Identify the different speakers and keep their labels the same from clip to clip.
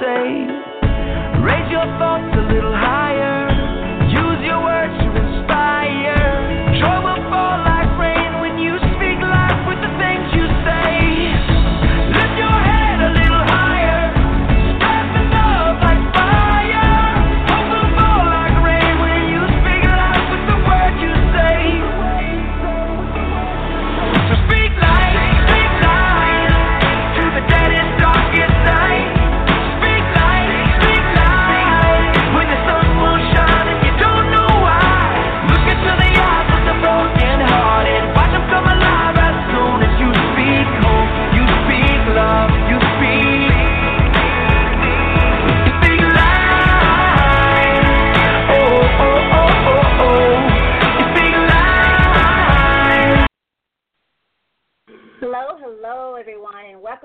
Speaker 1: say. Raise your thoughts a little higher.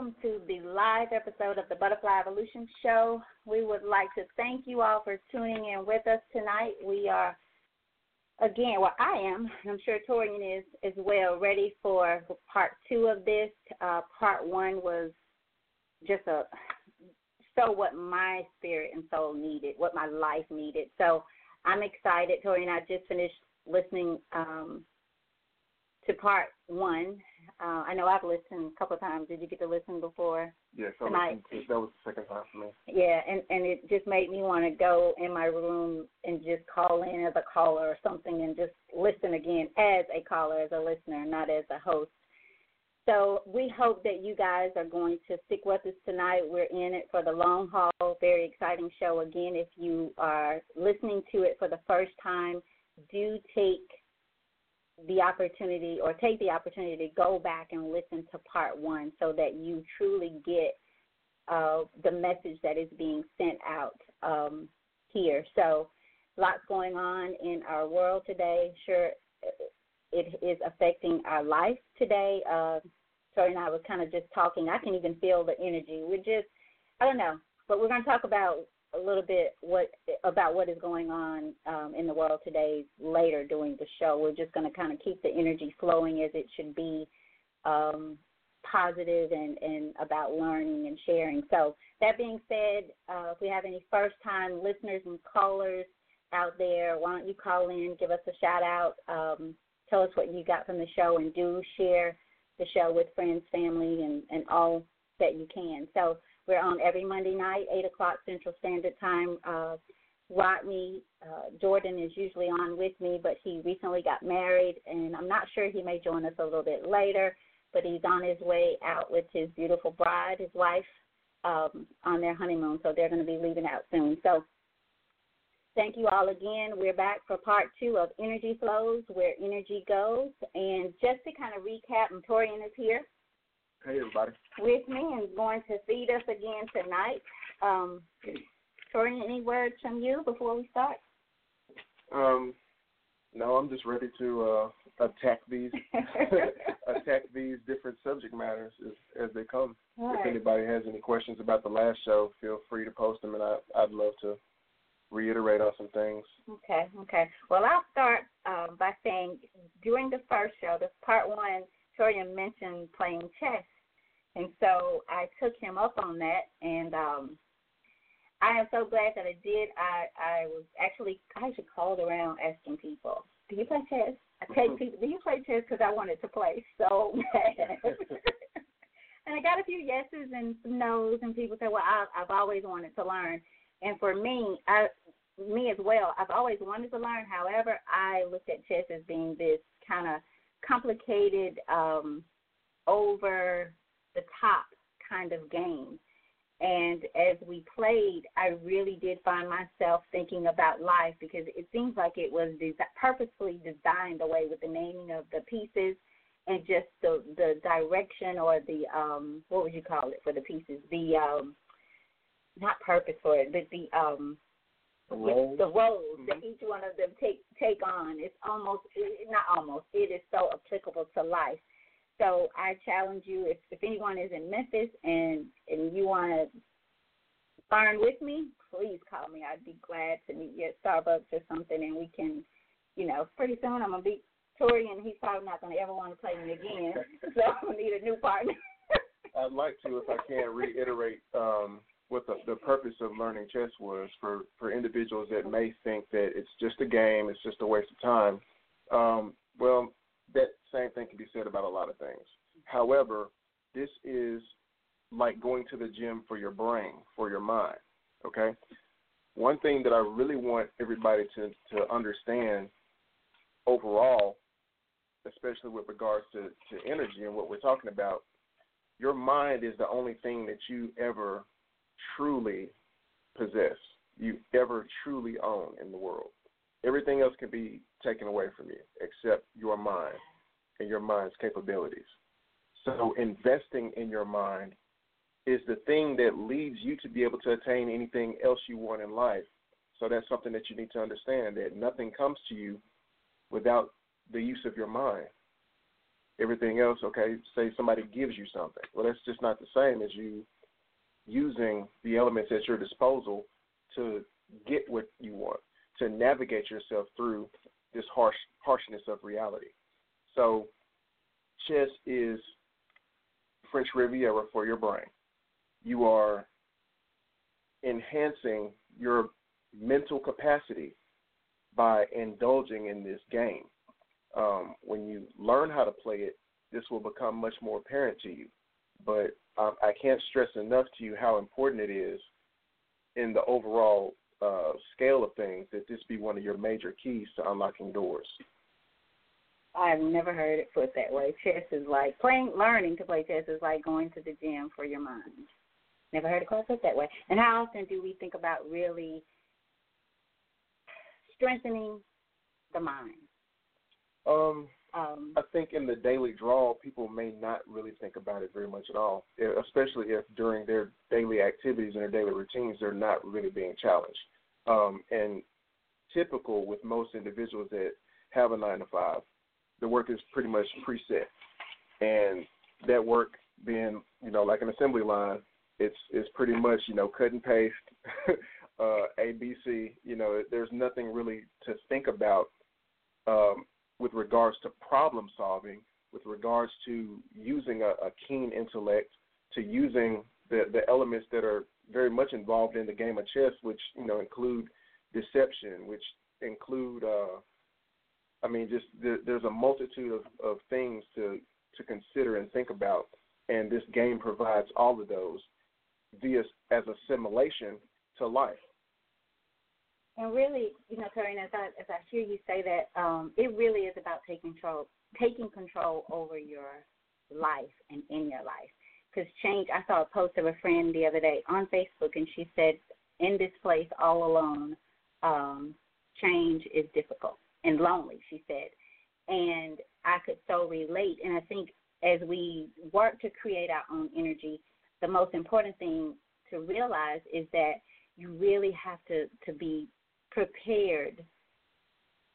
Speaker 2: Welcome to the live episode of the Butterfly Evolution Show. We would like to thank you all for tuning in with us tonight. We are, again, well, I am, I'm sure Torian is as well, ready for part two of this. Uh, part one was just a so what my spirit and soul needed, what my life needed. So I'm excited. Tori and I just finished listening um, to part one. Uh, I know I've listened a couple of times. Did you get to listen before?
Speaker 3: Yes, I
Speaker 2: Tonight.
Speaker 3: listened that was the second time for me.
Speaker 2: Yeah, and and it just made me want to go in my room and just call in as a caller or something and just listen again as a caller, as a listener, not as a host. So we hope that you guys are going to stick with us tonight. We're in it for the long haul. Very exciting show. Again, if you are listening to it for the first time, do take the opportunity or take the opportunity to go back and listen to part one so that you truly get uh, the message that is being sent out um, here. So, lots going on in our world today. Sure, it is affecting our life today. Uh, Tori and I was kind of just talking. I can even feel the energy. We're just, I don't know, but we're going to talk about a little bit what about what is going on um, in the world today later during the show. We're just going to kind of keep the energy flowing as it should be, um, positive and and about learning and sharing. So that being said, uh, if we have any first time listeners and callers out there, why don't you call in, give us a shout out, um, tell us what you got from the show, and do share the show with friends, family, and and all that you can. So we're on every Monday night, 8 o'clock Central Standard Time. Uh, Rodney uh, Jordan is usually on with me, but he recently got married, and I'm not sure he may join us a little bit later, but he's on his way out with his beautiful bride, his wife, um, on their honeymoon, so they're going to be leaving out soon. So thank you all again. We're back for part two of Energy Flows, where energy goes. And just to kind of recap, and Torian is here
Speaker 3: Hey, everybody.
Speaker 2: with me and going to feed us again tonight. Um, Torian, any words from you before we start?
Speaker 3: Um, no, I'm just ready to uh, attack these attack these different subject matters as, as they come. If anybody has any questions about the last show, feel free to post them, and I, I'd love to reiterate on some things.
Speaker 2: Okay, okay. Well, I'll start um, by saying during the first show, the part one, Torian mentioned playing chess, and so I took him up on that, and um, I am so glad that I did. I I was actually I actually called around asking people, "Do you play chess?" I take people, "Do you play chess?" Because I wanted to play so bad. and I got a few yeses and some nos, and people said, "Well, I, I've always wanted to learn." And for me, I me as well. I've always wanted to learn. However, I looked at chess as being this kind of complicated, um, over the top kind of game. And as we played, I really did find myself thinking about life because it seems like it was desi- purposefully designed the way with the naming of the pieces and just the the direction or the um what would you call it for the pieces the um not purpose for it but the um
Speaker 3: roles.
Speaker 2: the roles that
Speaker 3: Mhm.
Speaker 2: each one of them take take on. It's almost not almost. It is so applicable to life. So I challenge you if if anyone is in Memphis and and you want to learn with me, please call me. I'd be glad to meet you at Starbucks or something, and we can, you know, pretty soon I'm gonna be Tori, and he's probably not gonna ever want to play me again. so I'm gonna need a new partner.
Speaker 3: I'd like to, if I can, reiterate um, what the, the purpose of learning chess was for, for individuals that may think that it's just a game, it's just a waste of time. Um, well, that same thing can be said about a lot of things. However, this is like going to the gym for your brain, for your mind. Okay? One thing that I really want everybody to, to understand overall, especially with regards to, to energy and what we're talking about, your mind is the only thing that you ever truly possess, you ever truly own in the world. Everything else can be taken away from you except your mind and your mind's capabilities. So, investing in your mind is the thing that leads you to be able to attain anything else you want in life. So, that's something that you need to understand that nothing comes to you without the use of your mind everything else, okay, say somebody gives you something. Well, that's just not the same as you using the elements at your disposal to get what you want, to navigate yourself through this harsh harshness of reality. So, chess is French Riviera for your brain. You are enhancing your mental capacity by indulging in this game um, when you learn how to play it, this will become much more apparent to you. But um, I can't stress enough to you how important it is in the overall uh, scale of things that this be one of your major keys to unlocking doors.
Speaker 2: I've never heard it put that way. Chess is like playing, learning to play chess is like going to the gym for your mind. Never heard it quite put that way. And how often do we think about really strengthening the mind?
Speaker 3: Um,
Speaker 2: Um,
Speaker 3: I think in the daily draw, people may not really think about it very much at all, especially if during their daily activities and their daily routines, they're not really being challenged. Um, and typical with most individuals that have a nine to five, the work is pretty much preset, and that work being, you know, like an assembly line, it's it's pretty much, you know, cut and paste, uh, A, B, C. You know, there's nothing really to think about um, with regards to problem solving, with regards to using a, a keen intellect, to using the the elements that are very much involved in the game of chess, which you know include deception, which include, uh, I mean, just the, there's a multitude of, of things to to consider and think about, and this game provides all of those via as assimilation to life.
Speaker 2: And really, you know, Terry, as I as I hear you say that, um, it really is about taking control taking control over your life and in your life. Because change, I saw a post of a friend the other day on Facebook, and she said, "In this place, all alone, um, change is difficult and lonely." She said, and I could so relate. And I think as we work to create our own energy, the most important thing to realize is that you really have to to be prepared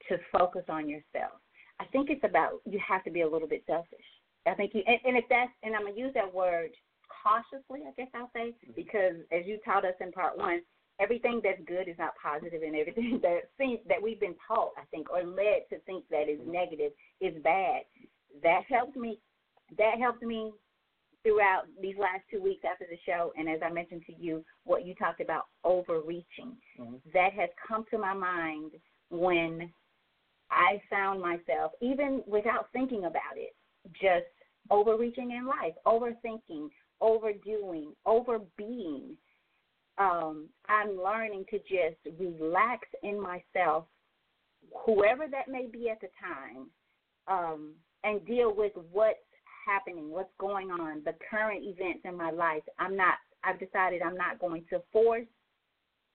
Speaker 2: to focus on yourself. I think it's about you have to be a little bit selfish. I think you and, and if that's and I'm gonna use that word cautiously, I guess I'll say, mm-hmm. because as you taught us in part one, everything that's good is not positive and everything that seems that we've been taught, I think, or led to think that is mm-hmm. negative is bad. That helped me that helped me throughout these last two weeks after the show and as I mentioned to you, what you talked about overreaching.
Speaker 3: Mm-hmm.
Speaker 2: That has come to my mind when I found myself, even without thinking about it, just overreaching in life, overthinking, overdoing, overbeing. Um, I'm learning to just relax in myself, whoever that may be at the time, um, and deal with what's happening, what's going on, the current events in my life. I'm not. I've decided I'm not going to force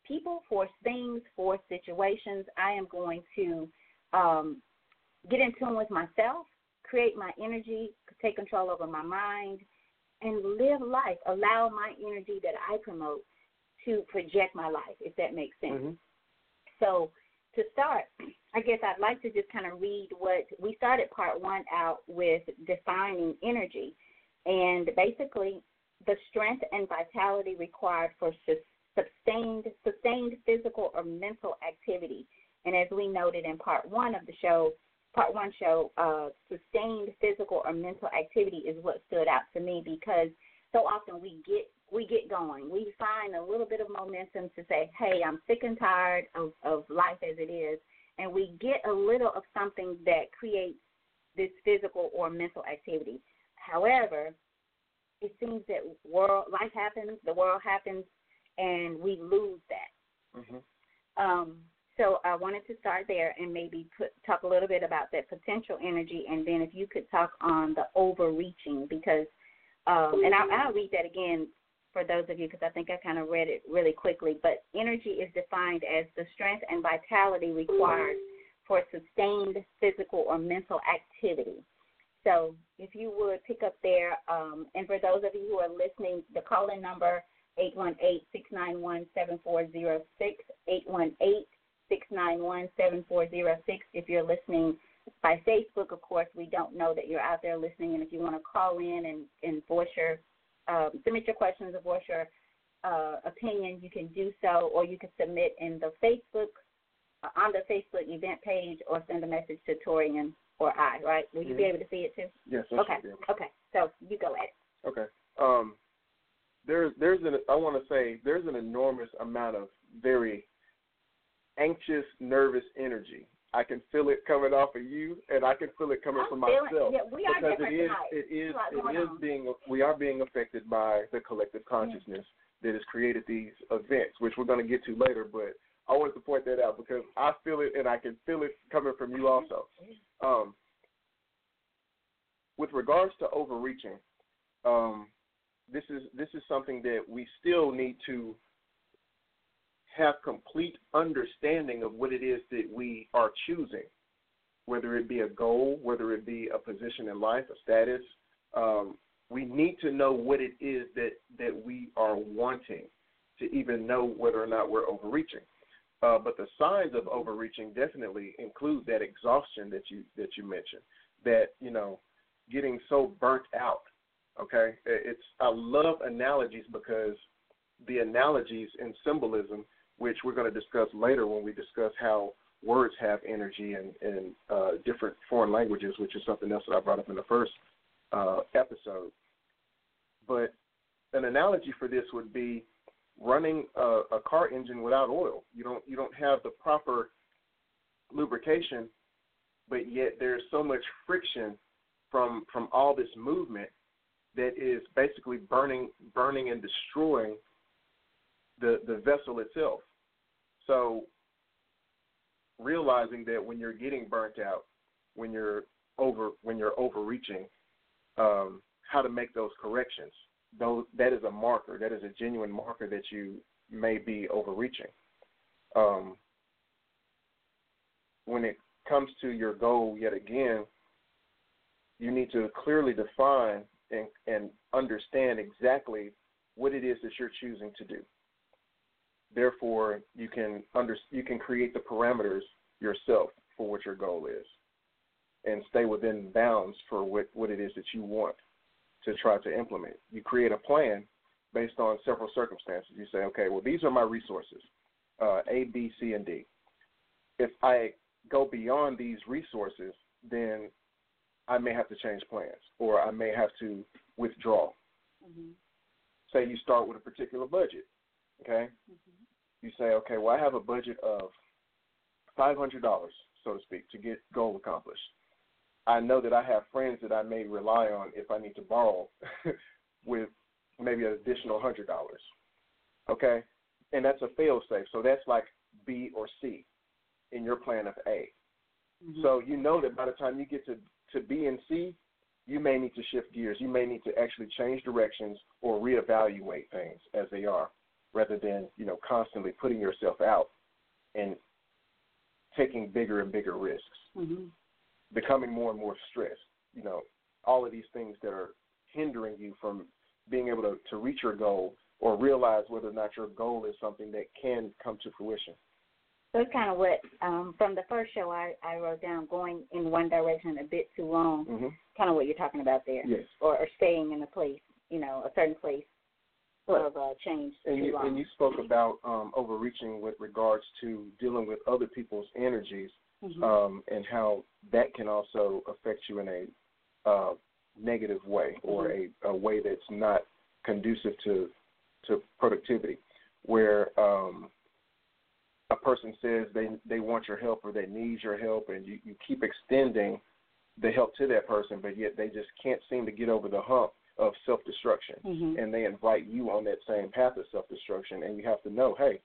Speaker 2: people, force things, force situations. I am going to um, get in tune with myself, create my energy, take control over my mind, and live life. Allow my energy that I promote to project my life, if that makes sense.
Speaker 3: Mhm.
Speaker 2: So, to start, I guess I'd like to just kind of read what we started part one out with defining energy. And basically, the strength and vitality required for sustained, sustained physical or mental activity. And as we noted in part one of the show, part one show, uh, sustained physical or mental activity is what stood out to me because so often we get we get going. We find a little bit of momentum to say, "Hey, I'm sick and tired of, of life as it is," and we get a little of something that creates this physical or mental activity. However, it seems that world life happens, the world happens, and we lose that.
Speaker 3: Mhm.
Speaker 2: Um, so I wanted to start there and maybe put, talk a little bit about that potential energy, and then if you could talk on the overreaching, because um, and I'll, I'll read that again for those of you because I think I kind of read it really quickly. But energy is defined as the strength and vitality required for sustained physical or mental activity. So if you would pick up there, um, and for those of you who are listening, the call-in number 818-691-7406, 818-691-7406. If you're listening by Facebook, of course, we don't know that you're out there listening. And if you want to call in and, and voice your, um, submit your questions or voice your uh, opinion, you can do so, or you can submit in the Facebook, uh, on the Facebook event page, or send a message to Torian or I, right? Will you be
Speaker 3: Mhm.
Speaker 2: able to see it too?
Speaker 3: Yes. I
Speaker 2: Okay,
Speaker 3: be
Speaker 2: okay. So you go at it.
Speaker 3: Okay. Um, there's there's an I want to say there's an enormous amount of very anxious, nervous energy. I can feel it coming off of you, and I can feel it coming
Speaker 2: I'm
Speaker 3: from myself.
Speaker 2: yeah, we are
Speaker 3: because it is
Speaker 2: tonight.
Speaker 3: it is
Speaker 2: There's a lot
Speaker 3: it is
Speaker 2: on.
Speaker 3: being we are being affected by the collective consciousness that has created these events, which we're going to get to later. But I wanted to point that out because I feel it, and I can feel it coming from you also. Um, with regards to overreaching, um, this is this is something that we still need to have complete understanding of what it is that we are choosing, whether it be a goal, whether it be a position in life, a status. Um, we need to know what it is that that we are wanting to even know whether or not we're overreaching. Uh, but the signs of overreaching definitely include that exhaustion that you that you mentioned. That you know, getting so burnt out. Okay, it's I love analogies because the analogies and symbolism which we're going to discuss later when we discuss how words have energy in, in uh, different foreign languages, which is something else that I brought up in the first uh, episode. But an analogy for this would be running a, a car engine without oil. You don't you don't have the proper lubrication, but yet there's so much friction from from all this movement that is basically burning burning and destroying the the vessel itself. So realizing that when you're getting burnt out, when you're over when you're overreaching, um, how to make those corrections. Those that is a marker. That is a genuine marker that you may be overreaching. Um, when it comes to your goal, yet again, you need to clearly define and, and understand exactly what it is that you're choosing to do. Therefore, you can under, you can create the parameters yourself for what your goal is, and stay within bounds for what, what it is that you want to try to implement. You create a plan based on several circumstances. You say, okay, well, these are my resources, uh, A, B, C, and D. If I go beyond these resources, then I may have to change plans or I may have to withdraw.
Speaker 2: Mhm.
Speaker 3: Say you start with a particular budget, okay? You say, okay, well, I have a budget of $500, so to speak, to get goal accomplished. I know that I have friends that I may rely on if I need to borrow with maybe an additional $100, okay? And that's a fail safe. So that's like B or C in your plan of A. Mm-hmm. So you know that by the time you get to, to B and C, you may need to shift gears. You may need to actually change directions or reevaluate things as they are, rather than you know constantly putting yourself out and taking bigger and bigger risks,
Speaker 2: Mhm.
Speaker 3: becoming more and more stressed. You know, all of these things that are hindering you from being able to, to reach your goal or realize whether or not your goal is something that can come to fruition.
Speaker 2: So it's kind of what um, from the first show I, I wrote down going in one direction a bit too long.
Speaker 3: hmm
Speaker 2: Kind of what you're talking about there,
Speaker 3: Yes.
Speaker 2: or, or staying in a place, you know, a certain place
Speaker 3: Right.
Speaker 2: of uh, change
Speaker 3: And you,
Speaker 2: long.
Speaker 3: and you spoke about um, overreaching with regards to dealing with other people's energies
Speaker 2: Mhm.
Speaker 3: um, and how that can also affect you in a uh, negative way or a, a way that's not conducive to to productivity, where um, a person says they they want your help or they need your help, and you, you keep extending the help to that person, but yet they just can't seem to get over the hump of self destruction,
Speaker 2: Mhm.
Speaker 3: and they invite you on that same path of self destruction, and you have to know, hey,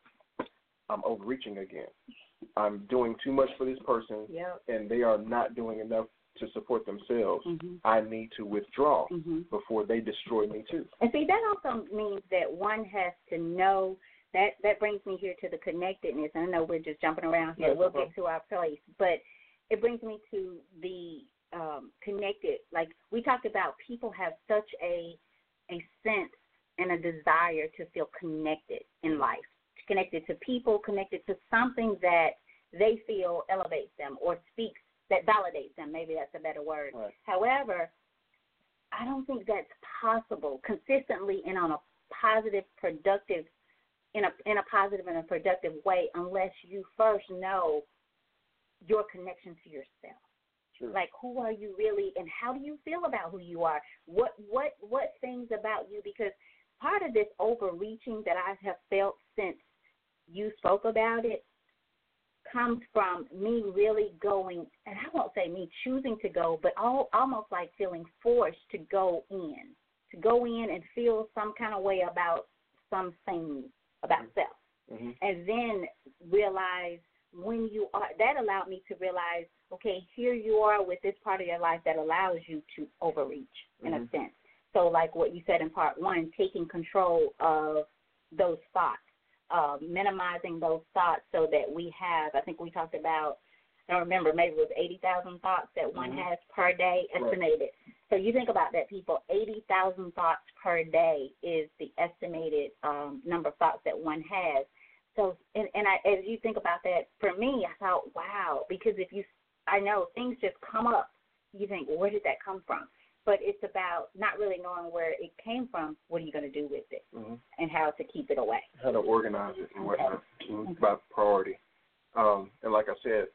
Speaker 3: I'm overreaching again. I'm doing too much for this person,
Speaker 2: Yep.
Speaker 3: and they are not doing enough to support themselves.
Speaker 2: Mhm.
Speaker 3: I need to withdraw
Speaker 2: Mhm.
Speaker 3: before they destroy me too.
Speaker 2: And see, that also means that one has to know that that brings me here to the connectedness. And I know we're just jumping around here.
Speaker 3: Yes,
Speaker 2: we'll
Speaker 3: okay.
Speaker 2: get to our place, but it brings me to the um, connected. Like we talked about, people have such a a sense and a desire to feel connected in life, connected to people, connected to something that they feel elevates them or speaks that validates them. Maybe that's a better word.
Speaker 3: Right.
Speaker 2: However, I don't think that's possible consistently and on a positive, productive, in a in a positive and a productive way unless you first know your connection to yourself.
Speaker 3: Sure.
Speaker 2: Like who are you really and how do you feel about who you are? What what what things about you because part of this overreaching that I have felt since you spoke about it comes from me really going and I won't say me choosing to go, but all, almost like feeling forced to go in. To go in and feel some kind of way about something about self
Speaker 3: hmm
Speaker 2: and then realize when you are that allowed me to realize okay here you are with this part of your life that allows you to overreach in a
Speaker 3: Mhm.
Speaker 2: sense so like what you said in part one taking control of those thoughts uh, minimizing those thoughts so that we have i think we talked about i don't remember maybe it was 80000 thoughts that one
Speaker 3: Mhm.
Speaker 2: has per day
Speaker 3: Right.
Speaker 2: estimated so you think about that, people. Eighty thousand thoughts per day is the estimated um, number of thoughts that one has. So, and, and I, as you think about that, for me, I thought, wow, because if you, I know things just come up. You think, where did that come from? but it's about not really knowing where it came from. What are you going to do with it,
Speaker 3: hmm
Speaker 2: and how to keep it away?
Speaker 3: how to organize it and whatnot mhm, by priority. Um, and like I said,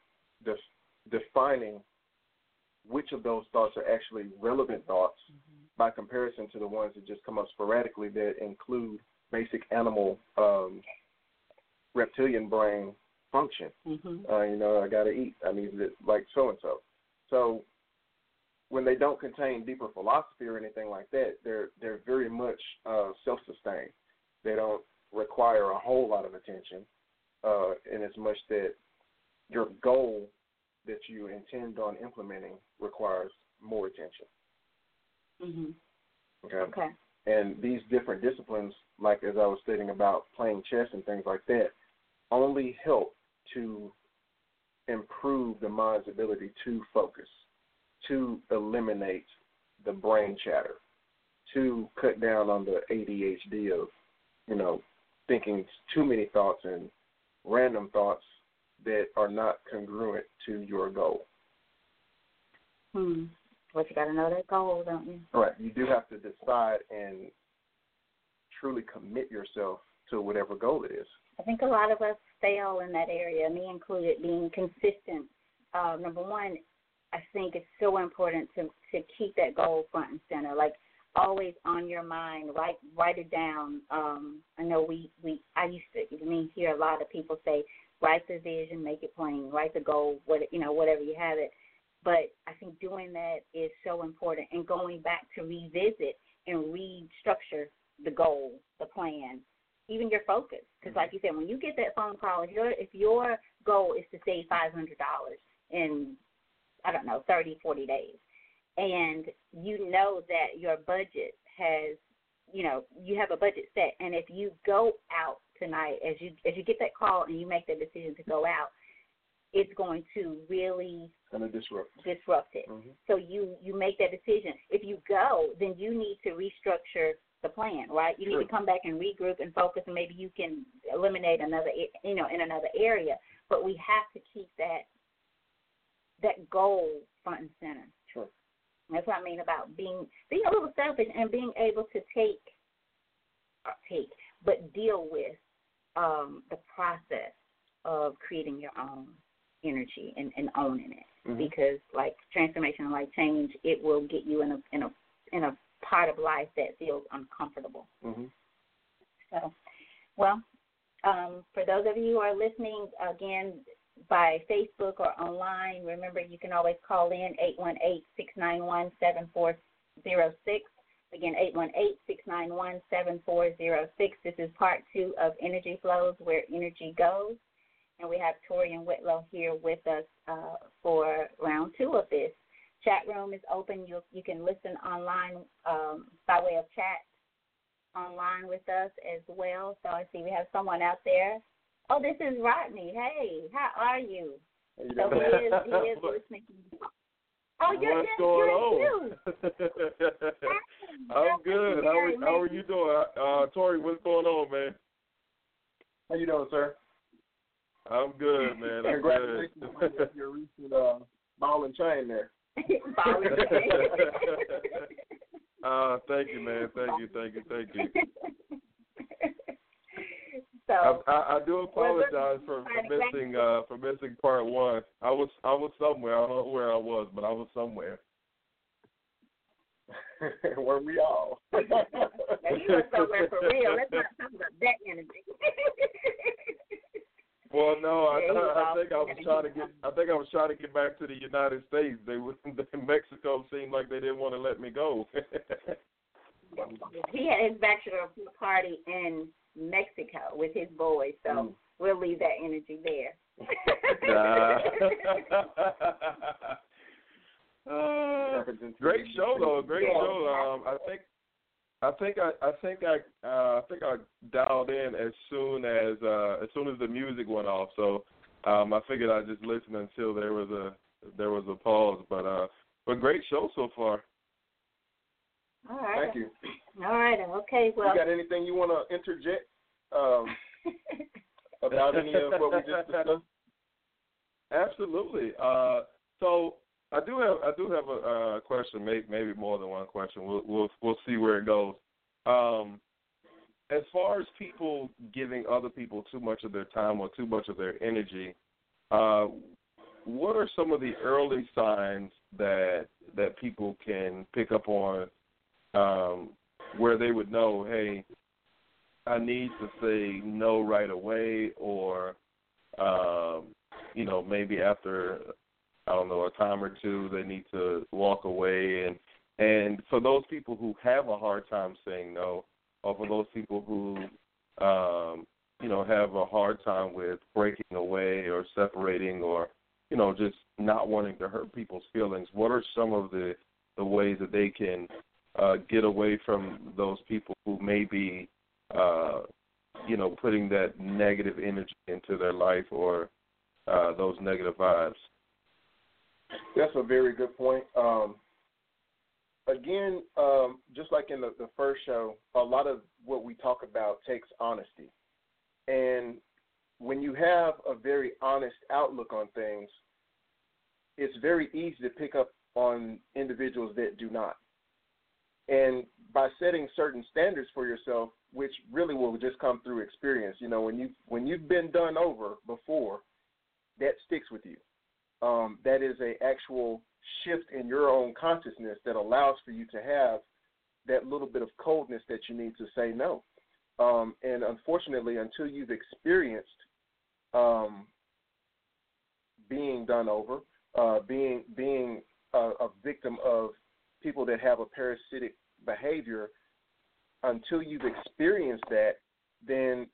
Speaker 3: def- defining which of those thoughts are actually relevant thoughts by comparison to the ones that just come up sporadically that include basic animal um, reptilian brain function.
Speaker 2: Mm-hmm.
Speaker 3: Uh, you know, I got to eat. I need it like so and so. So when they don't contain deeper philosophy or anything like that, they're they're very much uh, self-sustained. They don't require a whole lot of attention, uh, in as much that your goal that you intend on implementing requires more attention.
Speaker 2: Mm-hmm.
Speaker 3: Okay.
Speaker 2: Okay.
Speaker 3: And these different disciplines, like as I was stating about playing chess and things like that, only help to improve the mind's ability to focus, to eliminate the brain chatter, to cut down on the ADHD of, you know, thinking too many thoughts and random thoughts that are not congruent to your goal.
Speaker 2: Hmm. But you got to know that goal, don't you?
Speaker 3: All right. You do have to decide and truly commit yourself to whatever goal it is.
Speaker 2: I think a lot of us fail in that area, me included, being consistent. Uh, number one, I think it's so important to to keep that goal front and center, like always on your mind. Write write it down. Um, I know we we I used to I mean hear a lot of people say write the vision, make it plain, write the goal, what you know whatever you have it. But I think doing that is so important, and going back to revisit and restructure the goal, the plan, even your focus. Because, like you said, when you get that phone call, if your if your goal is to save five hundred dollars in I don't know thirty, forty days, and you know that your budget has, you know, you have a budget set, and if you go out tonight, as you as you get that call and you make the decision to go out, it's going to really
Speaker 3: Kind of disrupt.
Speaker 2: disrupt it.
Speaker 3: Mhm.
Speaker 2: So you you make that decision. If you go, then you need to restructure the plan, right? You need to come back and regroup and focus, and maybe you can eliminate another, you know, in another area. But we have to keep that that goal front and center.
Speaker 3: Sure.
Speaker 2: That's what I mean about being being a little selfish and being able to take, take, but deal with um, the process of creating your own energy and, and owning it
Speaker 3: Mhm.
Speaker 2: because like transformation and like change, it will get you in a in a in a part of life that feels uncomfortable.
Speaker 3: Mhm.
Speaker 2: So, well, um, for those of you who are listening again by Facebook or online, remember you can always call in eight one eight six nine one seven four zero six. Again, eight one eight six nine one seven four zero six. This is part two of Energy Flows, where energy goes. And we have Torian Whitlow here with us uh, for round two of this. Chat room is open. You you can listen online um, by way of chat online with us as well. So I see we have someone out there. Oh, this is Rodney. Hey, how are you?
Speaker 3: How you
Speaker 2: So he is he is listening. Oh, you're
Speaker 4: What's
Speaker 2: just,
Speaker 4: going
Speaker 2: you're
Speaker 4: on?
Speaker 2: you.
Speaker 4: I'm good. How are, how are you doing? Uh, Tori, what's going on, man?
Speaker 3: How you doing, sir?
Speaker 4: I'm good, man. I'm
Speaker 3: Congratulations
Speaker 4: good.
Speaker 3: on your recent uh, ball and chain there.
Speaker 4: Uh, thank you, man. Thank you, thank you, thank you.
Speaker 2: so
Speaker 4: I, I, I do apologize for, for missing uh for missing part one. I was I was somewhere. I don't know where I was, but I was somewhere.
Speaker 3: Were we all?
Speaker 2: now you were somewhere for real. Let's not talk about that energy.
Speaker 4: Well, no, I, I, I think I was trying to get. I think I was trying to get back to the United States. They would. Mexico seemed like they didn't want to let me go.
Speaker 2: he had his bachelor party in Mexico with his boys, so
Speaker 3: Mm.
Speaker 2: we'll leave that energy there.
Speaker 4: Nah. Uh, great show though, great
Speaker 2: Yeah.
Speaker 4: show. Um, I think, I think I, I think I, uh, I think I dialed in as soon as, uh, as soon as the music went off. So, um, I figured I'd just listen until there was a, there was a pause. But, uh, but great show so far.
Speaker 2: All right.
Speaker 3: Thank you.
Speaker 2: All right. Okay. Well.
Speaker 3: you got anything you want to interject um, about any of what we just discussed?
Speaker 4: Absolutely. Uh, so I do have I do have a uh, question, maybe maybe more than one question. We'll we'll we'll see where it goes. Um, as far as people giving other people too much of their time or too much of their energy, uh, what are some of the early signs that that people can pick up on um, where they would know, hey, I need to say no right away, or um, you know, maybe after I don't know a time or two, they need to walk away. And and for those people who have a hard time saying no, or for those people who um, you know have a hard time with breaking away or separating or you know just not wanting to hurt people's feelings, what are some of the the ways that they can uh, get away from those people who may be uh, you know putting that negative energy into their life or uh, those negative vibes?
Speaker 3: That's a very good point. Um, again, um, just like in the, the first show, a lot of what we talk about takes honesty. And when you have a very honest outlook on things, it's very easy to pick up on individuals that do not. And by setting certain standards for yourself, which really will just come through experience, you know, when you when you've been done over before, that sticks with you. Um, that is a actual shift in your own consciousness that allows for you to have that little bit of coldness that you need to say no. Um, and unfortunately, until you've experienced um, being done over, uh, being being a, a victim of people that have a parasitic behavior, until you've experienced that, then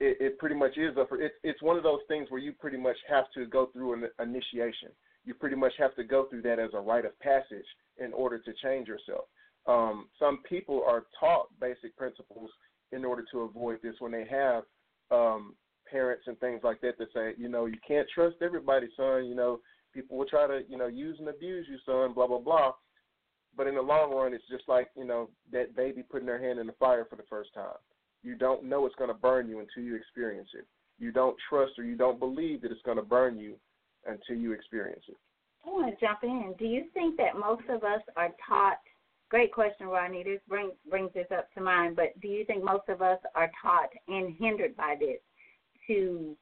Speaker 3: it, it pretty much is a. It's it's one of those things where you pretty much have to go through an initiation. You pretty much have to go through that as a rite of passage in order to change yourself. Um, some people are taught basic principles in order to avoid this when they have um, parents and things like that that say, you know, you can't trust everybody, son. You know, people will try to, you know, use and abuse you, son. Blah blah blah. But in the long run, it's just like you know that baby putting their hand in the fire for the first time. You don't know it's going to burn you until you experience it. You don't trust or you don't believe that it's going to burn you until you experience it.
Speaker 2: I want to jump in. Do you think that most of us are taught? Great question, Rodney. This brings brings this up to mind. But do you think most of us are taught and hindered by this to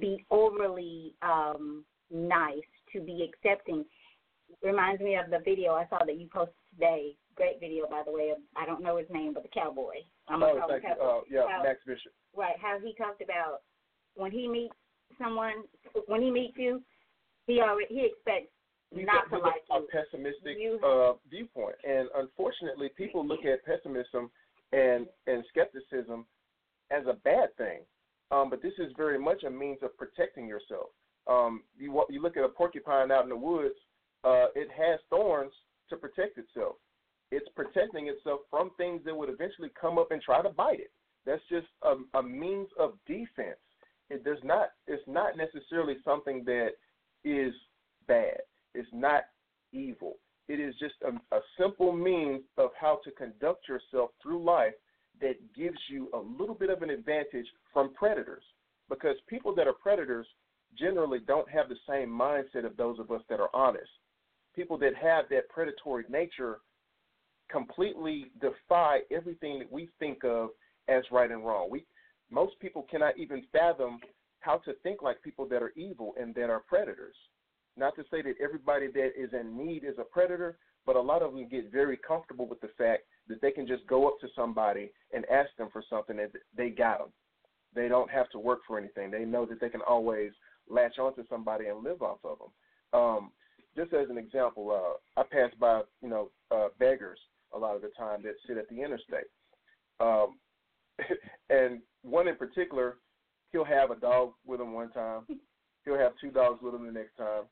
Speaker 2: be overly um, nice, to be accepting? Reminds me of the video I saw that you posted today. Great video, by the way. Of, I don't know his name, but the cowboy. I'm
Speaker 3: oh,
Speaker 2: call him
Speaker 3: thank you.
Speaker 2: cowboy.
Speaker 3: Uh, yeah,
Speaker 2: How-
Speaker 3: Max Bishop.
Speaker 2: right how he talked about when he meets someone when he meets you he already he expects
Speaker 3: You
Speaker 2: not to like
Speaker 3: got
Speaker 2: you
Speaker 3: a pessimistic
Speaker 2: You-
Speaker 3: uh, viewpoint, and unfortunately, people look at pessimism and and skepticism as a bad thing. Um, but this is very much a means of protecting yourself. Um, you you look at a porcupine out in the woods; uh, it has thorns to protect itself. It's protecting itself from things that would eventually come up and try to bite it. That's just a, a means of defense. It does not. It's not necessarily something that is bad. It's not evil. It is just a, a simple means of how to conduct yourself through life that gives you a little bit of an advantage from predators. Because people that are predators generally don't have the same mindset of those of us that are honest. People that have that predatory nature completely defy everything that we think of as right and wrong. We most people cannot even fathom how to think like people that are evil and that are predators. Not to say that everybody that is in need is a predator, but a lot of them get very comfortable with the fact that they can just go up to somebody and ask them for something and they got them. They don't have to work for anything. They know that they can always latch onto somebody and live off of them. Um, just as an example, uh, I pass by, you know, uh, beggars a lot of the time that sit at the interstate. Um, and one in particular, he'll have a dog with him one time. He'll have two dogs with him the next time.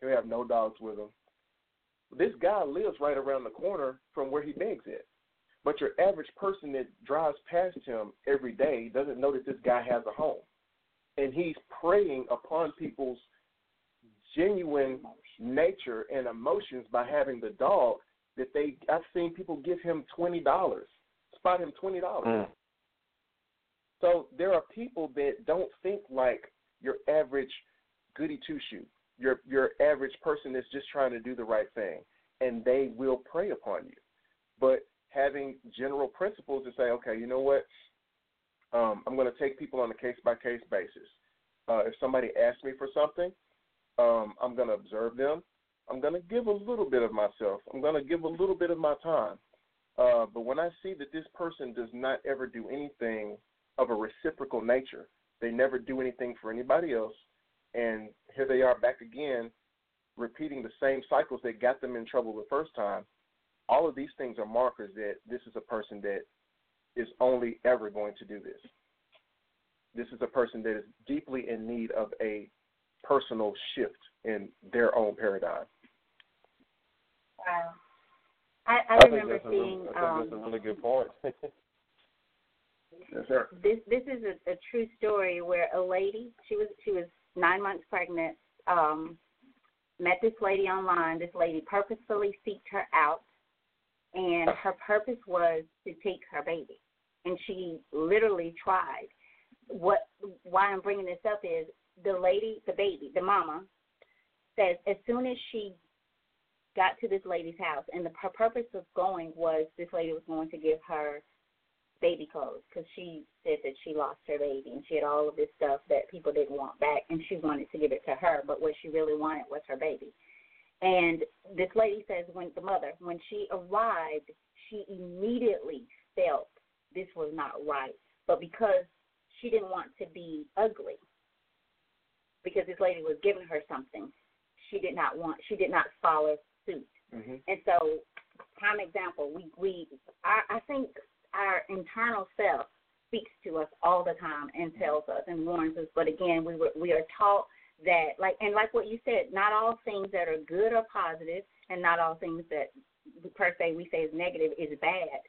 Speaker 3: He'll have no dogs with him. This guy lives right around the corner from where he begs at. But your average person that drives past him every day doesn't know that this guy has a home. And he's preying upon people's genuine nature and emotions by having the dog that they I've seen people give him twenty dollars. Spot him twenty dollars.
Speaker 4: Mm.
Speaker 3: So there are people that don't think like your average goody two shoe. your your average person that's just trying to do the right thing, and they will prey upon you. But having general principles to say, okay, you know what, um, I'm going to take people on a case by case basis. Uh, if somebody asks me for something, um, I'm going to observe them. I'm going to give a little bit of myself. I'm going to give a little bit of my time. Uh, but when I see that this person does not ever do anything of a reciprocal nature, they never do anything for anybody else, and here they are back again, repeating the same cycles that got them in trouble the first time. All of these things are markers that this is a person that is only ever going to do this. This is a person that is deeply in need of a personal shift in their own paradigm.
Speaker 2: Wow. I, I,
Speaker 4: I
Speaker 2: remember
Speaker 4: that's a really,
Speaker 2: seeing
Speaker 4: I think
Speaker 2: um,
Speaker 4: that's a really good point.
Speaker 3: Yes, sir.
Speaker 2: this this is a, a true story where a lady she was she was nine months pregnant um met this lady online this lady purposefully seeked her out and her purpose was to take her baby and she literally tried what why i'm bringing this up is the lady the baby the mama says as soon as she got to this lady's house and the her purpose of going was this lady was going to give her baby clothes because she said that she lost her baby and she had all of this stuff that people didn't want back and she wanted to give it to her but what she really wanted was her baby. And this lady says when the mother when she arrived she immediately felt this was not right but because she didn't want to be ugly because this lady was giving her something she did not want she did not follow suit
Speaker 3: hmm
Speaker 2: and so, prime example, we we I, I think our internal self speaks to us all the time and tells us and warns us. But again, we were we are taught that like and like what you said, not all things that are good are positive, and not all things that per se we say is negative is bad.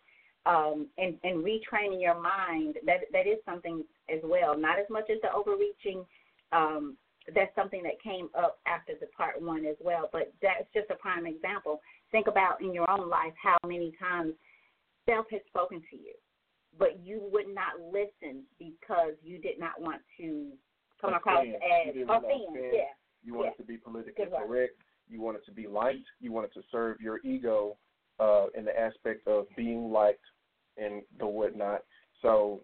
Speaker 2: Um, and, and retraining your mind that that is something as well. Not as much as the overreaching um, that's something that came up after the part one as well. But that's just a prime example. Think about in your own life how many times self has spoken to you, but you would not listen because you did not want to come across as
Speaker 3: You didn't want
Speaker 2: offend.
Speaker 3: offend.
Speaker 2: Yeah.
Speaker 3: You want
Speaker 2: Yeah.
Speaker 3: it to be politically
Speaker 2: Good
Speaker 3: correct. You want it to be liked. You want it to serve your ego uh, in the aspect of being liked and the whatnot. So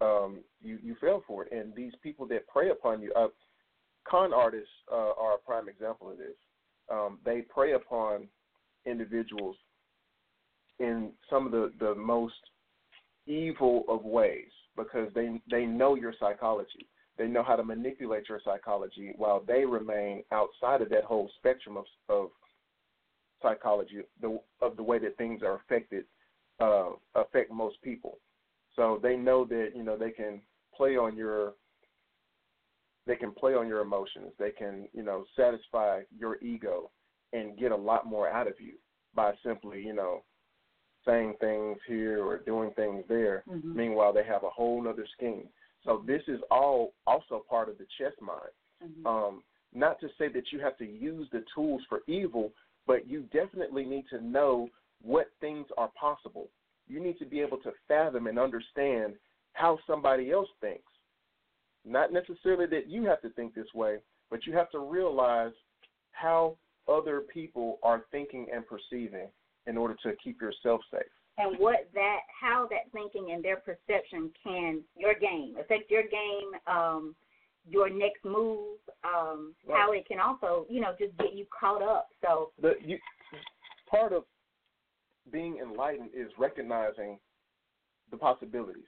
Speaker 3: um, you you fell for it. And these people that prey upon you, uh, con artists uh, are a prime example of this. Um, they prey upon individuals in some of the, the most evil of ways because they they know your psychology. They know how to manipulate your psychology while they remain outside of that whole spectrum of of psychology, the of the way that things are affected uh, affect most people. So they know that you know they can play on your they can play on your emotions. They can you know satisfy your ego and get a lot more out of you by simply you know saying things here or doing things there.
Speaker 2: Mhm.
Speaker 3: Meanwhile, they have a whole other scheme. So this is all also part of the chess mind.
Speaker 2: Mhm.
Speaker 3: Um, not to say that you have to use the tools for evil, but you definitely need to know what things are possible. You need to be able to fathom and understand how somebody else thinks. Not necessarily that you have to think this way, but you have to realize how other people are thinking and perceiving in order to keep yourself safe.
Speaker 2: and what that how that thinking and their perception can your game affect your game um your next move um how it can also you know just get you caught up. So
Speaker 3: the you part of being enlightened is recognizing the possibilities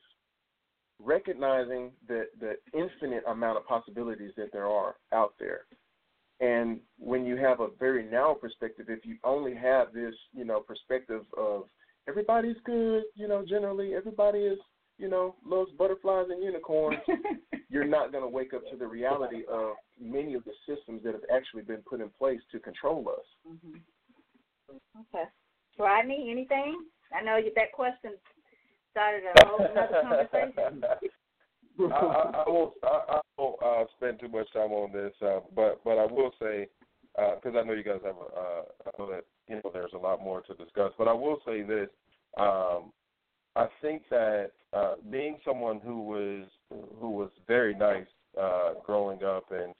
Speaker 3: recognizing the the infinite amount of possibilities that there are out there. And when you have a very narrow perspective if you only have this you know perspective of everybody's good you know generally everybody is you know loves butterflies and unicorns you're not going to wake up to the reality of many of the systems that have actually been put in place to control us.
Speaker 2: Hmm okay. Rodney anything? I know that question started a whole another conversation
Speaker 4: I, I, I won't. I, I won't uh, spend too much time on this, uh, but but I will say because I know you guys have. A, uh, I know that you know there's a lot more to discuss, but I will say this. Um, I think that uh, being someone who was who was very nice uh, growing up and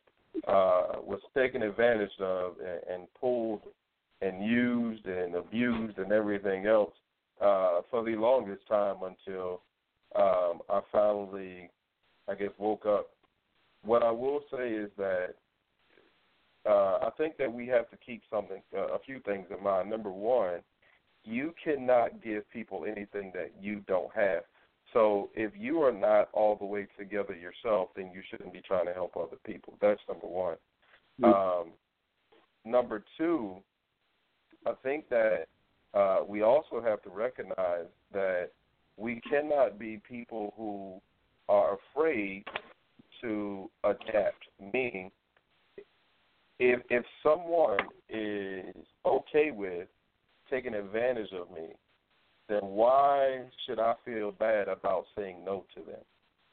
Speaker 4: uh, was taken advantage of and, and pulled and used and abused and everything else uh, for the longest time until um, I finally, I guess, woke up. What I will say is that uh, I think that we have to keep something, uh, a few things in mind. Number one, you cannot give people anything that you don't have. So if you are not all the way together yourself, then you shouldn't be trying to help other people. That's number one. Um, number two, I think that uh, we also have to recognize that we cannot be people who are afraid to adapt. Meaning, if if someone is okay with taking advantage of me, then why should I feel bad about saying no to them?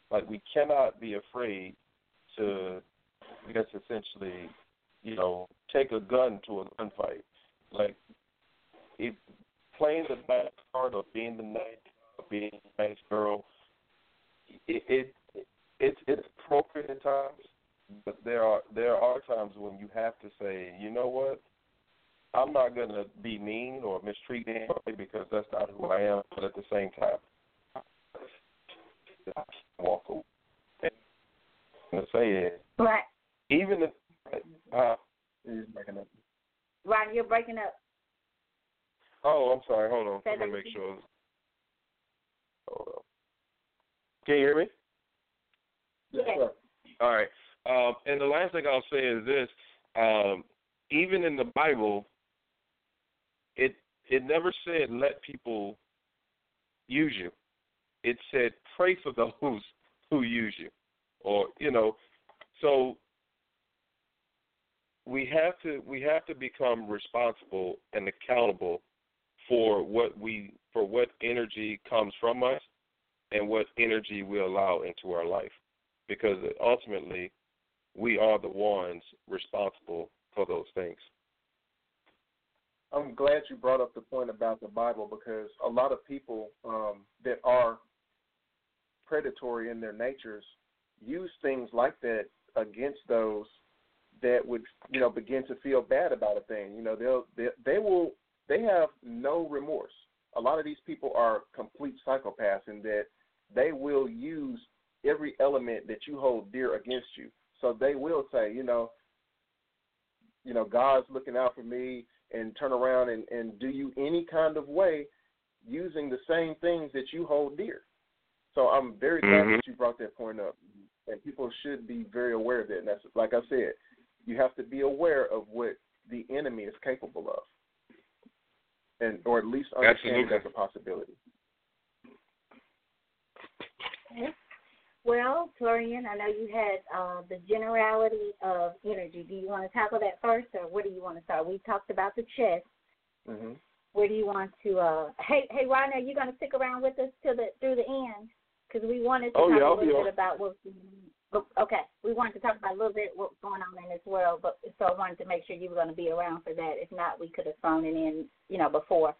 Speaker 4: Like we cannot be afraid to, I guess essentially, you know, take a gun to a gunfight. Like if playing the bad part of being the nice, of being a nice girl, it, it it's it's appropriate at times, but there are there are times when you have to say, you know what, I'm not gonna be mean or mistreat anybody because that's not who I am. But at the same time, I walk away. And say it,
Speaker 2: Right.
Speaker 4: even if uh,
Speaker 3: He's making up.
Speaker 2: Ron, you're breaking up.
Speaker 4: Oh, I'm sorry. Hold on. Let me make sure. Hold on. Can you hear me?
Speaker 2: Yes.
Speaker 4: All right. Um, and the last thing I'll say is this: um, even in the Bible, it it never said let people use you. It said pray for those who use you, or you know. So we have to we have to become responsible and accountable for what we for what energy comes from us and what energy we allow into our life because ultimately we are the ones responsible for those things.
Speaker 3: I'm glad you brought up the point about the Bible because a lot of people um, that are predatory in their natures use things like that against those that would you know begin to feel bad about a thing. You know they'll they, they will they have no remorse. A lot of these people are complete psychopaths in that they will use every element that you hold dear against you. So they will say, you know, you know, God's looking out for me and turn around and, and do you any kind of way using the same things that you hold dear. So I'm very glad
Speaker 4: Mhm.
Speaker 3: that you brought that point up. And people should be very aware of that. And that's like I said, you have to be aware of what the enemy is capable of. And or at least understand it
Speaker 4: Absolutely.
Speaker 3: as a possibility.
Speaker 2: Well, Torian, I know you had uh, the generality of energy. Do you want to tackle that first, or what do you want to start? We talked about the chess.
Speaker 3: hmm
Speaker 2: Where do you want to? Uh, hey, hey, Ron, are you going to stick around with us till the through the end? Because we wanted to
Speaker 4: Oh,
Speaker 2: talk
Speaker 4: yeah,
Speaker 2: a
Speaker 4: I'll be
Speaker 2: little
Speaker 4: on.
Speaker 2: bit about what. Okay, we wanted to talk about a little bit what's going on in this world, but so I wanted to make sure you were going to be around for that. If not, we could have thrown it in, you know, before.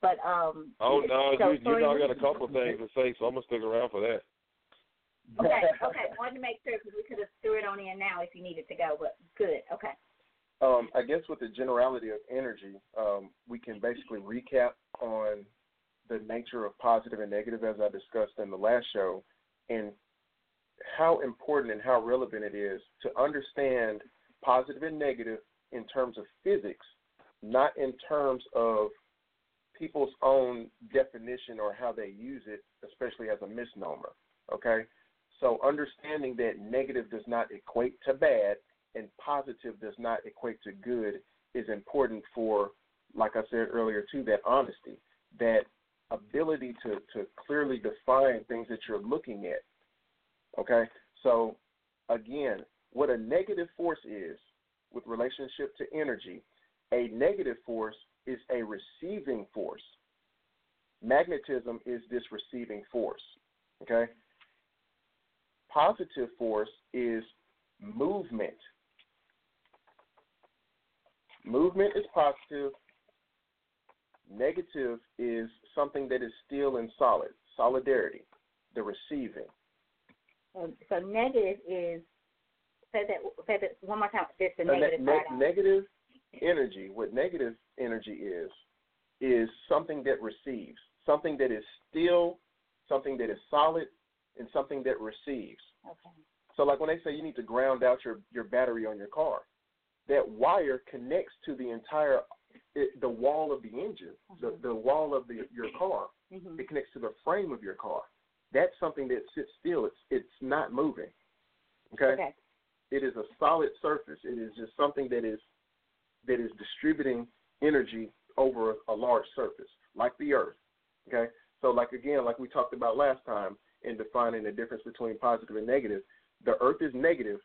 Speaker 2: But um.
Speaker 4: Oh no,
Speaker 2: so,
Speaker 4: you, you know I got a couple of things to say, so I'm gonna stick around for that.
Speaker 2: Okay, okay. Wanted to make sure because we could have threw it on in now if you needed to go, but good. Okay.
Speaker 3: Um, I guess with the generality of energy, um, we can basically recap on the nature of positive and negative as I discussed in the last show and how important and how relevant it is to understand positive and negative in terms of physics, not in terms of people's own definition or how they use it, especially as a misnomer. Okay? So understanding that negative does not equate to bad and positive does not equate to good is important for, like I said earlier, too, that honesty, that ability to, to clearly define things that you're looking at. Okay? So, again, what a negative force is with relationship to energy, a negative force is a receiving force. Magnetism is this receiving force. Okay? Positive force is movement. Movement is positive. Negative is something that is still and solid. Solidarity, the receiving.
Speaker 2: So, so negative is say that say that one more time. Just the negative
Speaker 3: ne-
Speaker 2: side. on
Speaker 3: negative energy, what negative energy is, is something that receives, something that is still, something that is solid, and something that receives.
Speaker 2: Okay.
Speaker 3: So, like when they say you need to ground out your your battery on your car, that wire connects to the entire it, the wall of the engine, the the wall of the your car.
Speaker 2: Mhm.
Speaker 3: It connects to the frame of your car. That's something that sits still. It's it's not moving. Okay.
Speaker 2: Okay.
Speaker 3: It is a solid surface. It is just something that is that is distributing energy over a, a large surface, like the Earth. Okay. So, like again, like we talked about last time in defining the difference between positive and negative, the Earth is negative.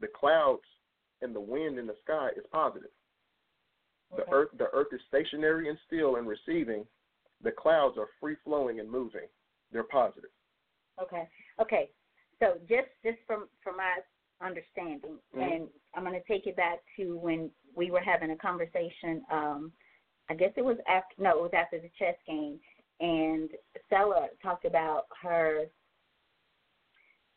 Speaker 3: The clouds and the wind in the sky is positive. The Earth the Earth is stationary and still and receiving. The clouds are free flowing and moving. They're positive.
Speaker 2: Okay. Okay. So just just from from my understanding,
Speaker 3: Mhm.
Speaker 2: and I'm going to take it back to when we were having a conversation. Um, I guess it was after no, it was after the chess game, and Stella talked about her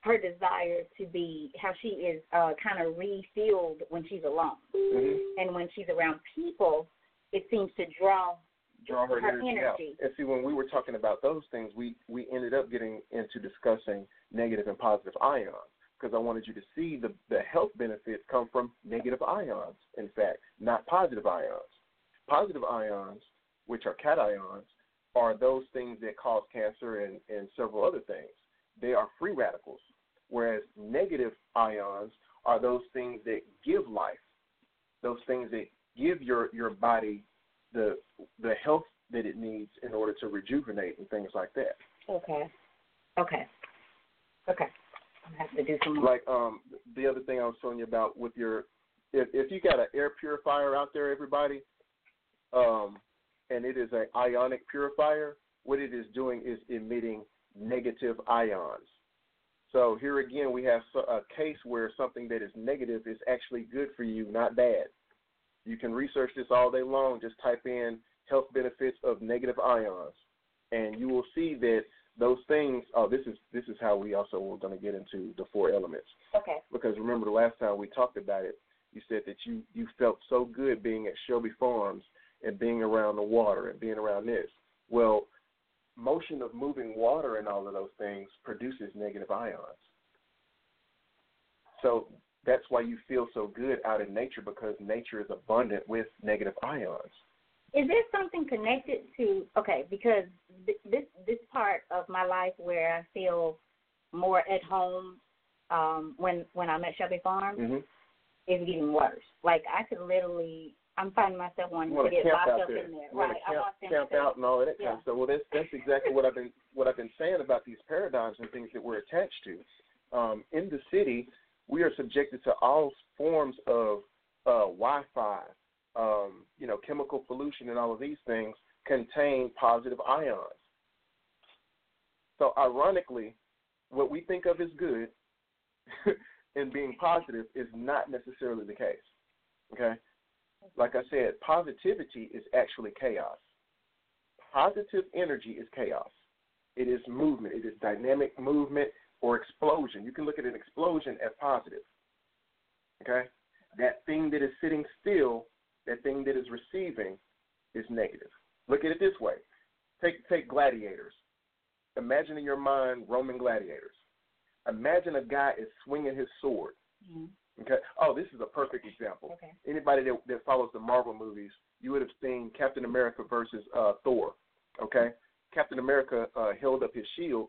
Speaker 2: her desire to be how she is uh, kind of refilled when she's alone,
Speaker 3: Mhm.
Speaker 2: and when she's around people, it seems to draw
Speaker 3: draw her,
Speaker 2: Her
Speaker 3: energy,
Speaker 2: energy.
Speaker 3: out. And see, when we were talking about those things, we we ended up getting into discussing negative and positive ions because I wanted you to see the the health benefits come from negative ions. In fact, not positive ions. Positive ions, which are cations, are those things that cause cancer and and several other things. They are free radicals, whereas negative ions are those things that give life, those things that give your your body the the health that it needs in order to rejuvenate and things like that.
Speaker 2: Okay. Okay. Okay. I have to do some more.
Speaker 3: Like um the other thing I was telling you about with your if if you got an air purifier out there, everybody, um, and it is an ionic purifier, what it is doing is emitting negative ions. So here again, we have a case where something that is negative is actually good for you, not bad. You can research this all day long. Just type in health benefits of negative ions, and you will see that those things. Oh, this is this is how we also were going to get into the four elements
Speaker 2: Okay.
Speaker 3: because remember the last time we talked about it, you said that you you felt so good being at Shelby Farms and being around the water and being around this. Well, motion of moving water and all of those things produces negative ions. So that's why you feel so good out in nature because nature is abundant with negative ions.
Speaker 2: Is there something connected to okay? Because th- this this part of my life where I feel more at home um, when when I'm at Shelby Farm
Speaker 3: Mm-hmm.
Speaker 2: is getting worse. Like I could literally, I'm finding myself wanting
Speaker 3: want
Speaker 2: to get locked
Speaker 3: out
Speaker 2: up
Speaker 3: there.
Speaker 2: in there.
Speaker 3: You
Speaker 2: Right.
Speaker 3: to
Speaker 2: I
Speaker 3: camp,
Speaker 2: want them
Speaker 3: camp
Speaker 2: to,
Speaker 3: out and all of that kind of stuff. Well, that's that's exactly what I've been what I've been saying about these paradigms and things that we're attached to. Um, in the city, we are subjected to all forms of uh, Wi-Fi, um, you know, chemical pollution, and all of these things contain positive ions. So, ironically, what we think of as good and being positive is not necessarily the case. Okay? Like I said, positivity is actually chaos. Positive energy is chaos. It is movement. It is dynamic movement or explosion. You can look at an explosion as positive. Okay? That thing that is sitting still, that thing that is receiving, is negative. Look at it this way. Take take gladiators. Imagine in your mind Roman gladiators. Imagine a guy is swinging his sword.
Speaker 2: Mhm.
Speaker 3: Okay. Oh, this is a perfect example.
Speaker 2: Okay.
Speaker 3: Anybody that, that follows the Marvel movies, you would have seen Captain America versus uh, Thor. Okay. Captain America uh, held up his shield,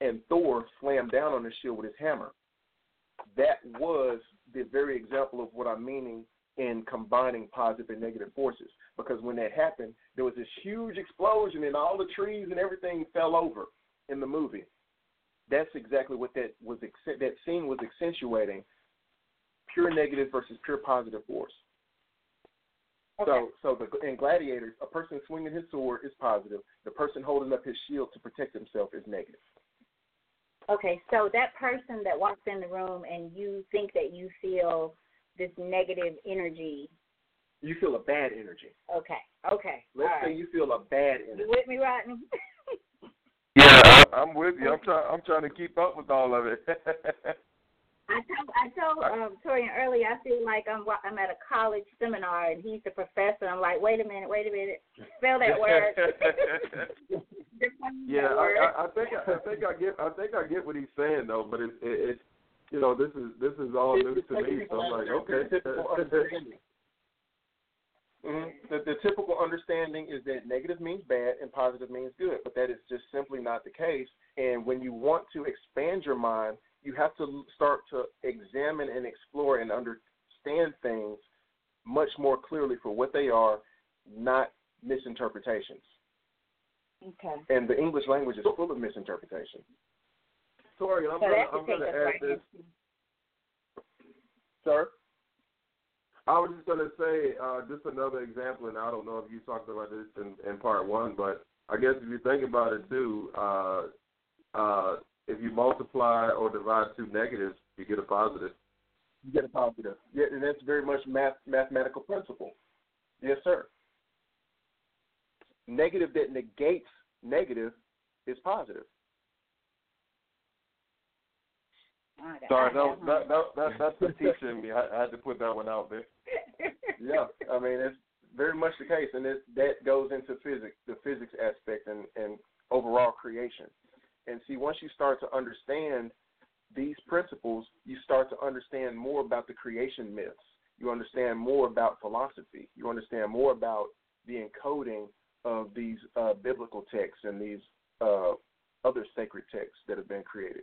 Speaker 3: and Thor slammed down on his shield with his hammer. That was the very example of what I'm meaning in combining positive and negative forces. Because when that happened, there was this huge explosion, and all the trees and everything fell over in the movie. That's exactly what that was. That scene was accentuating pure negative versus pure positive force.
Speaker 2: Okay.
Speaker 3: So, so the, in gladiators, a person swinging his sword is positive. The person holding up his shield to protect himself is negative.
Speaker 2: Okay, so that person that walks in the room and you think that you feel this negative energy.
Speaker 3: You feel a bad energy.
Speaker 2: Okay, okay.
Speaker 3: Let's
Speaker 2: all
Speaker 3: say
Speaker 2: right.
Speaker 3: you feel a bad energy.
Speaker 2: You with me, Rodney?
Speaker 4: Yeah, I'm with you. I'm trying. I'm trying to keep up with all of it.
Speaker 2: I told I told um Torian earlier. I feel like I'm wa- I'm at a college seminar and he's the professor. I'm like, wait a minute, wait a minute, spell that word.
Speaker 4: Yeah,
Speaker 2: that
Speaker 4: I,
Speaker 2: word.
Speaker 4: I, I think I I think I get I think I get what he's saying though, but it, it, it you know this is this is all new to me, so I'm like okay.
Speaker 3: Typical understanding. Mhm. The, the typical understanding is that negative means bad and positive means good, but that is just simply not the case. And when you want to expand your mind, you have to start to examine and explore and understand things much more clearly for what they are, not misinterpretations.
Speaker 2: okay.
Speaker 3: And the English language is full of misinterpretation.
Speaker 4: Sorry, I'm
Speaker 2: So
Speaker 4: gonna
Speaker 2: that
Speaker 4: I'm
Speaker 2: should take
Speaker 4: gonna
Speaker 2: us
Speaker 4: add
Speaker 2: right
Speaker 4: this.
Speaker 2: into
Speaker 3: Sir?
Speaker 4: I was just gonna say uh, just another example, and I don't know if you talked about this in, in part one, but I guess if you think about it too, uh, uh, if you multiply or divide two negatives, you get a positive.
Speaker 3: You get a positive. Yeah, and that's very much math mathematical principle. Yes, sir. Negative that negates negative is positive.
Speaker 2: I got-
Speaker 4: Sorry,
Speaker 2: I
Speaker 4: that, that, that, that that's the teacher in me. I, I had to put that one out there.
Speaker 3: Yeah, I mean it's very much the case, and it, that goes into physics, the physics aspect, and, and overall creation. And see, once you start to understand these principles, you start to understand more about the creation myths. You understand more about philosophy. You understand more about the encoding of these uh, biblical texts and these uh, other sacred texts that have been created.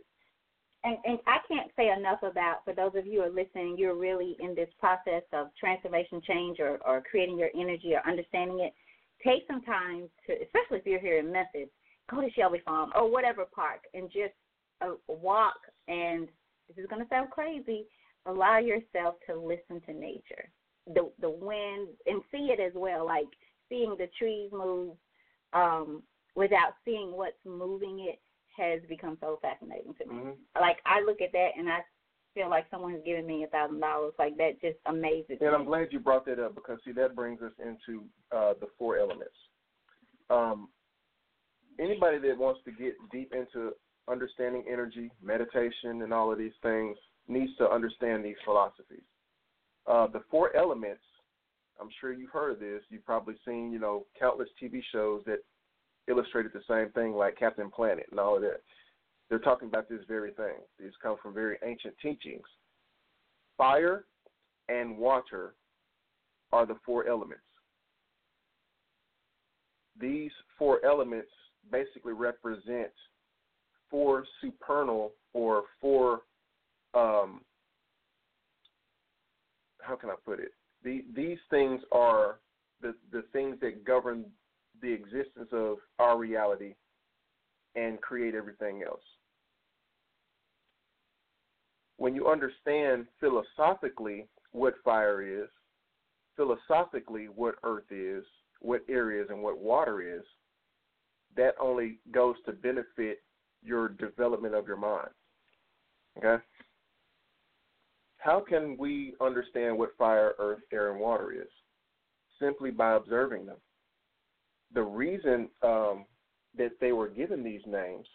Speaker 2: and and I can't say enough about for those of you who are listening, you're really in this process of transformation, change, or or creating your energy or understanding it. Take some time to, especially if you're here in Memphis, go to Shelby Farm or whatever park and just uh, walk. And this is going to sound crazy. Allow yourself to listen to nature, the the wind, and see it as well. Like seeing the trees move um, without seeing what's moving it has become so fascinating to me
Speaker 3: Mm-hmm.
Speaker 2: like I look at that and I feel like someone has given me a thousand dollars. Like that just amazes
Speaker 3: And
Speaker 2: me.
Speaker 3: I'm glad you brought that up because see that brings us into uh, the four elements. Um, anybody that wants to get deep into understanding energy, meditation, and all of these things needs to understand these philosophies. Uh, the four elements. I'm sure you've heard of this. You've probably seen, you know, countless TV shows that illustrated the same thing, like Captain Planet and all of that. They're talking about this very thing. These come from very ancient teachings. Fire, and water are the four elements. These four elements basically represent four supernal or four um, how can I put it? The, these things are the, the things that govern the existence of our reality and create everything else. When you understand philosophically what fire is, philosophically what earth is, what air is, and what water is, that only goes to benefit your development of your mind. Okay? How can we understand what fire, earth, air, and water is? Simply by observing them. The reason um, that they were given these names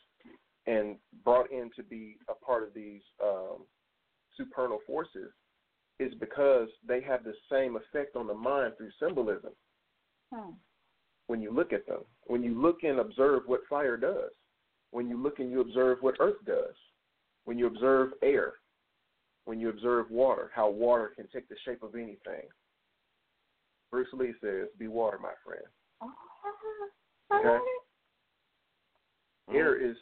Speaker 3: and brought in to be a part of these um, supernal forces is because they have the same effect on the mind through symbolism
Speaker 2: Hmm.
Speaker 3: When you look at them. When you look and observe what fire does, when you look and you observe what earth does, when you observe air, when you observe water, how water can take the shape of anything. Bruce Lee says, Be water, my friend.
Speaker 2: Oh,
Speaker 3: Okay.
Speaker 2: Mm-hmm.
Speaker 3: Air is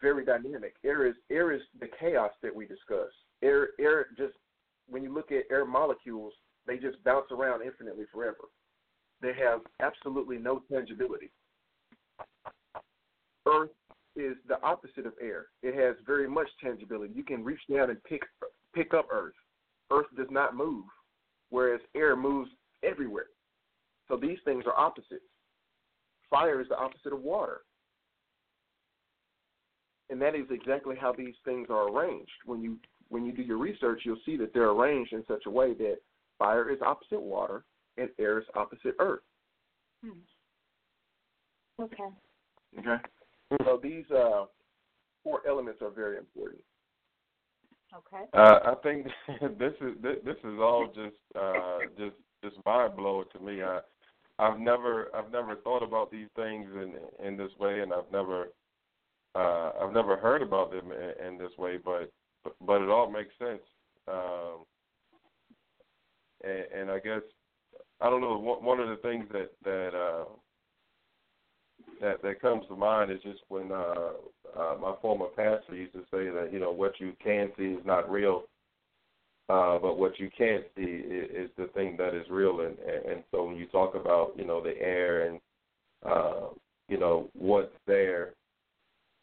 Speaker 3: very dynamic. Air is air is the chaos that we discuss. Air air just when you look at air molecules, they just bounce around infinitely forever. They have absolutely no tangibility. Earth is the opposite of air. It has very much tangibility. You can reach down and pick pick up earth. Earth does not move, whereas air moves everywhere. So these things are opposites. Fire is the opposite of water. And that is exactly how these things are arranged. When you when you do your research, you'll see that they're arranged in such a way that fire is opposite water and air is opposite earth.
Speaker 2: Okay.
Speaker 3: Okay. So these uh, four elements are very important.
Speaker 2: Okay.
Speaker 4: Uh, I think this is this, this is all just uh, just just mind blowing to me. I I've never I've never thought about these things in in this way, and I've never uh, I've never heard about them in, in this way. But but it all makes sense. Um, and, and I guess I don't know. One of the things that that uh, that that comes to mind is just when uh, uh, my former pastor used to say that you know what you can see is not real, uh, but what you can't see is, is the thing that is real. And, and and so when you talk about you know the air and uh, you know what's there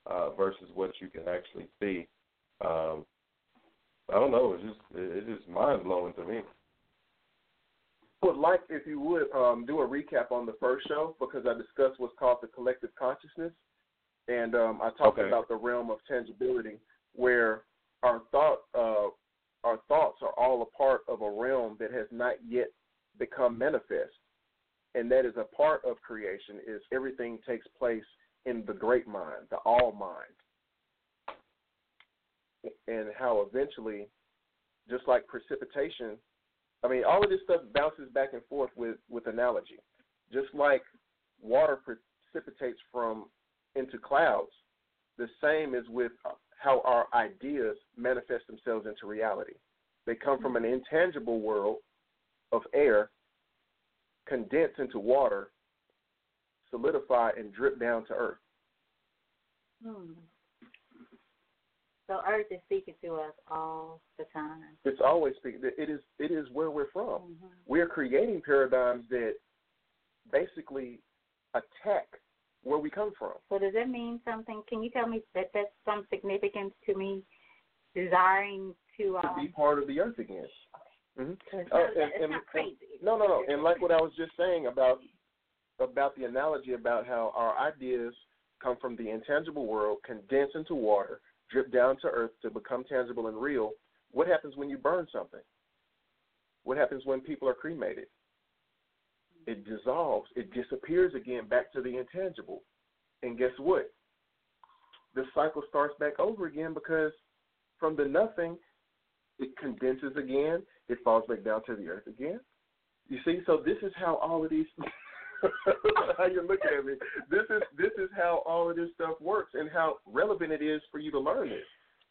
Speaker 4: uh, versus what you can actually see, um, I don't know. It's just it's just mind blowing to me.
Speaker 3: Would like if you would um, do a recap on the first show because I discussed what's called the collective consciousness, and um, I talked
Speaker 4: Okay.
Speaker 3: about the realm of tangibility where our thought uh, our thoughts are all a part of a realm that has not yet become manifest, and that is a part of creation. Is everything takes place in the great mind, the all mind, and how eventually, just like precipitation, I mean, all of this stuff bounces back and forth with with analogy. Just like water precipitates from into clouds, the same is with how our ideas manifest themselves into reality. They come from an intangible world of air, condense into water, solidify, and drip down to earth.
Speaker 2: Hmm. So Earth is speaking to us all the time.
Speaker 3: It's always speaking. It is it is where we're from.
Speaker 2: Mhm.
Speaker 3: We're creating paradigms that basically attack where we come from.
Speaker 2: So does that mean something? Can you tell me that that's some significance to me desiring to
Speaker 3: To be
Speaker 2: um
Speaker 3: part of the earth again. hmm
Speaker 2: it's
Speaker 3: Oh,
Speaker 2: not,
Speaker 3: and-
Speaker 2: it's
Speaker 3: and-
Speaker 2: not crazy.
Speaker 3: No, no, no. And like what I was just saying about about the analogy about how our ideas come from the intangible world, condense into water, drip down to earth to become tangible and real. What happens when you burn something? What happens when people are cremated? It dissolves. It disappears again back to the intangible. And guess what? The cycle starts back over again because from the nothing, it condenses again. It falls back down to the earth again. You see, so this is how all of these how you're looking at me. This is this is how all of this stuff works and how relevant it is for you to learn this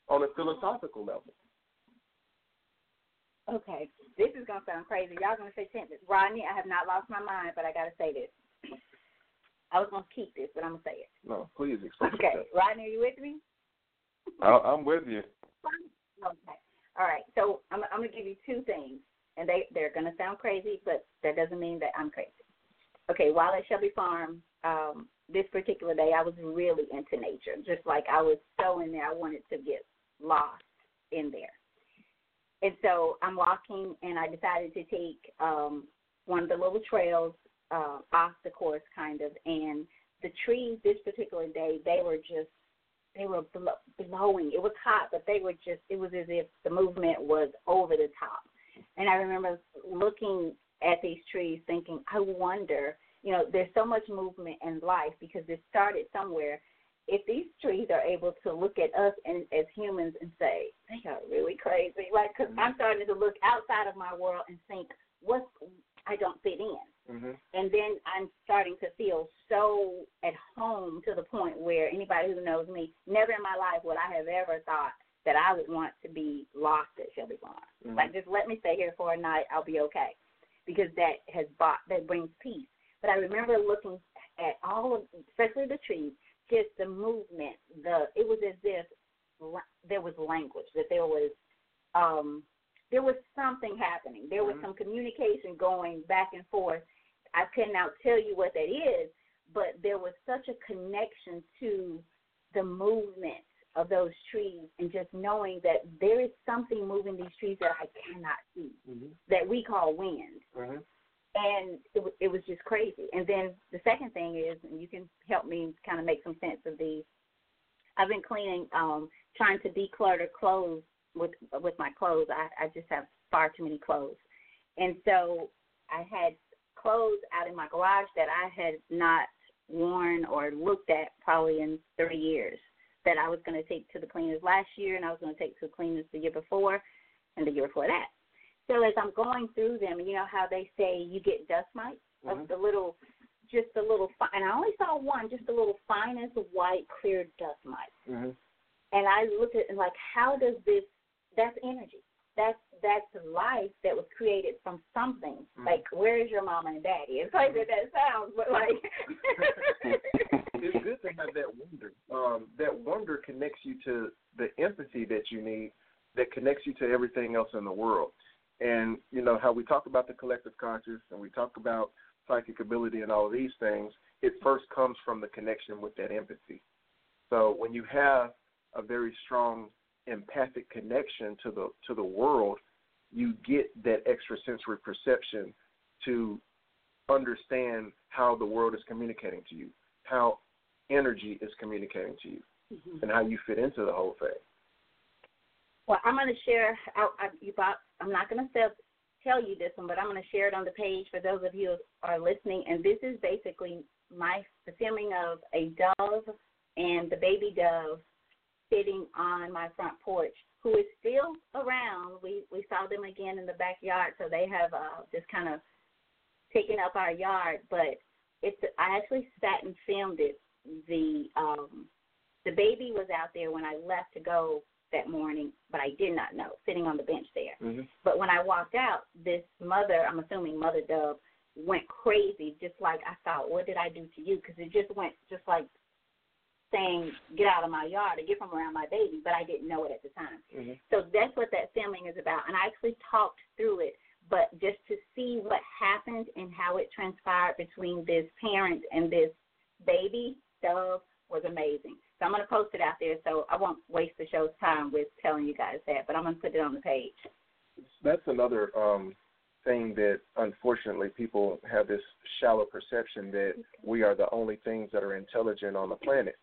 Speaker 3: on a philosophical level.
Speaker 2: Okay, this is gonna sound crazy. Y'all gonna say. Rodney, I have not lost my mind, but I gotta say this. I was gonna keep this, but I'm gonna say it.
Speaker 3: No, please explain.
Speaker 2: Okay, Rodney, are you with me?
Speaker 4: I, I'm with you.
Speaker 2: Okay. All right. So I'm, I'm gonna give you two things, and they they're gonna sound crazy, but that doesn't mean that I'm crazy. Okay. While at Shelby Farm, um, this particular day, I was really into nature. Just like I was so in there, I wanted to get lost in there. And so I'm walking, and I decided to take um, one of the little trails uh, off the course, kind of. And the trees this particular day, they were just they were blow, blowing. It was hot, but they were just. It was as if the movement was over the top. And I remember looking at these trees, thinking, I wonder. You know, there's so much movement in life because it started somewhere. If these trees are able to look at us and as humans and say they are really crazy, like because I'm starting to look outside of my world and think, what I don't fit in
Speaker 3: Mm-hmm.
Speaker 2: and then I'm starting to feel so at home to the point where anybody who knows me, never in my life would I have ever thought that I would want to be lost at Shelby Farm.
Speaker 3: Mhm.
Speaker 2: Like just let me stay here for a night, I'll be okay, because that has bought that brings peace. But I remember looking at all of, especially the trees, just the movement. The it was as if there was language, that there was um there was something happening. There was
Speaker 3: Mhm.
Speaker 2: some communication going back and forth. I cannot tell you what that is, but there was such a connection to the movement of those trees and just knowing that there is something moving these trees that I cannot see
Speaker 3: Mm-hmm.
Speaker 2: that we call wind.
Speaker 3: Mm-hmm.
Speaker 2: And it, it was just crazy. And then the second thing is, and you can help me kind of make some sense of these. I've been cleaning, um, trying to declutter clothes with with my clothes. I, I just have far too many clothes, and so I had clothes out in my garage that I had not worn or looked at probably in 30 years that I was going to take to the cleaners last year, and I was going to take to the cleaners the year before, and the year before that. So as I'm going through them, you know how they say you get dust mites
Speaker 3: Mhm.
Speaker 2: of the little, just a little, and I only saw one, just a little finest white clear dust mite.
Speaker 3: hmm
Speaker 2: And I looked at it and like, how does this? That's energy. That's that's life that was created from something.
Speaker 3: Mhm.
Speaker 2: Like, where is your mama and daddy? It's crazy that sounds, but like,
Speaker 3: it's good to have that wonder. Um, that wonder connects you to the empathy that you need, that connects you to everything else in the world. And you know how we talk about the collective conscious, and we talk about psychic ability and all of these things. It first comes from the connection with that empathy. So when you have a very strong empathic connection to the to the world, you get that extrasensory perception to understand how the world is communicating to you, how energy is communicating to you, mm-hmm. and how you fit into the whole thing.
Speaker 2: Well, I'm going to share. I, I, you bought, I'm not going to tell, tell you this one, but I'm going to share it on the page for those of you who are listening. And this is basically my the filming of a dove and the baby dove sitting on my front porch, who is still around. We we saw them again in the backyard, so they have uh, just kind of taken up our yard. But it's I actually sat and filmed it. The um, the baby was out there when I left to go that morning, but I did not know, sitting on the bench there.
Speaker 3: Mm-hmm.
Speaker 2: But when I walked out, this mother, I'm assuming Mother Dove, went crazy, just like I thought, what did I do to you? Because it just went just like saying, get out of my yard or get from around my baby, but I didn't know it at the time.
Speaker 3: Mm-hmm.
Speaker 2: So that's what that filming is about. And I actually talked through it, but just to see what happened and how it transpired between this parent and this baby dove was amazing. So I'm going to post it out there so I won't waste the show's time with telling you guys that, but I'm going to put it on the page.
Speaker 3: That's another um, thing that unfortunately people have this shallow perception that we are the only things that are intelligent on the planet.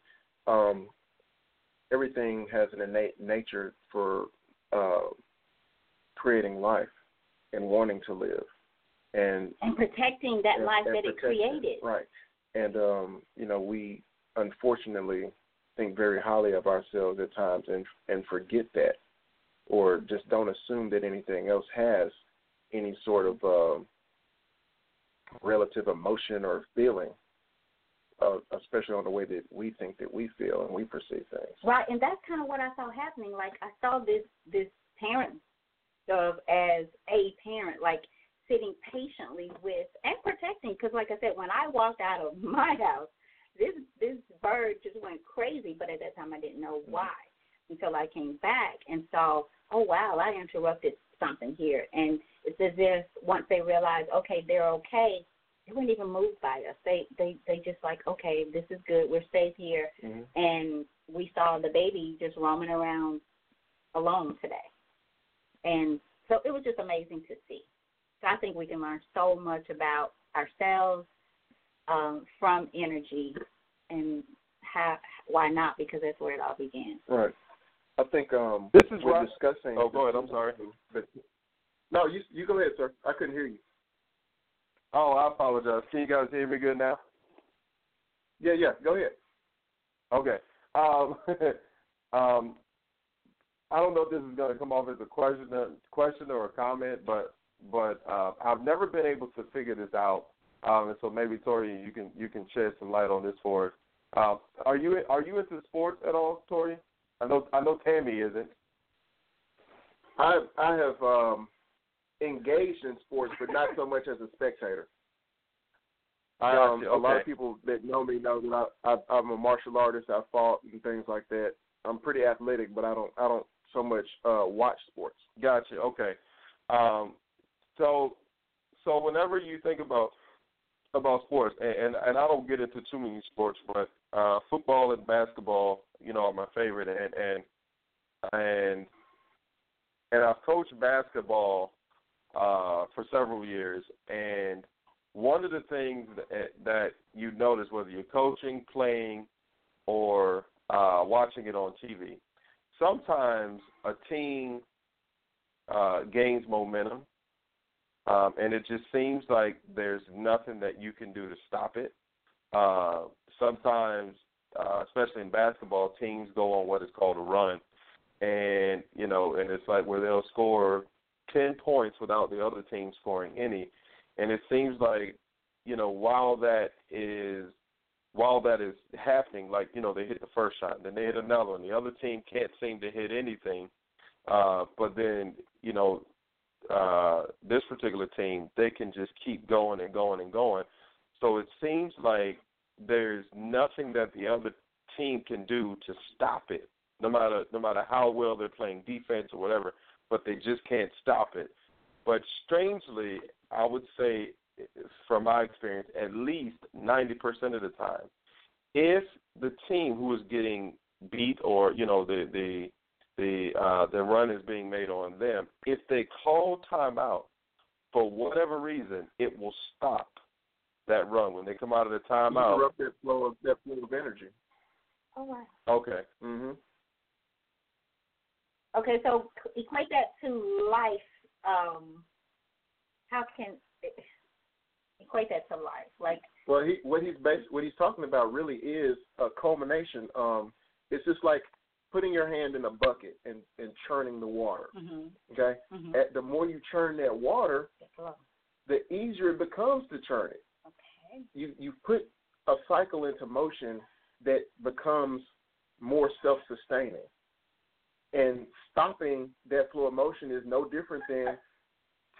Speaker 3: Um, everything has an innate nature for uh, creating life and wanting to live, and
Speaker 2: And protecting that
Speaker 3: and-
Speaker 2: life
Speaker 3: and
Speaker 2: that it created.
Speaker 3: Right. And um, you know, we unfortunately think very highly of ourselves at times and and forget that or just don't assume that anything else has any sort of uh, relative emotion or feeling, uh, especially on the way that we think that we feel and we perceive things.
Speaker 2: Right, and that's kind of what I saw happening. Like I saw this this parent of as a parent, like sitting patiently with and protecting. Because, like I said, when I walked out of my house, this this bird just went crazy. But at that time, I didn't know why until I came back and saw, oh wow, I interrupted something here. And it's as if once they realize, okay, they're okay, they weren't even moved by us. They they they just like, okay, this is good. We're safe here
Speaker 3: Mm-hmm.
Speaker 2: and we saw the baby just roaming around alone today. And so it was just amazing to see. So I think we can learn so much about ourselves um, from energy and how why not because that's where it all began.
Speaker 3: Right. I think um,
Speaker 4: This is what
Speaker 3: we're
Speaker 4: right-
Speaker 3: discussing.
Speaker 4: Oh, go ahead. I'm sorry.
Speaker 3: But, no, you you go ahead, sir. I couldn't hear you.
Speaker 4: Oh, I apologize. Can you guys hear me good now?
Speaker 3: Yeah, yeah. Go ahead.
Speaker 4: Okay. Um, um, I don't know if this is going to come off as a question, a question or a comment, but but uh, I've never been able to figure this out. Um, and so maybe Tori, you can you can shed some light on this for us. Um, are you are you into sports at all, Tori? I know I know Tammy isn't.
Speaker 3: I I have um, engaged in sports, but not so much as a spectator.
Speaker 4: I
Speaker 3: Um,
Speaker 4: gotcha.
Speaker 3: A lot of people that know me know that I, I I'm a martial artist. I fought and things like that. I'm pretty athletic, but I don't I don't so much uh, watch sports.
Speaker 4: Gotcha. Okay. Um, so, so whenever you think about about sports, and, and and I don't get into too many sports, but uh, football and basketball, you know, are my favorite, and and and and I've coached basketball uh, for several years, and one of the things that, you notice, whether you're coaching, playing, or uh, watching it on TV, sometimes a team uh, gains momentum, um, and it just seems like there's nothing that you can do to stop it. Uh, sometimes uh, especially in basketball, teams go on what is called a run, and you know, and it's like where they'll score ten points without the other team scoring any, and it seems like you know while that is while that is happening, like you know they hit the first shot, then they hit another, and the other team can't seem to hit anything. Uh, but then you know uh, this particular team, they can just keep going and going and going. So it seems like there's nothing that the other team can do to stop it, no matter no matter how well they're playing defense or whatever. But they just can't stop it. But strangely, I would say, from my experience, at least ninety percent of the time, if the team who is getting beat or you know the the the uh, the run is being made on them, if they call timeout for whatever reason, it will stop that run when they come out of the timeout.
Speaker 3: Interrupt that flow of that flow of energy.
Speaker 2: Oh, wow.
Speaker 4: Okay.
Speaker 3: Mhm.
Speaker 2: Okay, so equate that to life. Um, how can equate that to life? Like,
Speaker 3: Well, he what he's bas- what he's talking about really is a culmination. Um, it's just like putting your hand in a bucket and and churning the water.
Speaker 2: mm-hmm,
Speaker 3: Okay,
Speaker 2: mm-hmm.
Speaker 3: At the more you churn that water, the easier it becomes to churn it.
Speaker 2: Okay.
Speaker 3: You you put a cycle into motion that becomes more self-sustaining, and stopping that flow of motion is no different than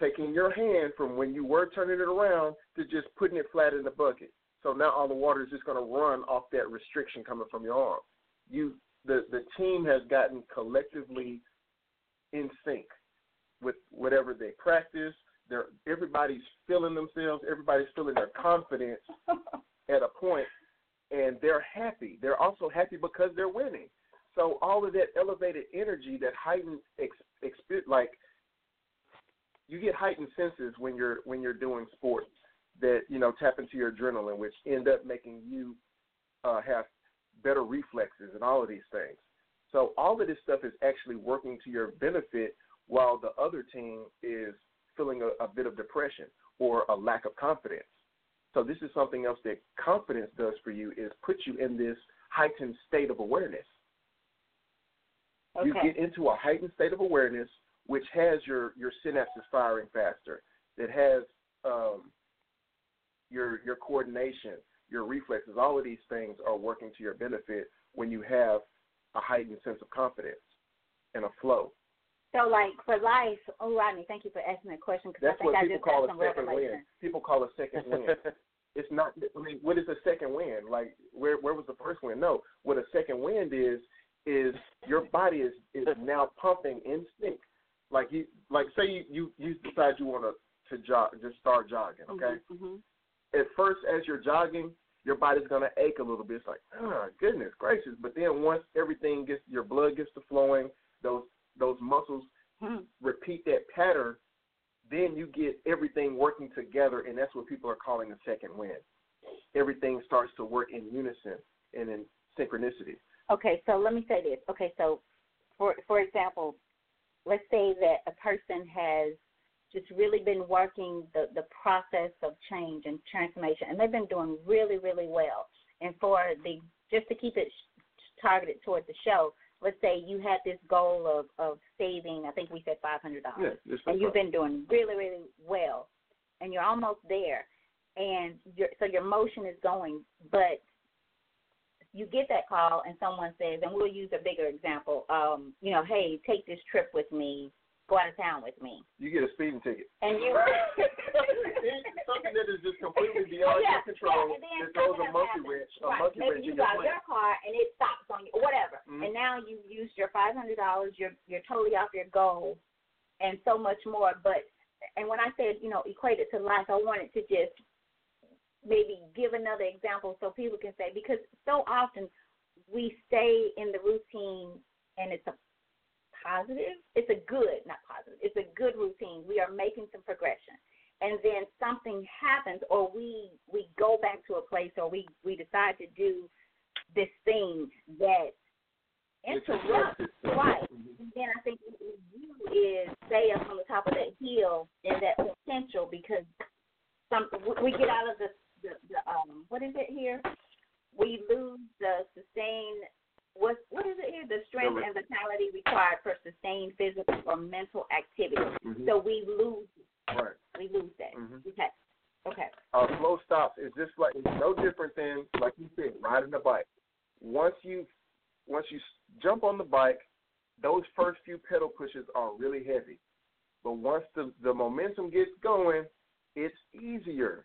Speaker 3: taking your hand from when you were turning it around to just putting it flat in the bucket. So now all the water is just going to run off that restriction coming from your arm. You the the team has gotten collectively in sync with whatever they practice. They're everybody's feeling themselves. Everybody's feeling their confidence at a point, and they're happy. They're also happy because they're winning. So all of that elevated energy, that heightened ex, exp, like you get heightened senses when you're when you're doing sports that you know tap into your adrenaline, which end up making you uh, have better reflexes and all of these things. So all of this stuff is actually working to your benefit, while the other team is feeling a, a bit of depression or a lack of confidence. So this is something else that confidence does for you is put you in this heightened state of awareness. You get into a heightened state of awareness, which has your your synapses firing faster. That has um, your your coordination, your reflexes. All of these things are working to your benefit when you have a heightened sense of confidence and a flow.
Speaker 2: So, like for life, oh Rodney, thank you for asking that question because I think
Speaker 3: what
Speaker 2: I
Speaker 3: people
Speaker 2: just
Speaker 3: call
Speaker 2: got
Speaker 3: a
Speaker 2: some
Speaker 3: second
Speaker 2: revelation.
Speaker 3: win. People call a second win. it's not. I mean, what is a second win? Like, where where was the first win? No, what a second wind is is your body is is now pumping in sync. Like you, like say you you, you decide you want to to jog, just start jogging. Okay.
Speaker 2: Mm-hmm.
Speaker 3: At first, as you're jogging, your body's gonna ache a little bit. It's like, oh goodness gracious! But then once everything gets your blood gets to flowing, those those muscles
Speaker 2: Hmm.
Speaker 3: repeat that pattern, then you get everything working together, and that's what people are calling a second wind. Everything starts to work in unison and in synchronicity.
Speaker 2: Okay, so let me say this. Okay, so for for example, let's say that a person has just really been working the the process of change and transformation, and they've been doing really really well. And for the just to keep it targeted toward the show, let's say you had this goal of of saving. I think we said five hundred dollars.
Speaker 3: just
Speaker 2: and you've been doing really, really well, and you're almost there, and your so your motion is going, but you get that call and someone says, and we'll use a bigger example, um, you know, hey, take this trip with me, go out of town with me,
Speaker 3: you get a speeding ticket.
Speaker 2: and you.
Speaker 3: Something that is just completely beyond
Speaker 2: yeah,
Speaker 3: your control.
Speaker 2: yeah, and then
Speaker 3: throws a monkey wrench, a
Speaker 2: right.
Speaker 3: monkey
Speaker 2: Maybe
Speaker 3: wrench
Speaker 2: you
Speaker 3: in your
Speaker 2: got your car and it stops on you, or whatever,
Speaker 3: Mhm.
Speaker 2: and now you used your five hundred dollars. You're you're totally off your goal, and so much more. But and when I said you know equate it to life, I wanted to just maybe give another example so people can say because so often we stay in the routine and it's a positive, it's a good, not positive, it's a good routine. We are making some progression. And then something happens or we we go back to a place or we, we decide to do this thing that interrupts right. Mm-hmm. And then I think what we do is stay up on the top of that hill and that potential because some we get out of the the, the um what is it here? We lose the sustained what what is it here? The strength and vitality required for sustained physical or mental activity.
Speaker 3: Mm-hmm.
Speaker 2: So we lose
Speaker 3: right.
Speaker 2: we lose that.
Speaker 3: Mm-hmm.
Speaker 2: Okay. Okay.
Speaker 3: Uh, slow stops is just like it's no different than like you said, riding a bike. Once you once you jump on the bike, those first few pedal pushes are really heavy. But once the, the momentum gets going, it's easier.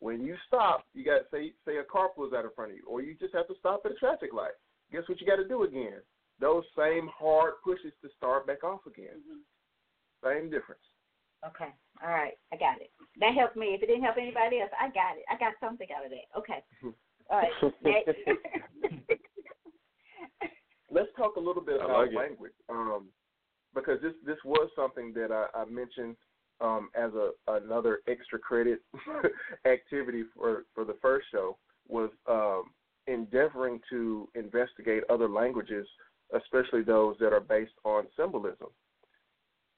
Speaker 3: When you stop, you got say say a car pulls out in front of you, or you just have to stop at a traffic light. Guess what you got to do again? Those same hard pushes to start back off again. Same difference.
Speaker 2: Okay. All right. I got it. That helped me. If it didn't help anybody else, I got it. I got something out of that. Okay. All right. Next.
Speaker 3: let's talk a little bit about
Speaker 4: like
Speaker 3: language, um, because this this was something that I, I mentioned um, as a another extra credit activity for for the first show was um, endeavoring to investigate other languages, especially those that are based on symbolism.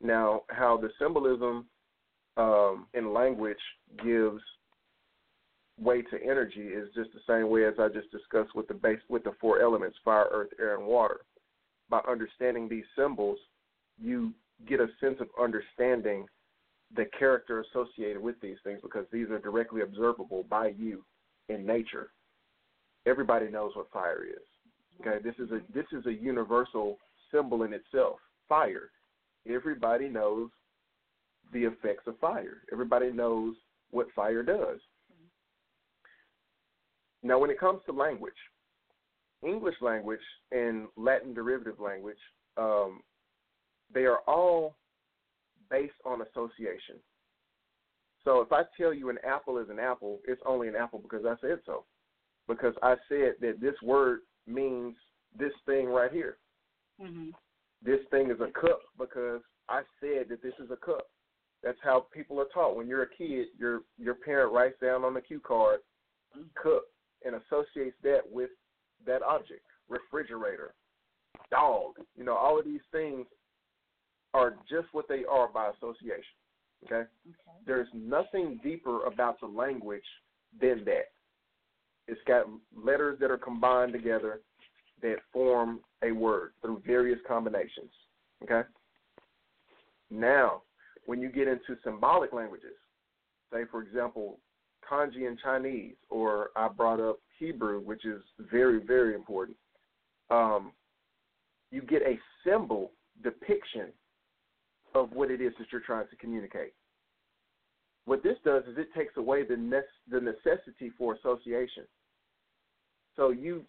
Speaker 3: Now, how the symbolism um, in language gives way to energy is just the same way as I just discussed with the base with the four elements fire, earth, air, and water. By understanding these symbols, you get a sense of understanding the character associated with these things because these are directly observable by you in nature. Everybody knows what fire is. Okay, this is a this is a universal symbol in itself. Fire. Everybody knows the effects of fire. Everybody knows what fire does. Now, when it comes to language, English language and Latin derivative language, um, they are all based on association. So if I tell you an apple is an apple, it's only an apple because I said so. Because I said that this word means this thing right here.
Speaker 2: hmm
Speaker 3: This thing is a cup because I said that this is a cup. That's how people are taught. When you're a kid, your your parent writes down on the cue card cup and associates that with that object. Refrigerator, dog. You know, all of these things are just what they are by association. Okay?
Speaker 2: Okay.
Speaker 3: There's nothing deeper about the language than that. It's got letters that are combined together that form a word through various combinations. Okay? Now, when you get into symbolic languages, say for example, kanji in Chinese, or I brought up Hebrew, which is very, very important, um, you get a symbol depiction of what it is that you're trying to communicate. What this does is it takes away the ne- the necessity for association. So you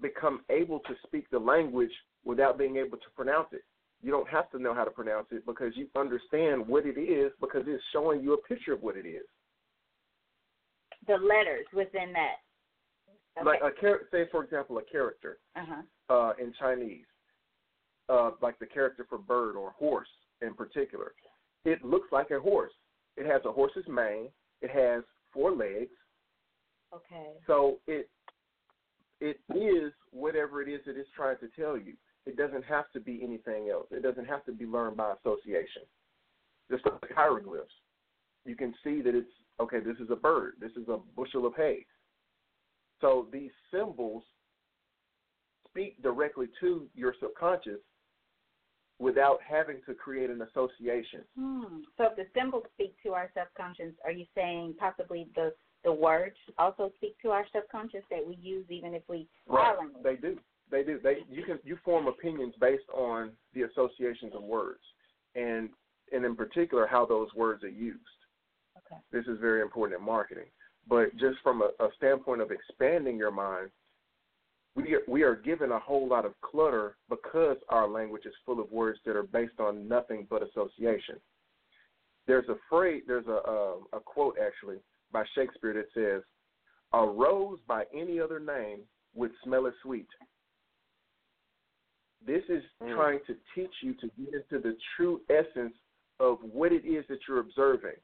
Speaker 3: become able to speak the language without being able to pronounce it. You don't have to know how to pronounce it because you understand what it is because it's showing you a picture of what it is.
Speaker 2: The letters within that. Okay.
Speaker 3: Like a char- say for example a character
Speaker 2: uh-huh.
Speaker 3: uh, in Chinese, uh, like the character for bird or horse in particular. It looks like a horse. It has a horse's mane. It has four legs.
Speaker 2: Okay.
Speaker 3: So it it is whatever it is that it's trying to tell you. It doesn't have to be anything else. It doesn't have to be learned by association. Just like hieroglyphs. You can see that it's okay, this is a bird, this is a bushel of hay. So these symbols speak directly to your subconscious without having to create an association.
Speaker 2: Hmm. So if the symbols speak to our subconscious, are you saying possibly the the words also speak to our subconscious that we use even if we
Speaker 3: Right.
Speaker 2: language?
Speaker 3: They do. They do. They you can you form opinions based on the associations of words, and and in particular how those words are used.
Speaker 2: Okay.
Speaker 3: This is very important in marketing. But just from a, a standpoint of expanding your mind, we are, we are given a whole lot of clutter because our language is full of words that are based on nothing but association. There's a phrase. There's a a, a quote actually by Shakespeare that says, "A rose by any other name would smell as sweet." This is
Speaker 4: Mm.
Speaker 3: trying to teach you to get into the true essence of what it is that you're observing.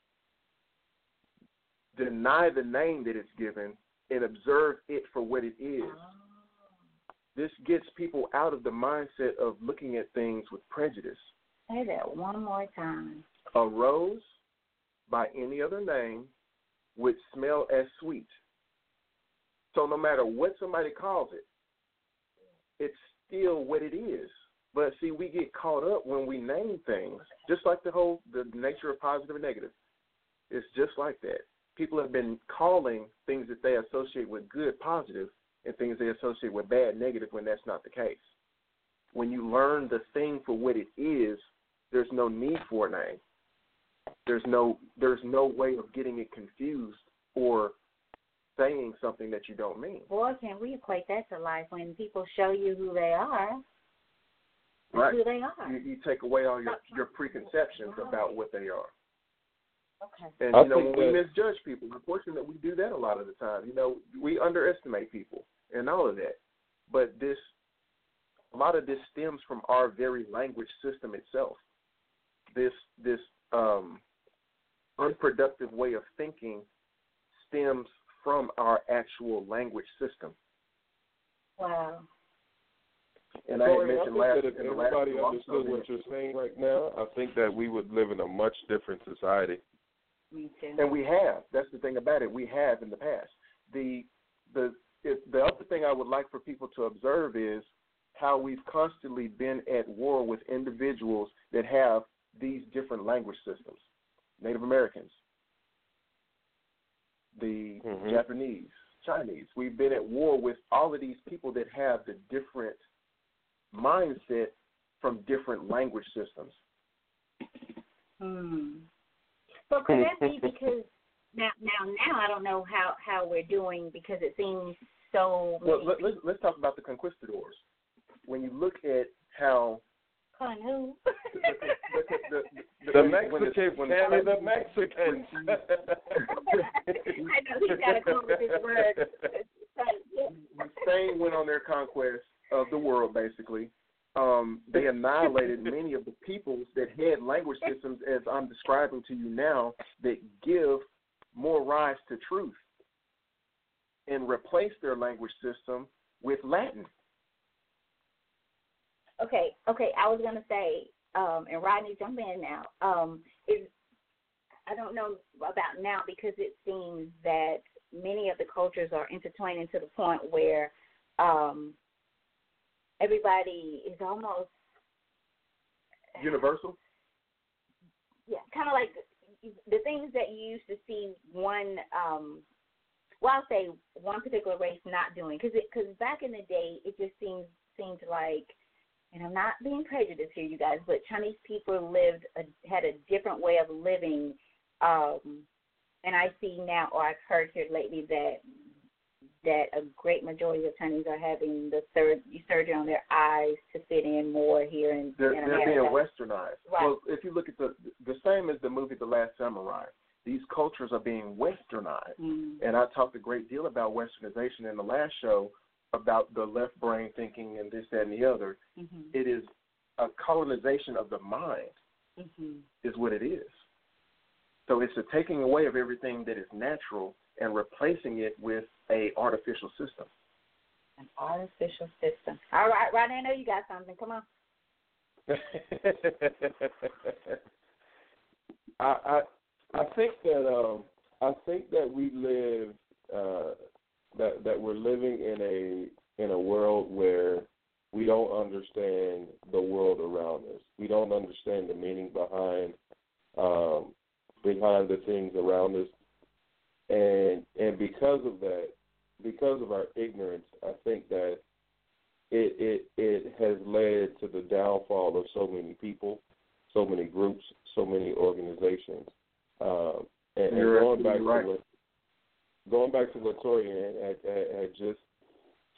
Speaker 3: Deny the name that it's given and observe it for what it is. This gets people out of the mindset of looking at things with prejudice.
Speaker 2: Say that one more time.
Speaker 3: A rose by any other name would smell as sweet. So no matter what somebody calls it, it's still what it is. But see, we get caught up when we name things, just like the whole the nature of positive and negative. It's just like that. People have been calling things that they associate with good positive and things they associate with bad negative when that's not the case. When you learn the thing for what it is, there's no need for a name. There's no there's no way of getting it confused or saying something that you don't mean.
Speaker 2: Boy, can we equate that to life when people show you who they are,
Speaker 3: Right.
Speaker 2: who they are.
Speaker 3: You, you take away all your your preconceptions about what they are.
Speaker 2: Okay.
Speaker 3: And
Speaker 4: I
Speaker 3: you know, when
Speaker 4: think
Speaker 3: we misjudge people, unfortunately, we do that a lot of the time. You know, we underestimate people and all of that. But this, a lot of this stems from our very language system itself. This this um, unproductive way of thinking stems from our actual language system.
Speaker 2: Wow.
Speaker 3: And I had mentioned
Speaker 4: think
Speaker 3: last
Speaker 4: that if
Speaker 3: in last
Speaker 4: everybody understood what you're saying right now, I think that we would live in a much different society.
Speaker 2: Me too.
Speaker 3: And we have. That's the thing about it. We have in the past. The the it, the other thing I would like for people to observe is how we've constantly been at war with individuals that have these different language systems. Native Americans, the
Speaker 4: Mhm.
Speaker 3: Japanese, Chinese. We've been at war with all of these people that have the different mindset from different language systems.
Speaker 2: Hmm. So could that be because now, now, now I don't know how how we're doing because it seems so.
Speaker 3: Well, let, let's let's talk about the conquistadors. When you look at how
Speaker 2: Con who?
Speaker 3: the, the, the, the,
Speaker 4: The
Speaker 3: when-
Speaker 4: Mexicans,
Speaker 3: when
Speaker 4: Tammy, the Mexicans.
Speaker 2: I know he's got to come up with his word.
Speaker 3: when Spain went on their conquest of the world, basically, um, they annihilated many of the peoples that had language systems, as I'm describing to you now, that give more rise to truth, and replaced their language system with Latin.
Speaker 2: Okay, okay. I was gonna say, um, and Rodney, jump in now. Um, is I don't know about now because it seems that many of the cultures are intertwining to the point where um, everybody is almost
Speaker 3: Universal.
Speaker 2: yeah, kind of like the things that you used to see one, um, well, I'll say one particular race not doing, because because back in the day, it just seems seemed like, and I'm not being prejudiced here, you guys, but Chinese people lived a, had a different way of living, um, and I see now, or I've heard here lately that that a great majority of Chinese are having the third surgery on their eyes to fit in more here in,
Speaker 3: They're,
Speaker 2: in
Speaker 3: they're being westernized.
Speaker 2: Right.
Speaker 3: Well, if you look at the the same as the movie The Last Samurai, these cultures are being westernized.
Speaker 2: Mm.
Speaker 3: And I talked a great deal about westernization in the last show about the left brain thinking and this, that, and the other.
Speaker 2: Mhm.
Speaker 3: It is a colonization of the mind,
Speaker 2: Mhm.
Speaker 3: is what it is. So it's a taking away of everything that is natural and replacing it with a artificial system.
Speaker 2: An artificial system. All right, Rodney, I know you got something. Come on.
Speaker 4: I, I I think that um I think that we live uh that that we're living in a in a world where we don't understand the world around us. We don't understand the meaning behind um behind the things around us. And and because of that, because of our ignorance, I think that it it it has led to the downfall of so many people, so many groups, so many organizations. Um, and, and going back
Speaker 3: right.
Speaker 4: to what going back to what Tori had, had, had just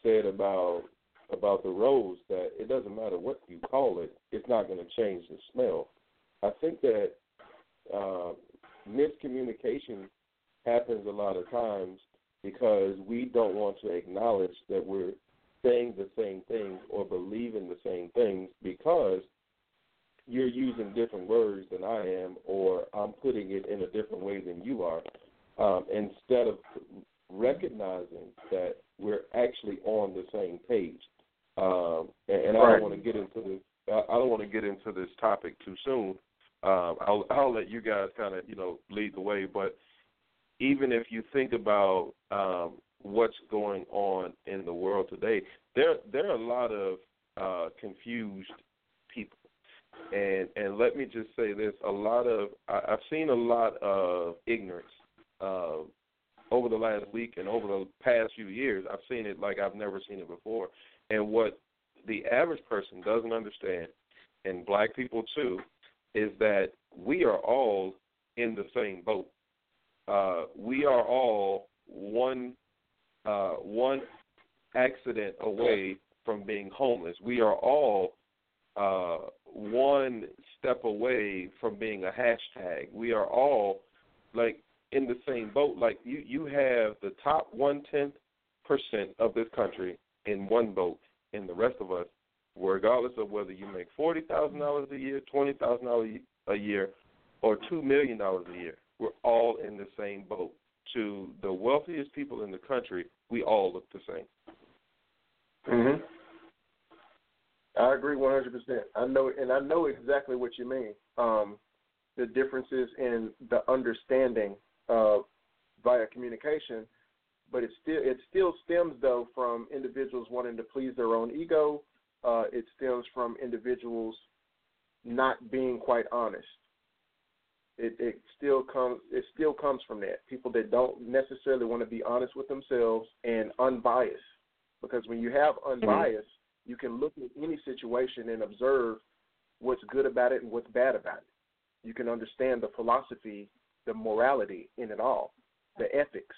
Speaker 4: said about about the rose, that it doesn't matter what you call it, it's not going to change the smell. I think that uh, miscommunication happens a lot of times because we don't want to acknowledge that we're saying the same things or believing the same things because you're using different words than I am, or I'm putting it in a different way than you are, um, instead of recognizing that we're actually on the same page. Um, and, and I don't want to get into this. I I don't want to get into this topic too soon. Um, I'll I'll let you guys kind of you know lead the way, but even if you think about um, what's going on in the world today, there there are a lot of uh, confused people. And and let me just say this: a lot of I, I've seen a lot of ignorance uh, over the last week and over the past few years. I've seen it like I've never seen it before. And what the average person doesn't understand, and black people too, is that we are all in the same boat. Uh, we are all one uh, one accident away from being homeless. We are all uh, one step away from being a hashtag. We are all like in the same boat. Like you, you have the top one tenth percent of this country in one boat, and the rest of us, regardless of whether you make forty thousand dollars a year, twenty thousand dollars a year, or two million dollars a year, we're all in the same boat. To the wealthiest people in the country, we all look the same.
Speaker 3: Mhm. I agree 100%. I know, and I know exactly what you mean. Um, the differences in the understanding uh, via communication, but it still it still stems though from individuals wanting to please their own ego. Uh, it stems from individuals not being quite honest. It, it still comes it still comes from that people that don't necessarily want to be honest with themselves and unbiased because when you have unbiased you can look at any situation and observe what's good about it and what's bad about it. You can understand the philosophy, the morality in it all, the ethics.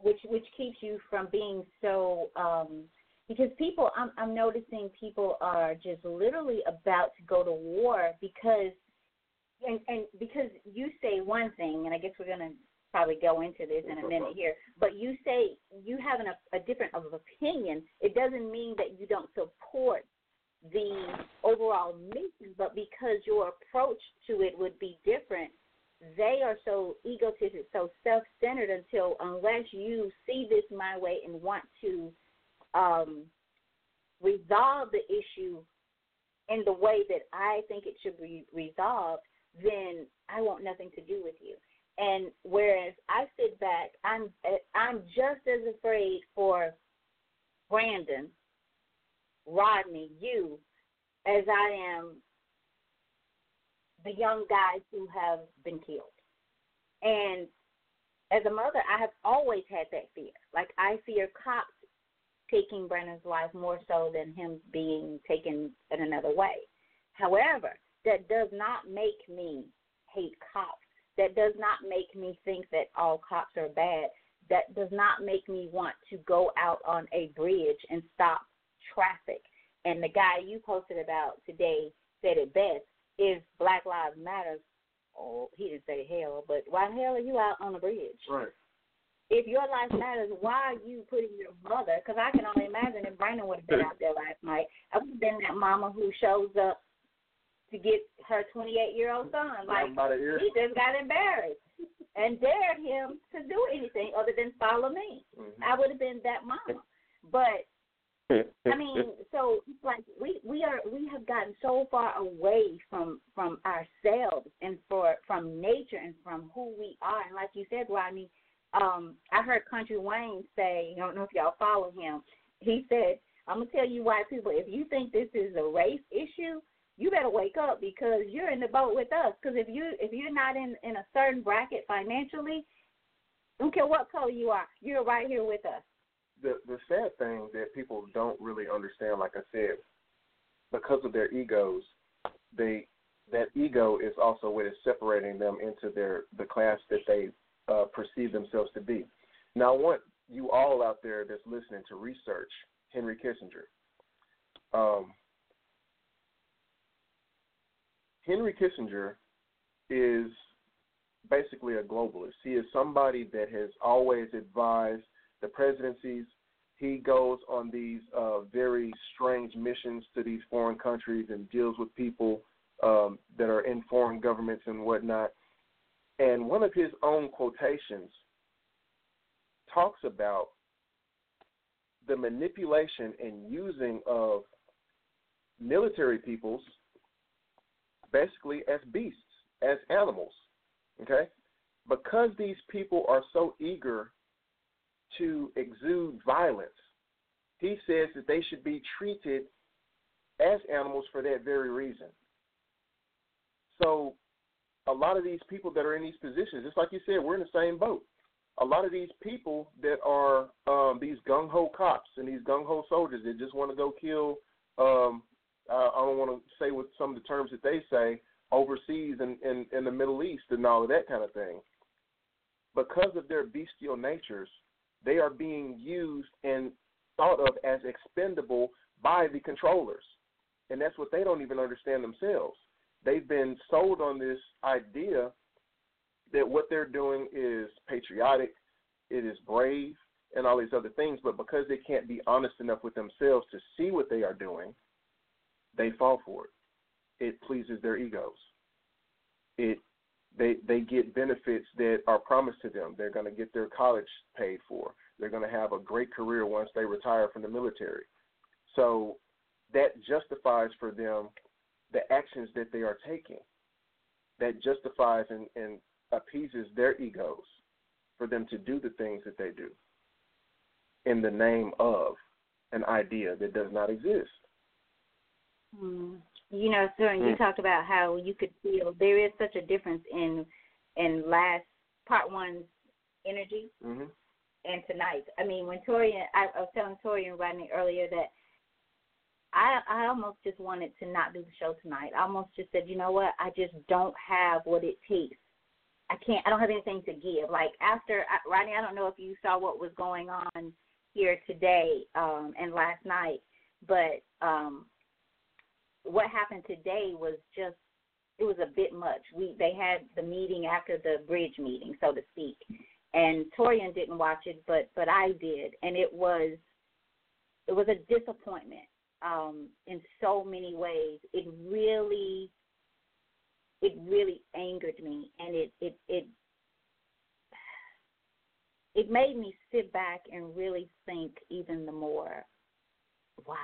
Speaker 2: which which keeps you from being so um because people I'm I'm noticing people are just literally about to go to war because and and because you say one thing and I guess we're gonna probably go into this in a minute here, but you say you have an, a different of opinion, it doesn't mean that you don't support the overall mission, but because your approach to it would be different, they are so egotistic, so self-centered until unless you see this my way and want to um, resolve the issue in the way that I think it should be resolved, then I want nothing to do with you. And whereas I sit back, I'm I'm just as afraid for Brandon, Rodney, you, as I am the young guys who have been killed. And as a mother, I have always had that fear. Like I fear cops taking Brandon's life more so than him being taken in another way. However, that does not make me hate cops. That does not make me think that all cops are bad. That does not make me want to go out on a bridge and stop traffic. And the guy you posted about today said it best is Black Lives Matters. Oh, he didn't say hell, but why the hell are you out on the bridge?
Speaker 3: Right.
Speaker 2: If your life matters, why are you putting your mother? Because I can only imagine if Brandon would have been out there last night, I would have been that mama who shows up to get her 28 year old son. Like he just got embarrassed and dared him to do anything other than follow me.
Speaker 3: Mhm.
Speaker 2: I would have been that mama. But I mean, so it's like we we are we have gotten so far away from from ourselves and for from nature and from who we are. And like you said, Rodney, um, I heard Country Wayne say, I don't know if y'all follow him. He said, "I'm gonna tell you white people, if you think this is a race issue, you better wake up because you're in the boat with us. Because if you if you're not in in a certain bracket financially, don't care what color you are, you're right here with us."
Speaker 3: the the sad thing that people don't really understand, like I said, because of their egos, they that ego is also what is separating them into their the class that they uh, perceive themselves to be. Now, I want you all out there that's listening to research Henry Kissinger. Um, Henry Kissinger is basically a globalist. He is somebody that has always advised the presidencies. He goes on these uh, very strange missions to these foreign countries and deals with people um, that are in foreign governments and whatnot. And one of his own quotations talks about the manipulation and using of military peoples basically as beasts, as animals. Okay? Because these people are so eager to exude violence, he says that they should be treated as animals for that very reason. So, a lot of these people that are in these positions, just like you said, we're in the same boat. A lot of these people that are um, these gung ho cops and these gung ho soldiers that just want to go kill. Um, uh, I don't want to say with some of the terms that they say overseas in, in, in the Middle East and all of that kind of thing. Because of their bestial natures, they are being used and thought of as expendable by the controllers. And that's what they don't even understand themselves. They've been sold on this idea that what they're doing is patriotic, it is brave, and all these other things, but because they can't be honest enough with themselves to see what they are doing, they fall for it. It pleases their egos. It they they get benefits that are promised to them. They're going to get their college paid for. They're going to have a great career once they retire from the military. So that justifies for them the actions that they are taking. That justifies and, and appeases their egos for them to do the things that they do in the name of an idea that does not exist.
Speaker 2: Mm. You know, sir, and you
Speaker 3: Mm.
Speaker 2: talked about how you could feel there is such a difference in in last part one's energy
Speaker 3: hmm
Speaker 2: and tonight. I mean, when Torian, I, I was telling Torian and Rodney earlier that I I almost just wanted to not do the show tonight. I almost just said, you know what, I just don't have what it takes. I can't. I don't have anything to give. Like after I- Rodney, I don't know if you saw what was going on here today um, and last night, but um, what happened today was just it was a bit much. We they had the meeting after the bridge meeting, so to speak, and Torian didn't watch it, but but I did, and it was it was a disappointment um, in so many ways. It really it really angered me, and it it it it made me sit back and really think even the more why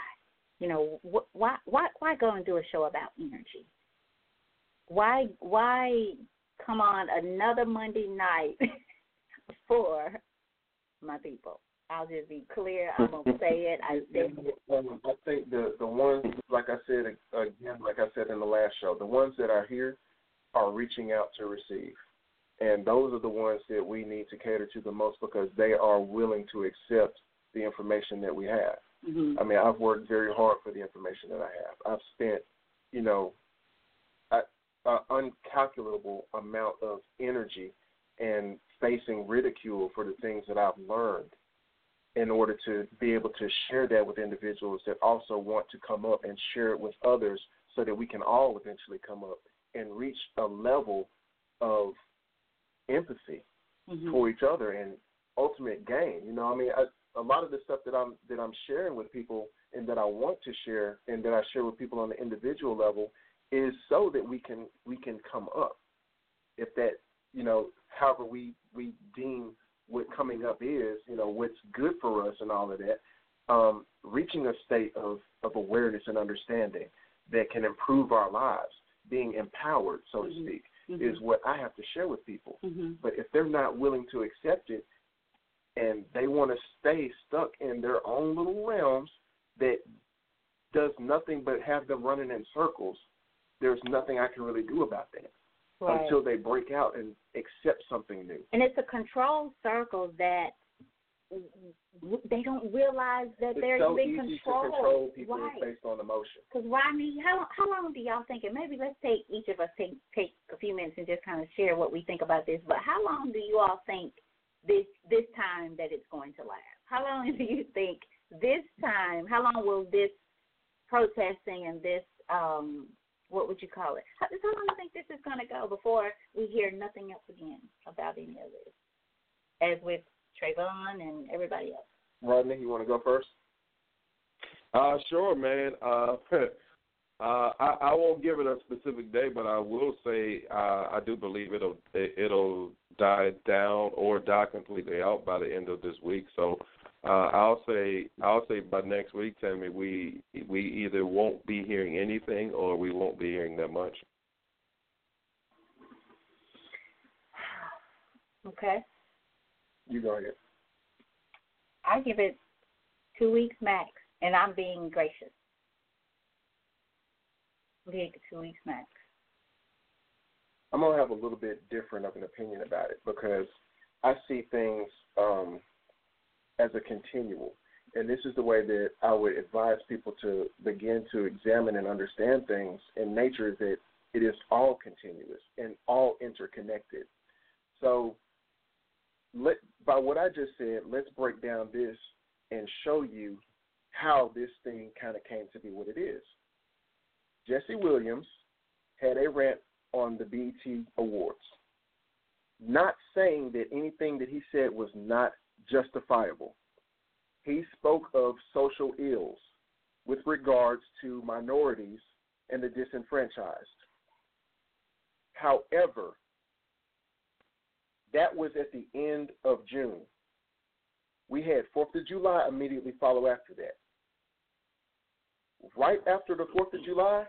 Speaker 2: you know wh- why why why go and do a show about energy why why come on another monday night for my people i'll just be clear i'm gonna say it i it.
Speaker 3: Um, I think the the ones, like I said again, like I said in the last show, the ones that are here are reaching out to receive, and those are the ones that we need to cater to the most because they are willing to accept the information that we have.
Speaker 2: Mhm.
Speaker 3: I mean, I've worked very hard for the information that I have. I've spent, you know, an uncalculable amount of energy and facing ridicule for the things that I've learned in order to be able to share that with individuals that also want to come up and share it with others so that we can all eventually come up and reach a level of empathy
Speaker 2: Mhm.
Speaker 3: for each other and ultimate gain. You know, I mean, I, a lot of the stuff that I'm that I'm sharing with people and that I want to share and that I share with people on the individual level is so that we can we can come up. If that you know, however we we deem what coming up is, you know, what's good for us and all of that, um, reaching a state of of awareness and understanding that can improve our lives, being empowered, so to
Speaker 2: Mhm.
Speaker 3: speak,
Speaker 2: Mhm.
Speaker 3: is what I have to share with people.
Speaker 2: Mhm.
Speaker 3: But if they're not willing to accept it and they want to stay stuck in their own little realms that does nothing but have them running in circles, there's nothing I can really do about that
Speaker 2: Right.
Speaker 3: until they break out and accept something new.
Speaker 2: and it's a control circle that they don't realize that
Speaker 3: It's
Speaker 2: they're
Speaker 3: so
Speaker 2: being
Speaker 3: easy
Speaker 2: controlled.
Speaker 3: to control people
Speaker 2: right.
Speaker 3: based on emotion.
Speaker 2: Because Rodney, how how long do y'all think? And maybe let's take each of us take take a few minutes and just kind of share what we think about this. But how long do you all think this this time that it's going to last? How long do you think this time? How long will this protesting and this um what would you call it? How, how long do you think this is going to go before we hear nothing else again about any of this? As with Trayvon and everybody else.
Speaker 3: Rodney, you want to go first?
Speaker 4: Uh, sure, man. Uh, uh, I, I won't give it a specific day, but I will say uh, I do believe it'll it, it'll die down or die completely out by the end of this week. So uh, I'll say I'll say by next week, Tammy, we we either won't be hearing anything or we won't be hearing that much.
Speaker 2: Okay.
Speaker 3: You go ahead.
Speaker 2: I give it two weeks max, and I'm being gracious. Big two weeks max.
Speaker 3: I'm gonna have a little bit different of an opinion about it because I see things um, as a continual, and this is the way that I would advise people to begin to examine and understand things in nature. Is that it is all continuous and all interconnected. So, let by what I just said, let's break down this and show you how this thing kind of came to be what it is. Jesse Williams had a rant on the BET Awards, not saying that anything that he said was not justifiable. He spoke of social ills with regards to minorities and the disenfranchised. However, that was at the end of June. We had Fourth of July immediately follow after that. Right after the Fourth of July,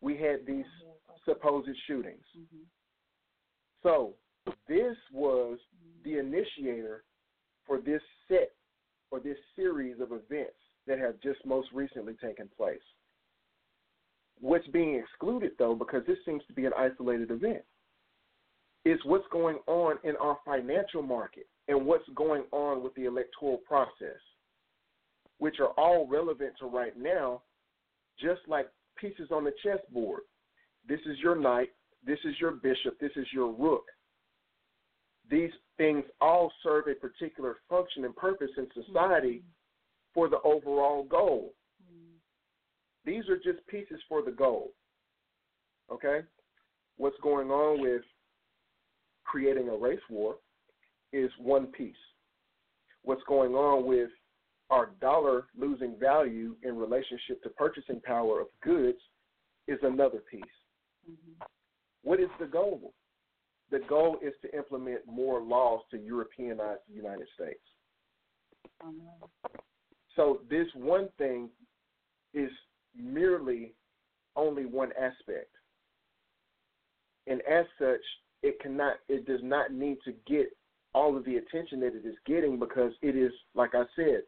Speaker 3: we had these supposed shootings. So this was the initiator for this set or this series of events that have just most recently taken place. What's being excluded, though, because this seems to be an isolated event, is what's going on in our financial market and what's going on with the electoral process, which are all relevant to right now, just like pieces on the chessboard. This is your knight, this is your bishop, this is your rook. These things all serve a particular function and purpose in society mm-hmm. for the overall goal. Mm-hmm. These are just pieces for the goal. Okay? What's going on with creating a race war is one piece. What's going on with our dollar losing value in relationship to purchasing power of goods is another piece. Mm-hmm. What is the goal? The goal is to implement more laws to Europeanize the United States. Mm-hmm. So this one thing is merely only one aspect. And as such, it cannot it does not need to get all of the attention that it is getting because it is, like I said,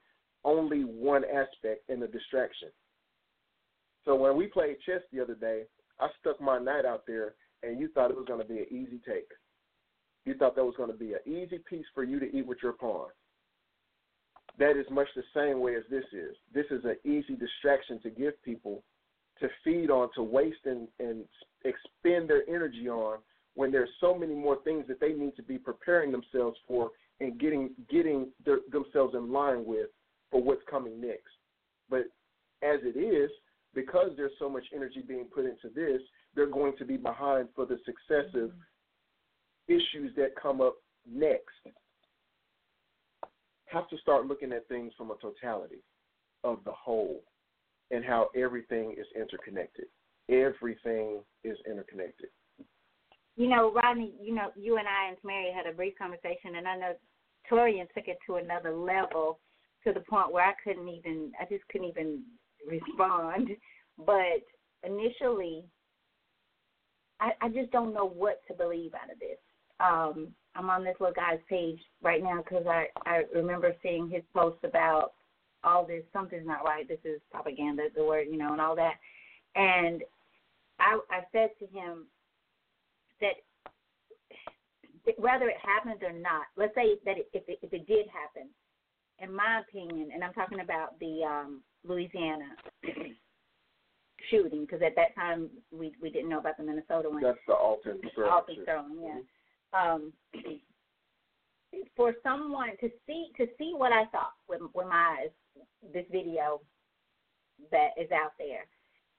Speaker 3: only one aspect and the distraction. So when we played chess the other day, I stuck my knight out there and you thought it was going to be an easy take. You thought that was going to be an easy piece for you to eat with your pawn. That is much the same way as this is. This is an easy distraction to give people to feed on, to waste and, and expend their energy on when there's so many more things that they need to be preparing themselves for and getting getting their, themselves in line with for what's coming next. But as it is, because there's so much energy being put into this, they're going to be behind for the successive mm-hmm. issues that come up next. Have to start looking at things from a totality of the whole and how everything is interconnected. Everything is interconnected.
Speaker 2: You know, Rodney, you know, you and I and Mary had a brief conversation, and I know Torian took it to another level to the point where I couldn't even, I just couldn't even respond. But initially, I, I just don't know what to believe out of this. Um, I'm on this little guy's page right now because I, I remember seeing his post about all this, something's not right, this is propaganda, the word, you know, and all that. And I, I said to him, that whether it happened or not, let's say that if it, if it did happen, in my opinion, and I'm talking about the um, Louisiana shooting, because at that time we we didn't know about the Minnesota one.
Speaker 3: That's the Alton Sterling.
Speaker 2: Alton Sterling, yeah. Um, for someone to see to see what I saw with with my eyes, this video that is out there,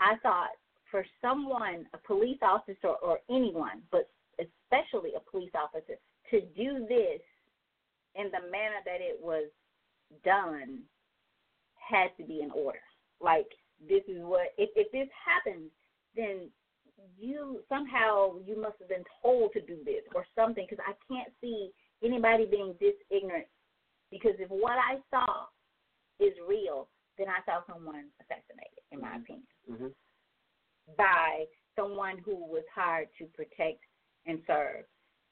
Speaker 2: I thought for someone, a police officer or anyone, but especially a police officer, to do this in the manner that it was done had to be in order. Like this is what if if this happens, then you somehow you must have been told to do this or something because I can't see anybody being this ignorant because if what I saw is real, then I saw someone assassinated, in my opinion
Speaker 3: hmm
Speaker 2: by someone who was hired to protect and serve.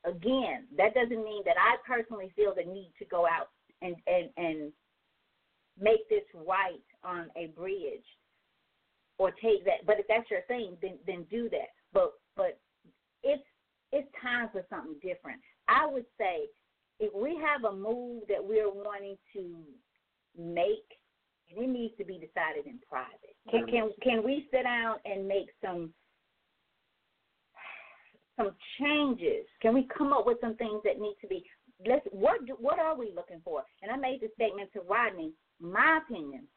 Speaker 2: Again, that doesn't mean that I personally feel the need to go out and, and, and make this right on a bridge or take that. But if that's your thing, then then do that. But but it's it's time for something different. I would say if we have a move that we're wanting to make, and it needs to be decided in private. Can can can we sit down and make some some changes? Can we come up with some things that need to be? Let's what do, what are we looking for? And I made the statement to Rodney. My opinion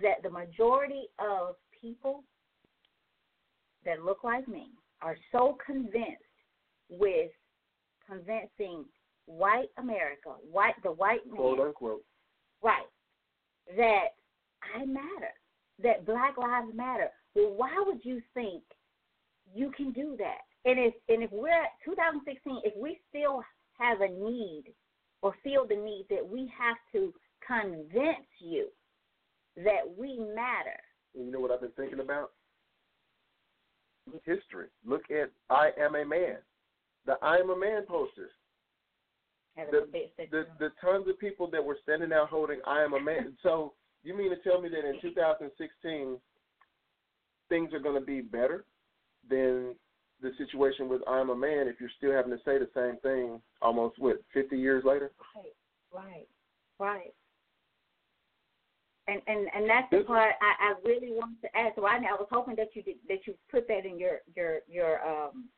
Speaker 2: that the majority of people that look like me are so convinced with convincing white America, white the white man,
Speaker 3: Quote unquote.
Speaker 2: right, that I matter, that Black Lives Matter. Well, why would you think you can do that? And if and if we're at 2016, if we still have a need or feel the need that we have to convince you that we matter,
Speaker 3: you know what I've been thinking about? History. Look at I am a man. The I am a man posters.
Speaker 2: have
Speaker 3: The- The the tons of people that were standing out holding I am a man. so you mean to tell me that in 2016 things are going to be better than the situation with I am a man if you're still having to say the same thing almost what 50 years later?
Speaker 2: Right, right, right. And and and that's the part I, I really wanted to ask. So I, I was hoping that you did that you put that in your your your um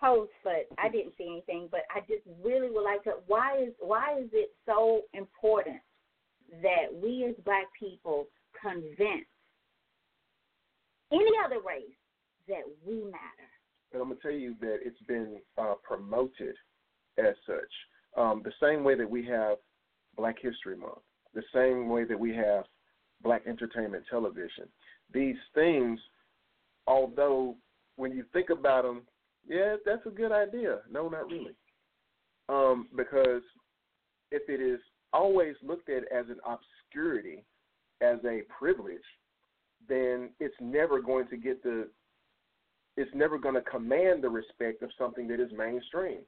Speaker 2: post, but I didn't see anything. But I just really would like to. Why is why is it so important that we as Black people convince any other race that we matter?
Speaker 3: And I'm gonna tell you that it's been uh, promoted as such. Um, the same way that we have Black History Month, the same way that we have Black Entertainment Television. These things, although when you think about them, yeah, that's a good idea. No, not really, um, because if it is always looked at as an obscurity, as a privilege, then it's never going to get the it's never going to command the respect of something that is mainstream.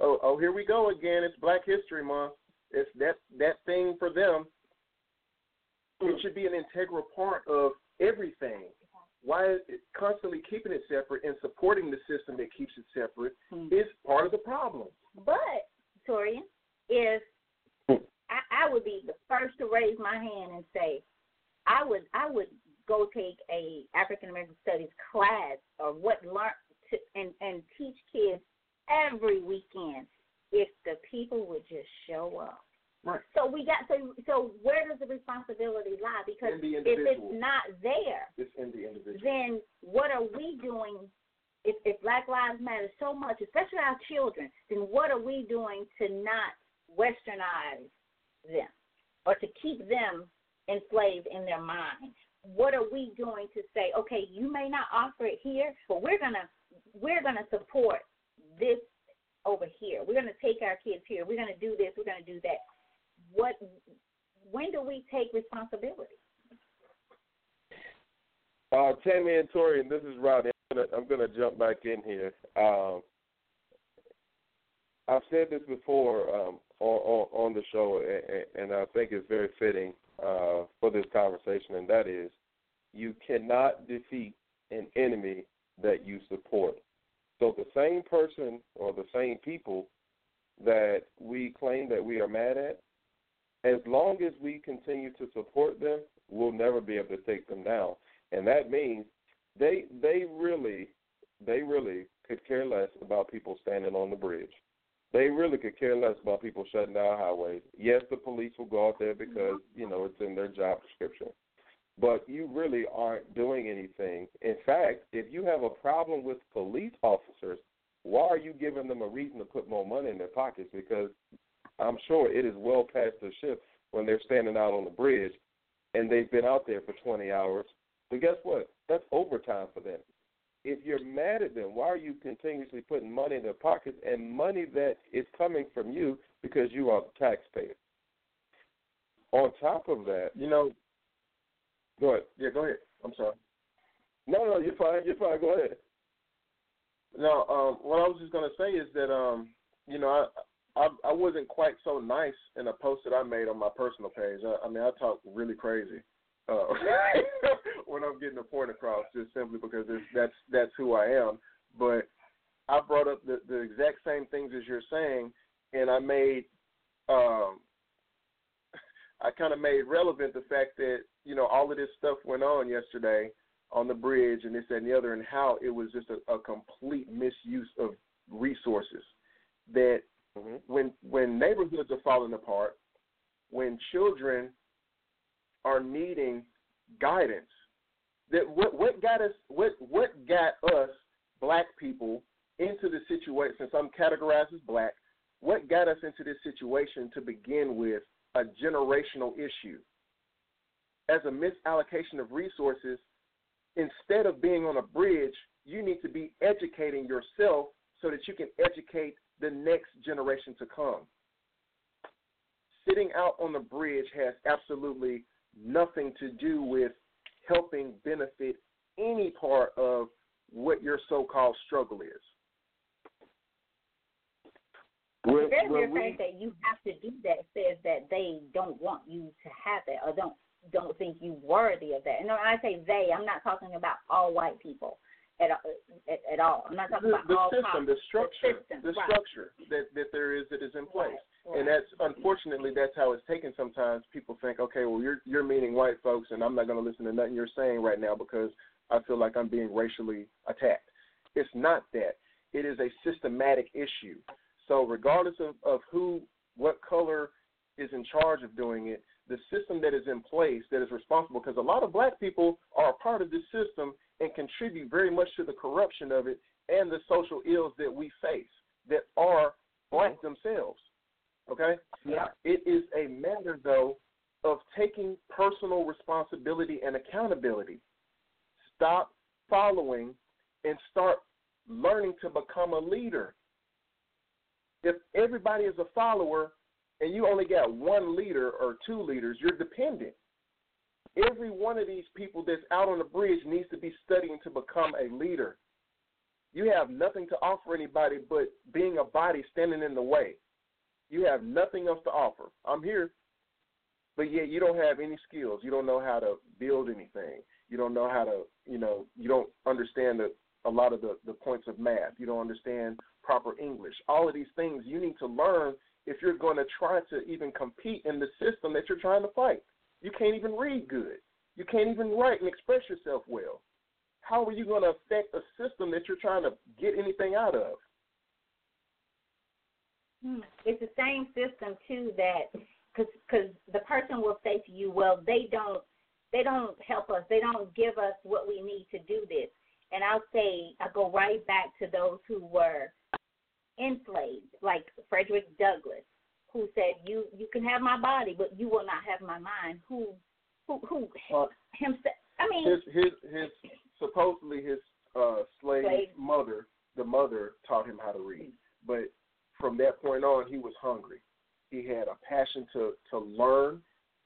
Speaker 3: Oh, oh, here we go again. It's Black History Month. It's that that thing for them. It should be an integral part of everything. Why it constantly keeping it separate and supporting the system that keeps it separate hmm. is part of the problem.
Speaker 2: But Torian, if I, I would be the first to raise my hand and say, I would I would go take a African American Studies class or what learn to, and and teach kids every weekend if the people would just show up.
Speaker 3: Right.
Speaker 2: So we got so so where does the responsibility lie? Because if it's not there,
Speaker 3: It's in the individual.
Speaker 2: then what are we doing if, if Black Lives Matter so much, especially our children, then what are we doing to not westernize them or to keep them enslaved in their mind? What are we doing to say, okay, you may not offer it here, but we're gonna we're gonna support this over here. We're gonna take our kids here. We're gonna do this. We're gonna do that. What? When do we take responsibility?
Speaker 4: Uh, Tammy and Tori, and this is Rodney. I'm gonna, I'm gonna jump back in here. Um, I've said this before um, on, on on the show, and, and I think it's very fitting uh, for this conversation, and that is, you cannot defeat an enemy that you support. So the same person or the same people that we claim that we are mad at, as long as we continue to support them, we'll never be able to take them down. And that means they they really they really could care less about people standing on the bridge. They really could care less about people shutting down highways. Yes, the police will go out there because, mm-hmm. you know, it's in their job description. But you really aren't doing anything. In fact, if you have a problem with police officers, why are you giving them a reason to put more money in their pockets? Because I'm sure it is well past their shift when they're standing out on the bridge and they've been out there for 20 hours. But guess what? That's overtime for them. If you're mad at them, why are you continuously putting money in their pockets and money that is coming from you because you are the taxpayer? On top of that,
Speaker 3: You know,
Speaker 4: go ahead.
Speaker 3: yeah, go ahead. I'm sorry.
Speaker 4: No, no, you're fine. You're fine. Go ahead.
Speaker 3: No, um, what I was just gonna say is that um, you know, I, I I wasn't quite so nice in a post that I made on my personal page. I, I mean, I talk really crazy uh, when I'm getting a point across, just simply because that's that's who I am. But I brought up the the exact same things as you're saying, and I made um I kind of made relevant the fact that you know all of this stuff went on yesterday on the bridge and this that, and the other, and how it was just a, a complete misuse of resources. That
Speaker 4: hmm
Speaker 3: when when neighborhoods are falling apart, when children are needing guidance, that what what got us what what got us black people into the situation since I'm categorized as black, what got us into this situation to begin with a generational issue. As a misallocation of resources, instead of being on a bridge, you need to be educating yourself so that you can educate the next generation to come. Sitting out on the bridge has absolutely nothing to do with helping benefit any part of what your so called struggle is.
Speaker 2: The very
Speaker 4: well, we,
Speaker 2: fact that you have to do that says that they don't want you to have that or don't don't think you worthy of that. And when I say they, I'm not talking about all white people at at, at all. I'm not talking
Speaker 3: The,
Speaker 2: about
Speaker 3: the
Speaker 2: all
Speaker 3: system,
Speaker 2: colors.
Speaker 3: the structure,
Speaker 2: system,
Speaker 3: the
Speaker 2: right.
Speaker 3: structure that, that there is that is in place.
Speaker 2: Right,
Speaker 3: And that's unfortunately that's how it's taken sometimes. People think, okay, well you're you're meaning white folks and I'm not gonna listen to nothing you're saying right now because I feel like I'm being racially attacked. It's not that. It is a systematic issue. So regardless of, of who what color is in charge of doing it, the system that is in place that is responsible because a lot of black people are a part of this system and contribute very much to the corruption of it and the social ills that we face that are black mm-hmm. themselves. Okay?
Speaker 2: Yeah.
Speaker 3: It is a matter, though, of taking personal responsibility and accountability. Stop following and start learning to become a leader. If everybody is a follower and you only got one leader or two leaders, you're dependent. Every one of these people that's out on the bridge needs to be studying to become a leader. You have nothing to offer anybody but being a body standing in the way. You have nothing else to offer. I'm here, but yet you don't have any skills. You don't know how to build anything. You don't know how to, you know, you don't understand the, a lot of the, the points of math. You don't understand proper English. All of these things you need to learn if you're going to try to even compete in the system that you're trying to fight. You can't even read good. You can't even write and express yourself well. How are you going to affect a system that you're trying to get anything out of?
Speaker 2: Hmm. It's the same system too that because cause the person will say to you, well, they don't they don't help us. They don't give us what we need to do this. And I'll say I go right back to those who were enslaved, like Frederick Douglass, who said, "You you can have my body, but you will not have my mind." Who who who
Speaker 3: Well,
Speaker 2: himself? I mean,
Speaker 3: his his his supposedly his uh slave
Speaker 2: Slave.
Speaker 3: mother the mother taught him how to read but from that point on he was hungry. He had a passion to to learn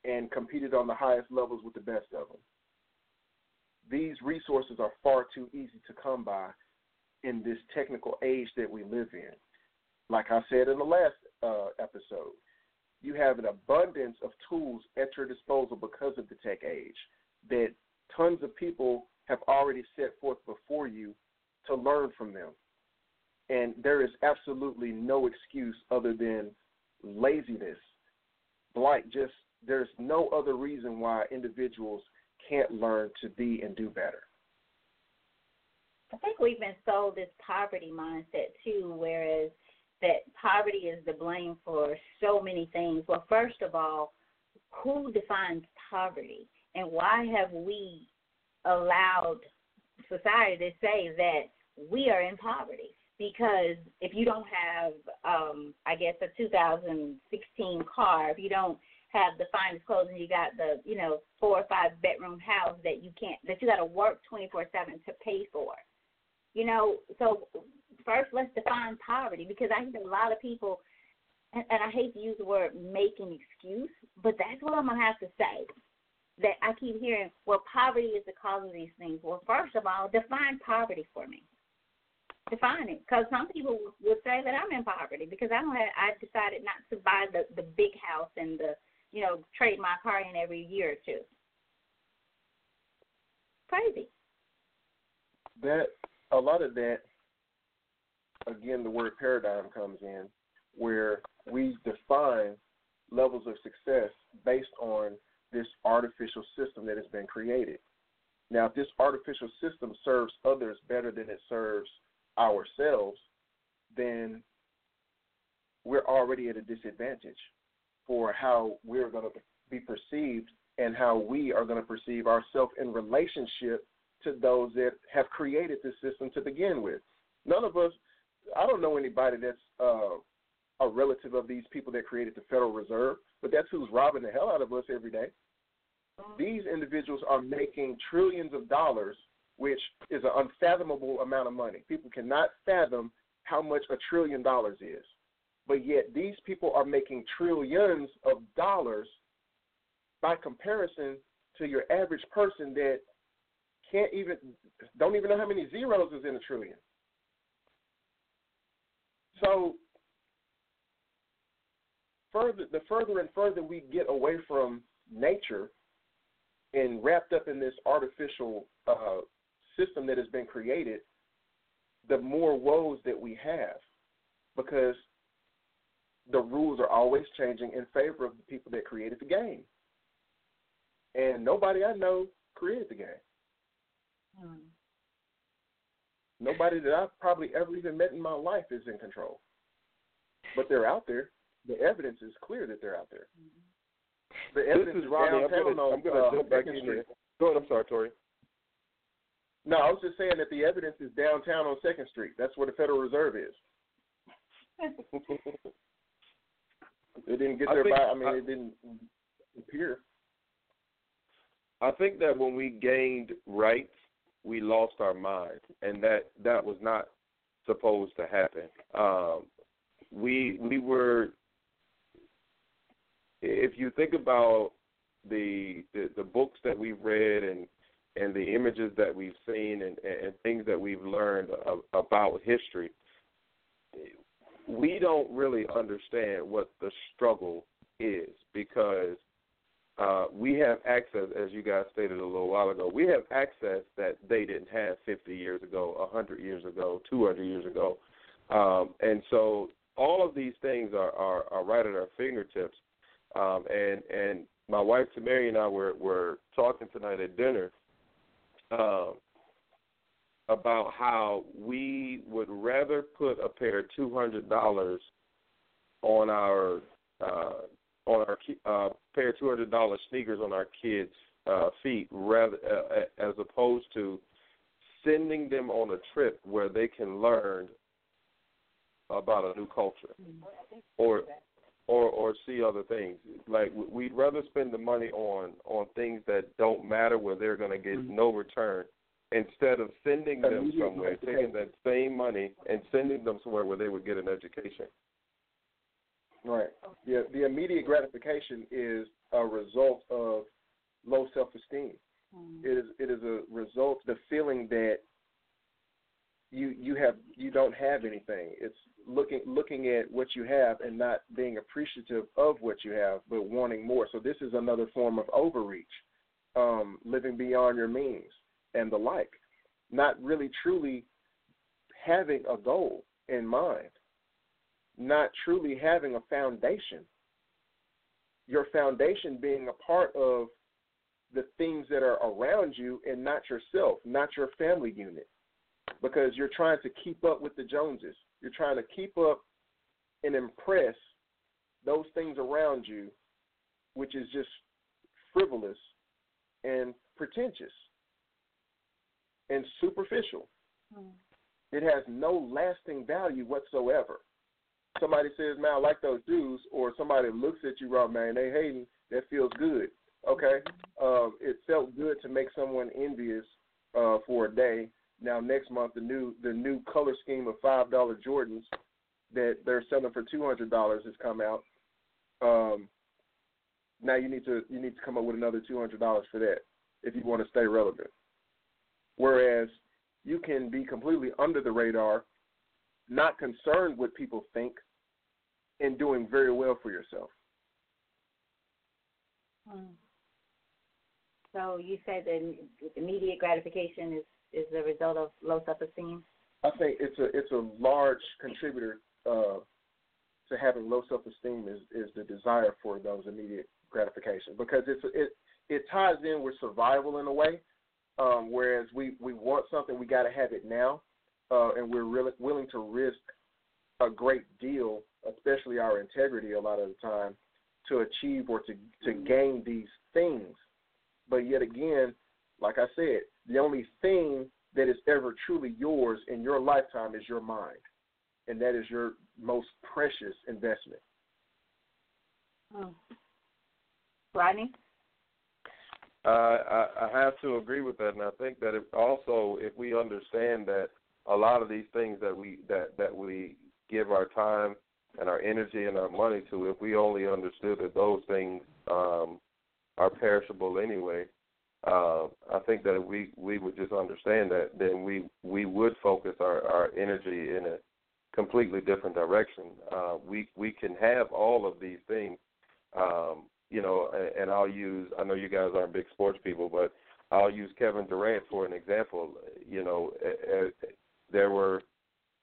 Speaker 3: and competed on the highest levels with the best of them these resources are far too easy to come by in this technical age that we live in. Like i said in the last uh episode you have an abundance of tools at your disposal because of the tech age that tons of people have already set forth before you to learn from them. And there is absolutely no excuse other than laziness. Like just there's no other reason why individuals can't learn to be and do better.
Speaker 2: I think we've been sold this poverty mindset too, whereas that poverty is the blame for so many things. Well, first of all, who defines poverty, and why have we allowed society to say that we are in poverty? Because if you don't have, um, I guess, a 2016 car, if you don't have the finest clothes and you got the, you know, four or five bedroom house that you can't, that you got to work 24/7 to pay for. You know, so first let's define poverty because I hear a lot of people, and, and I hate to use the word make an excuse, but that's what I'm gonna have to say. That I keep hearing, well, poverty is the cause of these things. Well, first of all, define poverty for me. Define it, because some people will say that I'm in poverty because I don't have. I decided not to buy the the big house and the, you know, trade my car in every year or two. crazy.
Speaker 3: that a lot of that again the word paradigm comes in where we define levels of success based on this artificial system that has been created now if this artificial system serves others better than it serves ourselves then we're already at a disadvantage for how we're going to be perceived and how we are going to perceive ourselves in relationship to those that have created this system to begin with. None of us, I don't know anybody that's uh, a relative of these people that created the Federal Reserve, but that's who's robbing the hell out of us every day. These individuals are making trillions of dollars, which is an unfathomable amount of money. People cannot fathom how much a trillion dollars is. But yet these people are making trillions of dollars by comparison to your average person that can't even don't even know how many zeros is in a trillion. So further the further and further we get away from nature and wrapped up in this artificial uh, system that has been created, the more woes that we have because the rules are always changing in favor of the people that created the game. And nobody I know created the game.
Speaker 2: Mm.
Speaker 3: Nobody that I've probably ever even met in my life is in control. But they're out there. The evidence is clear that they're out there. The
Speaker 4: This
Speaker 3: evidence
Speaker 4: is Rodney. I'm gonna,
Speaker 3: on uh,
Speaker 4: jump back in
Speaker 3: Street.
Speaker 4: there. Go ahead. I'm sorry, Tori.
Speaker 3: No, I was just saying that the evidence is downtown on Second Street. That's where the Federal Reserve is. It didn't get
Speaker 4: I
Speaker 3: there
Speaker 4: think-
Speaker 3: by. I mean,
Speaker 4: I-
Speaker 3: it didn't appear.
Speaker 4: I think that when we gained rights, we lost our minds, and that that was not supposed to happen. Um, we we were, if you think about the, the the books that we've read and and the images that we've seen and, and things that we've learned about history, we don't really understand what the struggle is because uh, we have access, as you guys stated a little while ago, we have access that they didn't have 50 years ago, 100 years ago, 200 years ago. Um, and so all of these things are, are, are right at our fingertips. Um, and, and my wife, Tamari, and I were, were talking tonight at dinner um, about how we would rather put a pair of $200 on our uh, on our uh, pair of two hundred dollar sneakers on our kids' uh, feet, rather uh, as opposed to sending them on a trip where they can learn about a new culture, or or or see other things. Like we'd rather spend the money on on things that don't matter, where they're going to get mm-hmm. no return, instead of sending them somewhere, taking that same money and sending them somewhere where they would get an education.
Speaker 3: Right. Yeah. The immediate gratification is a result of low self-esteem. Mm-hmm. It is. It is a result. The feeling that you you have you don't have anything. It's looking looking at what you have and not being appreciative of what you have, but wanting more. So this is another form of overreach, um, living beyond your means and the like. Not really truly having a goal in mind not truly having a foundation. Your foundation being a part of the things that are around you and not yourself, not your family unit. Because you're trying to keep up with the Joneses. You're trying to keep up and impress those things around you, which is just frivolous and pretentious and superficial. It has no lasting value whatsoever somebody says, "Man, I like those dudes," or somebody looks at you, "Raw man, they hating," that feels good. Okay, um, it felt good to make someone envious uh, for a day. Now next month, the new the new color scheme of five dollar Jordans that they're selling for two hundred dollars has come out. Um, now you need to you need to come up with another two hundred dollars for that if you want to stay relevant. Whereas you can be completely under the radar not concerned what people think, and doing very well for yourself.
Speaker 2: So you said that immediate gratification is is the result of low self esteem.
Speaker 3: I think it's a it's a large contributor uh, to having low self esteem is is the desire for those immediate gratification because it's it it ties in with survival in a way. Um, whereas we we want something, we got to have it now, uh, and we're really willing to risk a great deal, especially our integrity, a lot of the time, to achieve or to to gain these things. But yet again, like I said, the only thing that is ever truly yours in your lifetime is your mind, and that is your most precious investment.
Speaker 2: Oh. Rodney?
Speaker 4: Uh, I, I have to agree with that, and I think that if also if we understand that a lot of these things that we that that we give our time and our energy and our money to, if we only understood that those things um, are perishable anyway, uh, I think that if we we would just understand that, then we we would focus our our energy in a completely different direction. Uh, we we can have all of these things, um, you know, and, I'll use. I know you guys aren't big sports people, but I'll use Kevin Durant for an example. You know, uh, there were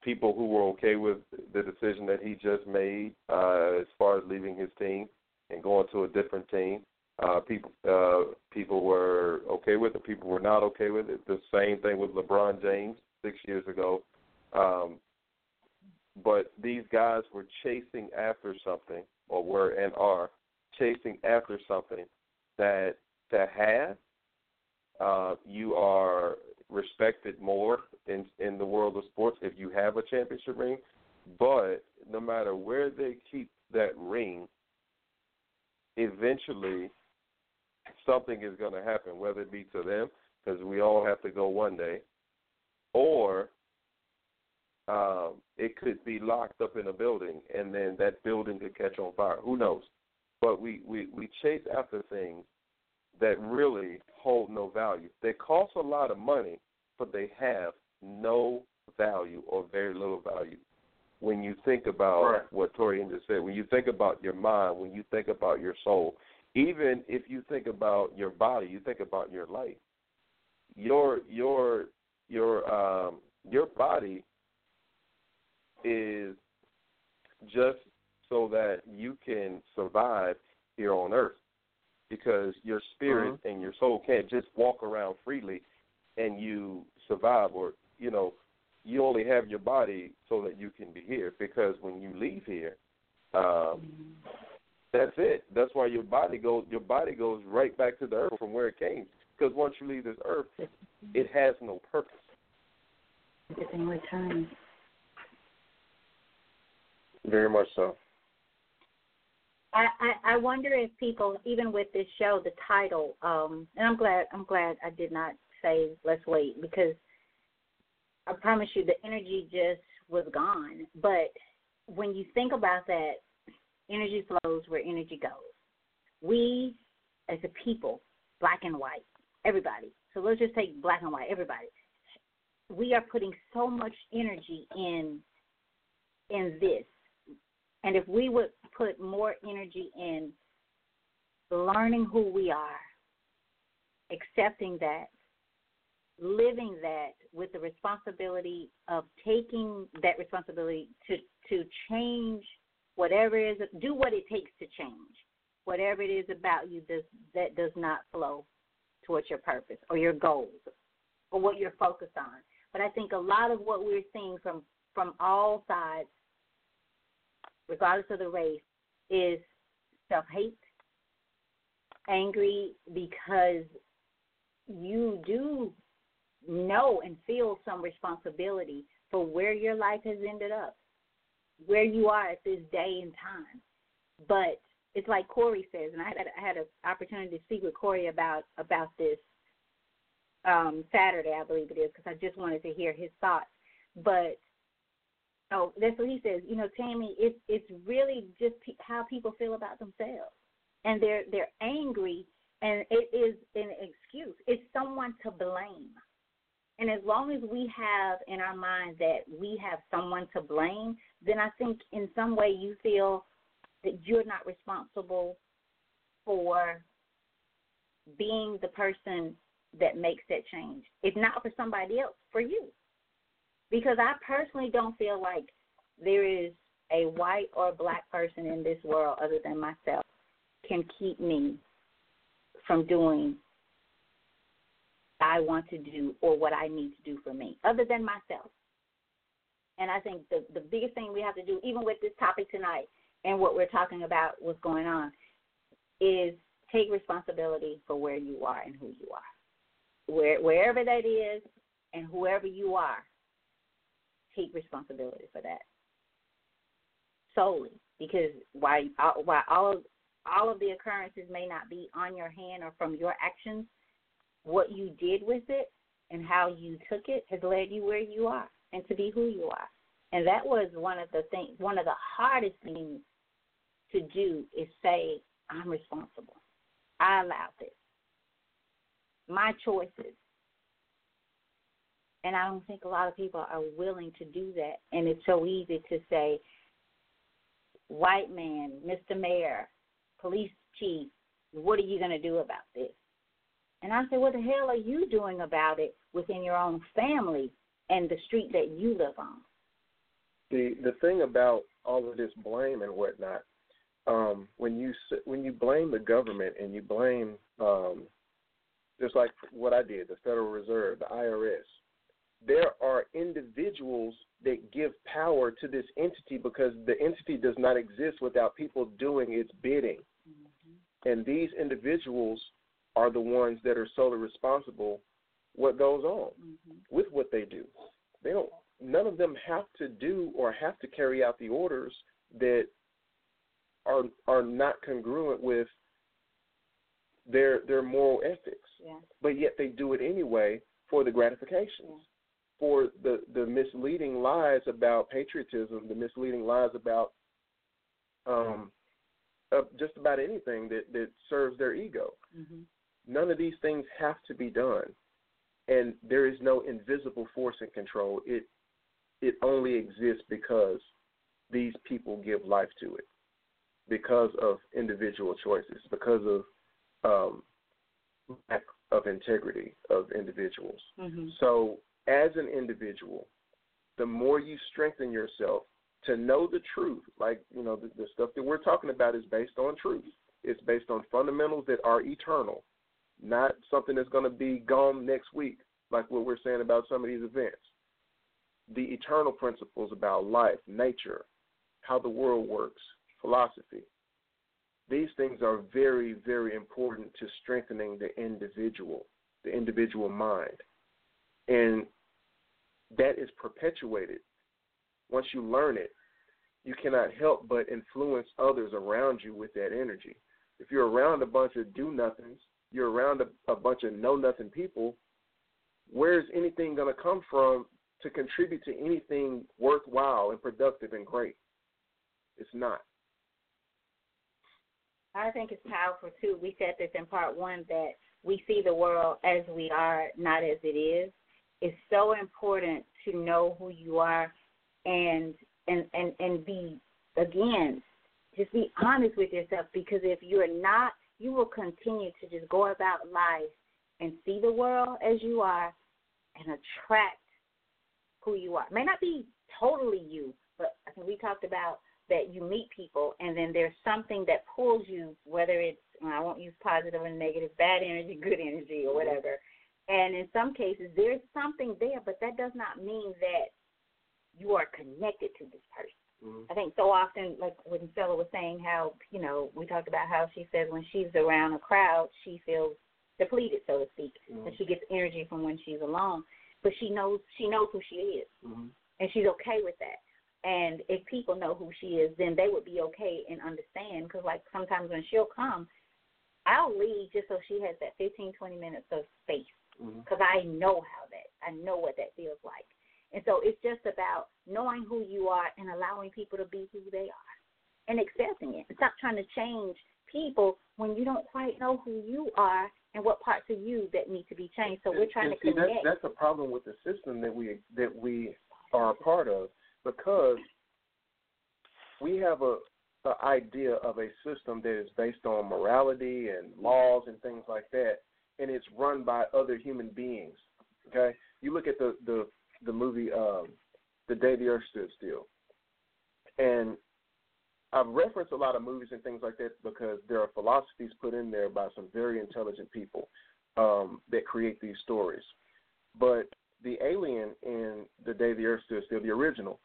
Speaker 4: people who were okay with the decision that he just made uh, as far as leaving his team and going to a different team. Uh, people uh, people were okay with it. People were not okay with it. The same thing with LeBron James six years ago. Um, but these guys were chasing after something, or were and are chasing after something that to have uh, you are respected more in in the world of sports if you have a championship ring. But no matter where they keep that ring, eventually something is going to happen, whether it be to them, because we all have to go one day, or um, it could be locked up in a building, and then that building could catch on fire. Who knows? But we, we, we chase after things that really hold no value. They cost a lot of money, but they have no value or very little value. When you think about
Speaker 3: Right.
Speaker 4: what Torian just said, when you think about your mind, when you think about your soul, even if you think about your body, you think about your life. Your your your um your body is just so that you can survive here on earth because your spirit and your soul can't just walk around freely and you survive or you know you only have your body so that you can be here because when you leave here um that's it that's why your body goes your body goes right back to the earth from where it came because once you leave this earth it has no purpose
Speaker 2: Everything returns.
Speaker 3: Very much so.
Speaker 2: I, I I wonder if people, even with this show, the title, um, and I'm glad I'm glad I did not say let's wait because I promise you the energy just was gone. But when you think about that, energy flows where energy goes. We, as a people, black and white, everybody. So let's just take black and white, everybody. We are putting so much energy in in this and if we would put more energy in learning who we are, accepting that, living that with the responsibility of taking that responsibility to to change whatever it is do what it takes to change. Whatever it is about you does that does not flow towards your purpose or your goals or what you're focused on. But i think a lot of what we're seeing from from all sides regardless of the race, is self hate, angry because you do know and feel some responsibility for where your life has ended up, where you are at this day and time. But it's like Corey says, and I had I had an opportunity to speak with Corey about about this um, Saturday, I believe it is, because I just wanted to hear his thoughts. But Oh, that's what he says. You know, Tammy, it's it's really just pe- how people feel about themselves, and they're they're angry, and it is an excuse. It's someone to blame, and as long as we have in our mind that we have someone to blame, then I think in some way you feel that you're not responsible for being the person that makes that change. If not for somebody else, for you. Because I personally don't feel like there is a white or black person in this world other than myself can keep me from doing I want to do or what I need to do for me, other than myself. And I think the the biggest thing we have to do, even with this topic tonight and what we're talking about, what's going on, is take responsibility for where you are and who you are. Where wherever that is and whoever you are, take responsibility for that solely. Because while while all of, all of the occurrences may not be on your hand or from your actions, what you did with it and how you took it has led you where you are and to be who you are. And that was one of the things one of the hardest things to do is say, I'm responsible. I allowed this. My choices. And I don't think a lot of people are willing to do that. And it's so easy to say, white man, Mr. Mayor, police chief, what are you going to do about this? And I said, what the hell are you doing about it within your own family and the street that you live on?
Speaker 3: the the thing about all of this blame and whatnot, um, when you when you blame the government and you blame um, just like what I did, the Federal Reserve, the IRS, there are individuals that give power to this entity because the entity does not exist without people doing its bidding, and these individuals are the ones that are solely responsible what goes on with what they do. They don't none of them have to do or have to carry out the orders that are are not congruent with their their moral ethics.
Speaker 2: Yeah.
Speaker 3: But yet they do it anyway for the gratifications. For the, the misleading lies about patriotism, the misleading lies about um uh, just about anything that, that serves their ego.
Speaker 2: Mm-hmm.
Speaker 3: None of these things have to be done. And there is no invisible force in control. It it only exists because these people give life to it, because of individual choices, because of um, lack of integrity of individuals.
Speaker 2: Mm-hmm.
Speaker 3: So, as an individual, the more you strengthen yourself to know the truth, like you know, the, the stuff that we're talking about is based on truth. It's based on fundamentals that are eternal, not something that's going to be gone next week, like what we're saying about some of these events the eternal principles about life, nature, how the world works, philosophy. These things are very, very important to strengthening the individual, the individual mind. And that is perpetuated. Once you learn it, you cannot help but influence others around you with that energy. If you're around a bunch of do nothings, you're around a, a bunch of know nothing people, where's anything going to come from to contribute to anything worthwhile and productive and great. It's not.
Speaker 2: I think it's powerful too. We said this in part one that we see the world as we are, not as it is. It's so important to know who you are and and and and be again just be honest with yourself because if you're not you will continue to just go about life and see the world as you are and attract who you are. May not be totally you, but I think we talked about that you meet people and then there's something that pulls you, whether it's I won't use positive and negative, bad energy, good energy, or whatever. And in some cases, there's something there, but that does not mean that you are connected to this person.
Speaker 3: Mm-hmm.
Speaker 2: I think so often, like when Stella was saying how, you know, we talked about how she says when she's around a crowd, she feels depleted, so to speak,
Speaker 3: Mhm.
Speaker 2: and she gets energy from when she's alone. But she knows she knows who she is,
Speaker 3: Mm-hmm.
Speaker 2: and she's okay with that. And if people know who she is, then they would be okay and understand. Because like sometimes when she'll come, I'll leave just so she has that fifteen twenty minutes of space
Speaker 3: Mm-hmm.
Speaker 2: because I know how that I know what that feels like. And so it's just about knowing who you are and allowing people to be who they are and accepting it. Stop trying to change people when you don't quite know who you are and what parts of you that need to be changed. So we're trying
Speaker 3: and
Speaker 2: to
Speaker 3: see,
Speaker 2: connect.
Speaker 3: That's, that's a problem with the system that we that we are a part of because we have a an idea of a system that is based on morality and laws and things like that, and it's run by other human beings. Okay, you look at the the the movie um, The Day the Earth Stood Still, and I've referenced a lot of movies and things like that because there are philosophies put in there by some very intelligent people um, that create these stories. But the alien in The Day the Earth Stood Still, the original,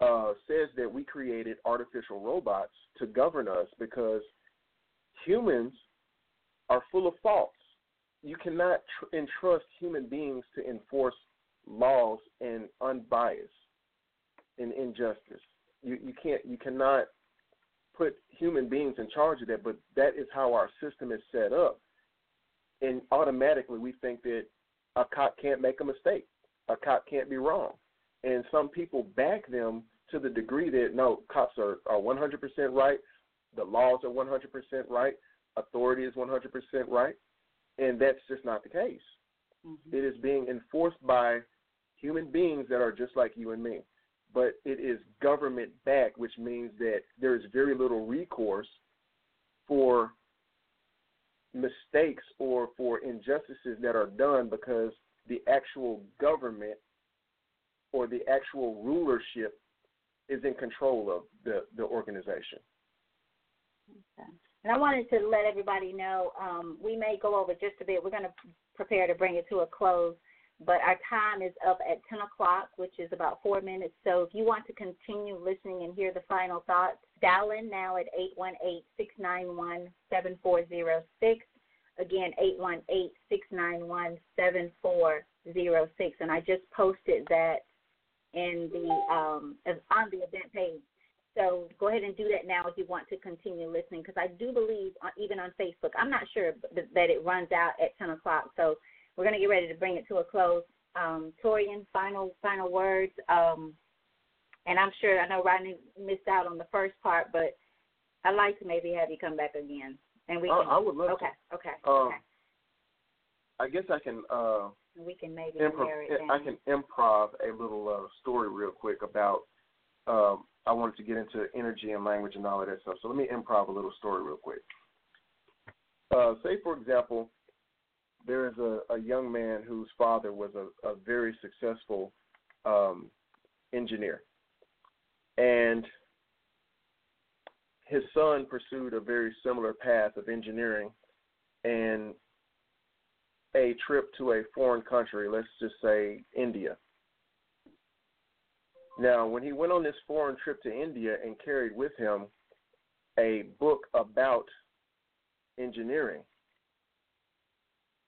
Speaker 3: uh, says that we created artificial robots to govern us because humans are full of faults. You cannot tr- entrust human beings to enforce laws and unbiased and injustice. You you can't you cannot put human beings in charge of that, but that is how our system is set up. And automatically we think that a cop can't make a mistake. A cop can't be wrong. And some people back them to the degree that no, cops are, are 100% right, the laws are 100% right, authority is 100% right, and that's just not the case.
Speaker 2: Mhm.
Speaker 3: It is being enforced by human beings that are just like you and me. But it is government backed, which means that there is very little recourse for mistakes or for injustices that are done because the actual government or the actual rulership is in control of the, the organization.
Speaker 2: Okay. And I wanted to let everybody know um, we may go over just a bit. We're going to prepare to bring it to a close, but our time is up at 10 o'clock, which is about four minutes. So if you want to continue listening and hear the final thoughts, dial in now at 818 691 7406. Again, 818 691 7406. And I just posted that in the um, on the event page. So go ahead and do that now if you want to continue listening, because I do believe uh, even on Facebook, I'm not sure that that it runs out at 10 o'clock. So we're going to get ready to bring it to a close. Um, Torian, final final words. Um, and I'm sure I know Rodney missed out on the first part, but I'd like to maybe have you come back again, and we
Speaker 3: I,
Speaker 2: can.
Speaker 3: I would love
Speaker 2: okay, okay,
Speaker 3: to. Um,
Speaker 2: okay.
Speaker 3: I guess I can uh,
Speaker 2: We can maybe
Speaker 3: improv.
Speaker 2: it down.
Speaker 3: I can improv a little uh, story real quick about. Um, I wanted to get into energy and language and all of that stuff. So let me improv a little story real quick. Uh, say, for example, there is a, a young man whose father was a, a very successful um, engineer, and his son pursued a very similar path of engineering, and a trip to a foreign country, let's just say India. Now, when he went on this foreign trip to India and carried with him a book about engineering,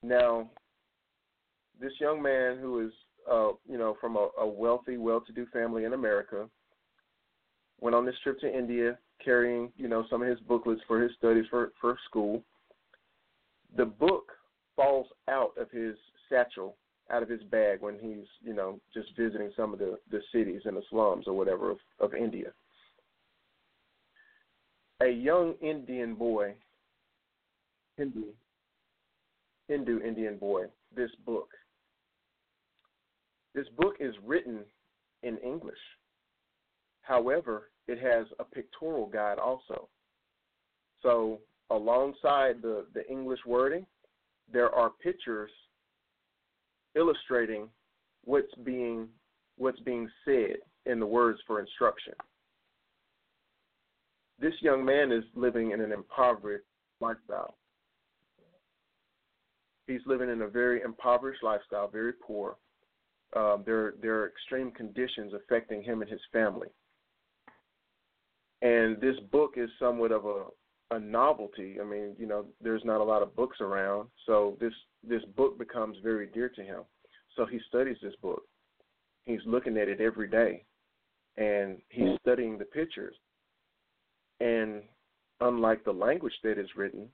Speaker 3: now this young man who is, uh, you know, from a, a wealthy, well-to-do family in America, went on this trip to India carrying, you know, some of his booklets for his studies for for school. The book falls out of his satchel, out of his bag when he's, you know, just visiting some of the, the cities and the slums or whatever of, of India. A young Indian boy, Hindu, Hindu Indian boy, this book. This book is written in English. However, it has a pictorial guide also. So alongside the, the English wording, there are pictures illustrating what's being what's being said in the words for instruction. This young man is living in an impoverished lifestyle. He's living in a very impoverished lifestyle, very poor. Um, there, there are extreme conditions affecting him and his family. And this book is somewhat of a, a novelty. I mean, you know, there's not a lot of books around, so this this book becomes very dear to him. So he studies this book. He's looking at it every day, and he's studying the pictures. And unlike the language that is written,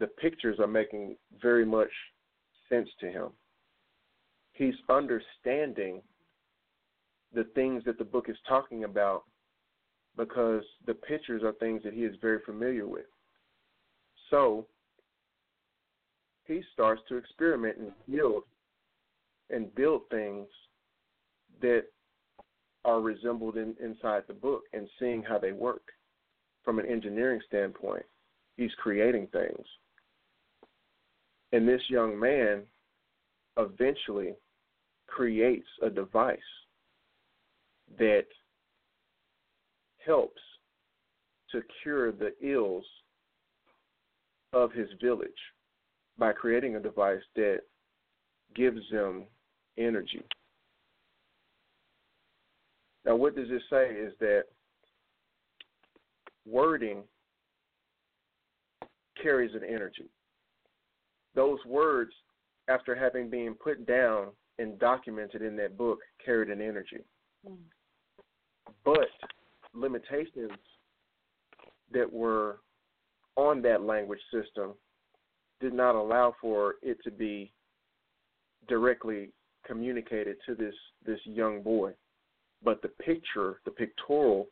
Speaker 3: the pictures are making very much sense to him. He's understanding the things that the book is talking about because the pictures are things that he is very familiar with. So he starts to experiment and build and build things that are resembled in, inside the book and seeing how they work. from an engineering standpoint. He's creating things. And this young man eventually creates a device that helps to cure the ills of his village by creating a device that gives them energy. Now, what does this say is that wording carries an energy. Those words, after having been put down and documented in that book, carried an energy. Hmm. But limitations that were on that language system did not allow for it to be directly communicated to this this young boy. But the picture the pictorial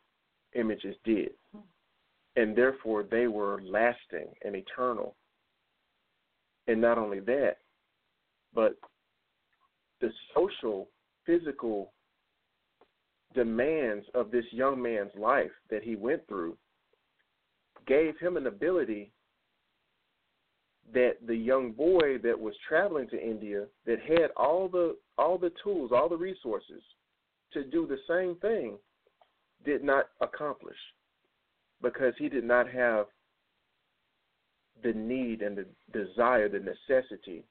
Speaker 3: images did. Hmm. And therefore they were lasting and eternal and not only that but the social physical demands of this young man's life that he went through gave him an ability that the young boy that was traveling to India that had all the all the tools, all the resources to do the same thing did not accomplish because he did not have the need and the desire, the necessity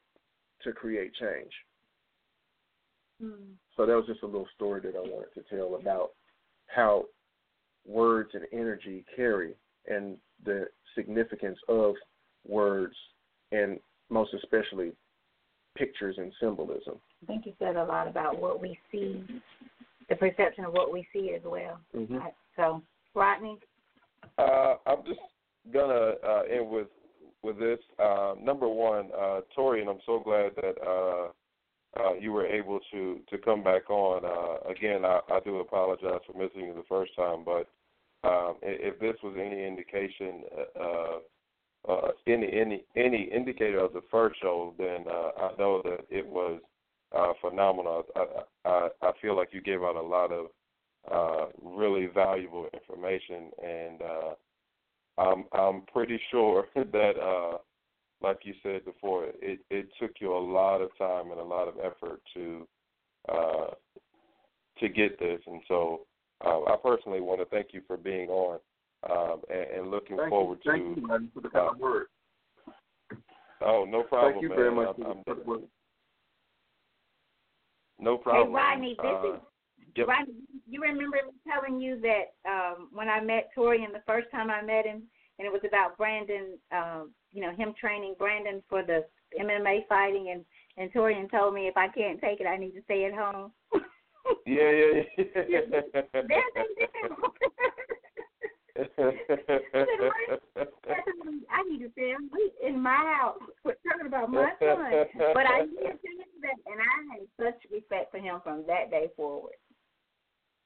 Speaker 3: to create change.
Speaker 2: Mm.
Speaker 3: So that was just a little story that I wanted to tell about how words and energy carry and the significance of words and most especially pictures and symbolism.
Speaker 2: I think you said a lot about what we see, the perception of what we see as well.
Speaker 3: Mm-hmm.
Speaker 2: Right. So, Rodney,
Speaker 4: Uh, I'm just gonna uh, end with with this. Uh, number one, uh, Tori, and I'm so glad that uh, uh, you were able to to come back on. Uh, again, I, I do apologize for missing you the first time, but um, if this was any indication, uh, any any any indicator of the first show, then I know that it was phenomenal. I, I I feel like you gave out a lot of really valuable information, and I'm I'm pretty sure that, uh, like you said before, it it took you a lot of time and a lot of effort to uh, to get this, and so uh, I personally want to thank you for being on um, and, and looking
Speaker 3: Thank
Speaker 4: forward
Speaker 3: you,
Speaker 4: to.
Speaker 3: thank you man, for the kind word.
Speaker 4: Oh, no problem,
Speaker 3: Thank you
Speaker 4: man.
Speaker 3: very much
Speaker 4: I'm- I'm-
Speaker 3: for the word.
Speaker 4: no problem.
Speaker 2: hey Rodney, this
Speaker 4: Uh,
Speaker 2: is
Speaker 4: yep.
Speaker 2: Rodney. You remember me telling you that um, when I met Tori Torian the first time I met him, and it was about Brandon, um, you know, him training Brandon for the MMA fighting, and and Torian told me if I can't take it, I need to stay at home.
Speaker 4: Yeah, yeah, yeah.
Speaker 2: I need to stay in my house. We're talking about my son. But I did tell him that, and I had such respect for him from that day forward.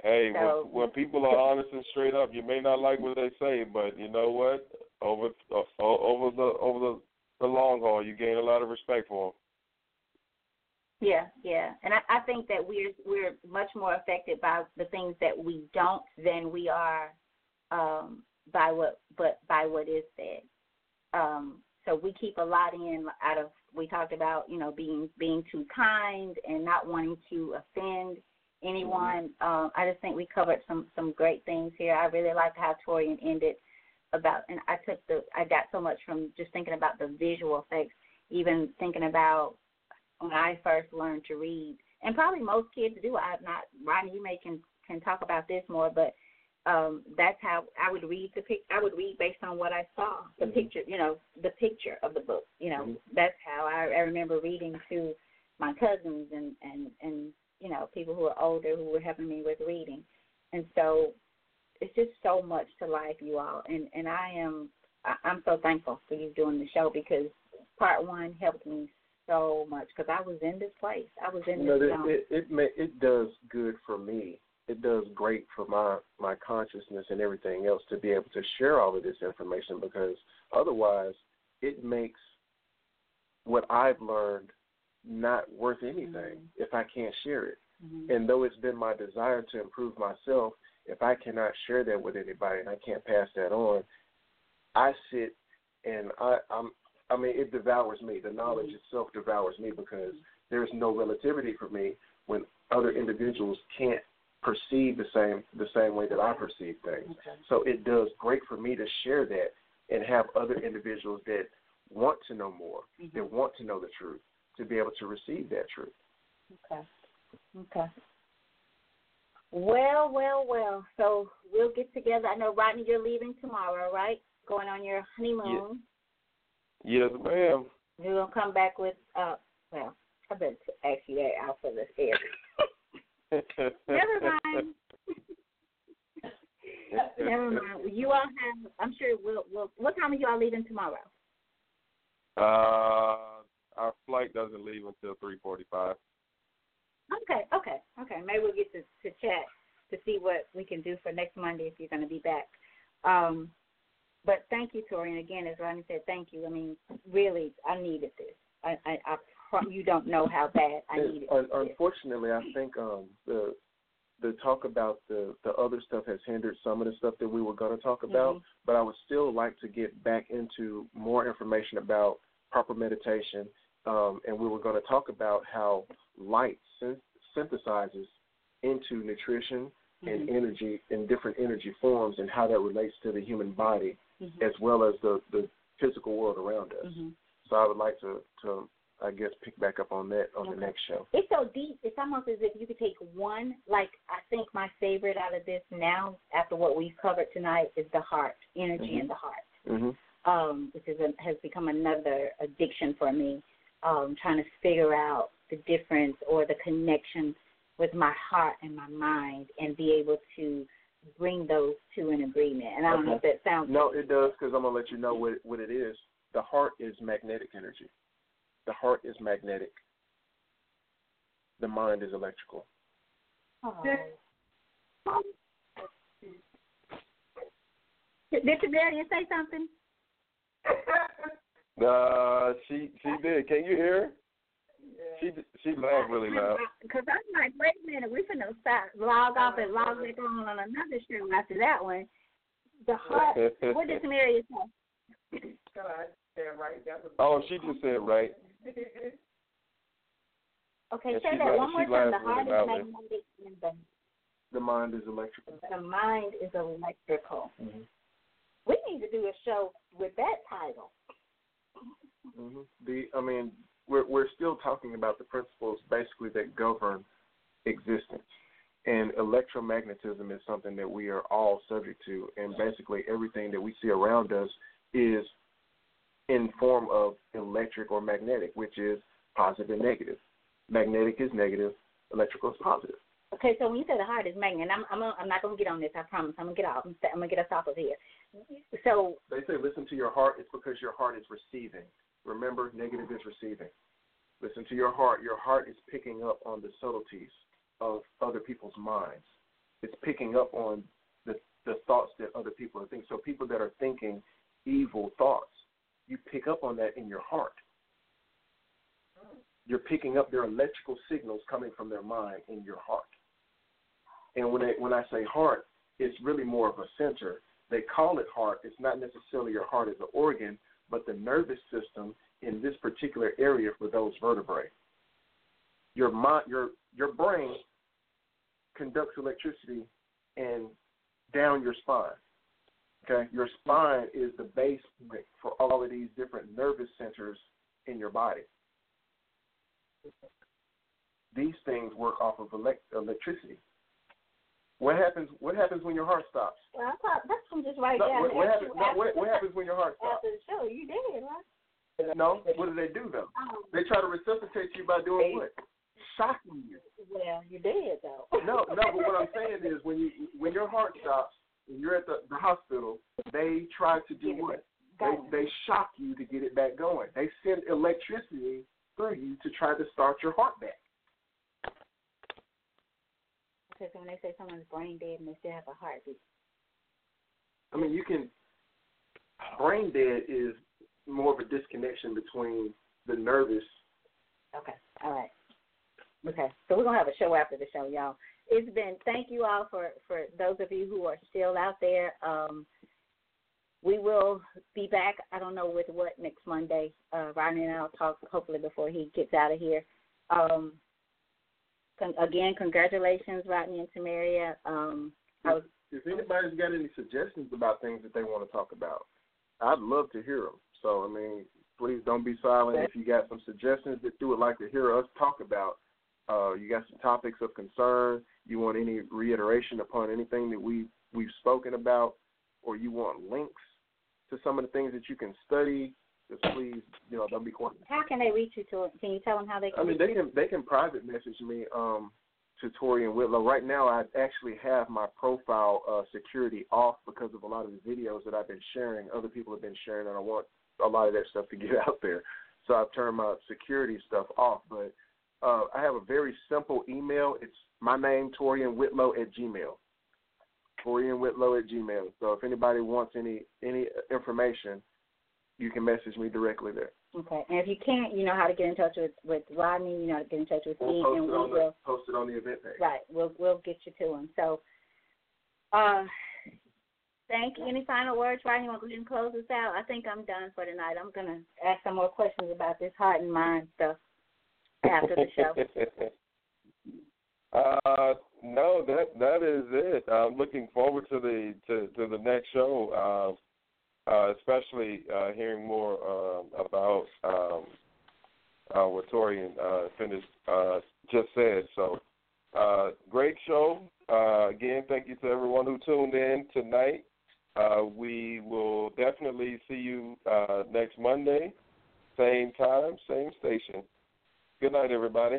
Speaker 4: Hey,
Speaker 2: So-
Speaker 4: when, when people are honest and straight up, you may not like what they say, but you know what? Over uh, over the over the the long haul, you gain a lot of respect for them.
Speaker 2: Yeah, yeah, and I, I think that we're we're much more affected by the things that we don't than we are um, by what but by what is said. Um, so we keep a lot in out of we talked about you know being being too kind and not wanting to offend anyone. Um, I just think we covered some some great things here. I really like how Torian ended about, and I took the I got so much from just thinking about the visual effects, even thinking about when I first learned to read, and probably most kids do. I'm not Rodney. You may can can talk about this more, but um, that's how I would read the pic. I would read based on what I saw, the picture. You know, the picture of the book. You know, that's how I, I remember reading to my cousins and and and you know people who are older who were helping me with reading, and so it's just so much to life, you all, and and I am I'm so thankful for you doing the show because part one helped me so much because I was in this place. I was in
Speaker 3: You know, it it it, it does good for me. It does great for my my consciousness and everything else to be able to share all of this information because otherwise it makes what I've learned not worth anything mm-hmm. if I can't share it.
Speaker 2: Mhm.
Speaker 3: And though it's been my desire to improve myself, if I cannot share that with anybody and I can't pass that on, I sit and I, I'm I mean it devours me. The knowledge mm-hmm. itself devours me because mm-hmm. there's no relativity for me when other individuals can't perceive the same the same way that I perceive things. So it does great for me to share that and have other individuals that want to know more, that want to know the truth, to be able to receive that truth.
Speaker 2: Okay. Okay. Well, well, well. So we'll get together. I know, Rodney, you're leaving tomorrow, right? Going on your honeymoon.
Speaker 4: Yes, ma'am.
Speaker 2: You're gonna come back with uh. Well, I better ask you that out for the air. Never mind. Never mind. You all have. I'm sure we'll. we'll what time are you all leaving tomorrow?
Speaker 4: Uh, our flight doesn't leave until three forty-five.
Speaker 2: Okay, okay, okay. Maybe we'll get to, to chat to see what we can do for next Monday if you're going to be back. Um, but thank you, Tori. And again, as Ronnie said, thank you. I mean, really, I needed this. I, I, I pro- you don't know how bad I
Speaker 3: And
Speaker 2: needed
Speaker 3: un-
Speaker 2: this.
Speaker 3: unfortunately, I think um, the the talk about the the other stuff has hindered some of the stuff that we were going to talk about.
Speaker 2: Mhm.
Speaker 3: But I would still like to get back into more information about proper meditation, um, and we were going to talk about how light syn- synthesizes into nutrition and
Speaker 2: Mhm.
Speaker 3: energy in different energy forms, and how that relates to the human body
Speaker 2: Mhm.
Speaker 3: as well as the the physical world around us.
Speaker 2: Mhm.
Speaker 3: So I would like to to I guess pick back up on that on the next show.
Speaker 2: It's so deep. It's almost as if you could take one. Like I think my favorite out of this now, after what we've covered tonight, is the heart, energy
Speaker 3: Mhm.
Speaker 2: in the heart.
Speaker 3: hmm
Speaker 2: um, which is a, has become another addiction for me. Um, trying to figure out the difference or the connection with my heart and my mind, and be able to bring those two in agreement. And I don't know if that sounds
Speaker 3: No, it does because I'm gonna let you know what what it is. The heart is magnetic energy. The heart is magnetic. The mind is electrical.
Speaker 2: Oh. Did did Tiberian say something?
Speaker 4: Uh, she she did. Can you hear? her? She she laughed really loud.
Speaker 2: Because I'm like, wait a minute, we finna stop, log off and log back on on another show after that one. The heart. what did Tamaria say?
Speaker 4: Oh, she just said right.
Speaker 2: Okay,
Speaker 4: Yeah,
Speaker 2: say
Speaker 4: she
Speaker 2: that
Speaker 4: la-
Speaker 2: one more time. The heart
Speaker 4: really
Speaker 2: is magnetic and the,
Speaker 3: The mind is electrical.
Speaker 2: the mind is electrical.
Speaker 3: hmm
Speaker 2: We need to do a show with that title.
Speaker 3: Hmm The I mean, we're we're still talking about the principles basically that govern existence. And electromagnetism is something that we are all subject to, and basically everything that we see around us is in form of electric or magnetic, which is positive and negative. Magnetic is negative, electrical is positive.
Speaker 2: Okay, so when you say the heart is magnetic, I'm I'm, I'm not gonna get on this. I promise. I'm gonna get off. I'm, I'm gonna get us off of here. So
Speaker 3: They say listen to your heart. It's because your heart is receiving. Remember, negative is receiving. Listen to your heart. Your heart is picking up on the subtleties of other people's minds. It's picking up on the the thoughts that other people are thinking. So people that are thinking evil thoughts, you pick up on that in your heart. You're picking up their electrical signals coming from their mind in your heart. And when I, when I say heart, it's really more of a center they call it heart. It's not necessarily your heart as an organ, but the nervous system in this particular area for those vertebrae. Your mind, your your brain conducts electricity and down your spine. Okay, your spine is the base for all of these different nervous centers in your body. These things work off of elect- electricity. What happens? What happens when your heart stops?
Speaker 2: well, I thought that's from just right
Speaker 3: No,
Speaker 2: down
Speaker 3: what, what happens? No, what, what happens when your heart stops?
Speaker 2: after the show? You did, right?
Speaker 3: No, what do they do though?
Speaker 2: Um,
Speaker 3: They try to resuscitate you by doing what? Shocking you.
Speaker 2: well, you did though.
Speaker 3: No, no, but what I'm saying is when you when your heart stops and you're at the, the hospital, they try to do what? They they shock you to get it back going. They send electricity through you to try to start your heart back.
Speaker 2: Because when they say someone's brain dead and they still have a heartbeat.
Speaker 3: I mean, you can. Brain dead is more of a disconnection between the nervous.
Speaker 2: Okay, all right. Okay, so we're gonna have a show after the show, y'all. It's been thank you all for for those of you who are still out there. Um, we will be back. I don't know with what next Monday. Uh, Rodney and I'll talk hopefully before he gets out of here. Um, con- again, congratulations, Rodney and Tamaria. Um, was
Speaker 3: If anybody's got any suggestions about things that they want to talk about, I'd love to hear them. So, I mean, please don't be silent. If you got some suggestions that you would like to hear us talk about, uh, you got some topics of concern, you want any reiteration upon anything that we we've spoken about, or you want links to some of the things that you can study, just please, you know, don't be quiet.
Speaker 2: how can they reach you? To can you tell them how they can?
Speaker 3: I mean, they
Speaker 2: you?
Speaker 3: can they can private message me um, to Torian Whitlow. Right now, I actually have my profile uh, security off because of a lot of the videos that I've been sharing. Other people have been sharing, and I want a lot of that stuff to get out there. So I've turned my security stuff off. But uh, I have a very simple email. It's my name, Torian Whitlow at Gmail. Torian Whitlow at Gmail. So if anybody wants any any information, you can message me directly there.
Speaker 2: Okay, and if you can't, you know how to get in touch with with Rodney. You know how to get in touch with
Speaker 3: We'll
Speaker 2: me, and we
Speaker 3: the
Speaker 2: will.
Speaker 3: post it on the event page.
Speaker 2: Right, we'll we'll get you to him. So, uh, thank you. Any final words, Rodney? You want to go ahead and close this out? I think I'm done for tonight. I'm gonna ask some more questions about this heart and mind stuff after the show.
Speaker 5: uh, no, that that is it. I'm looking forward to the to, to the next show, uh, especially uh, hearing more uh, about um, uh, what Torian uh, finished uh, just said. So, uh, great show. Uh, again, thank you to everyone who tuned in tonight. Uh, we will definitely see you uh, next Monday, same time, same station. Good night, everybody.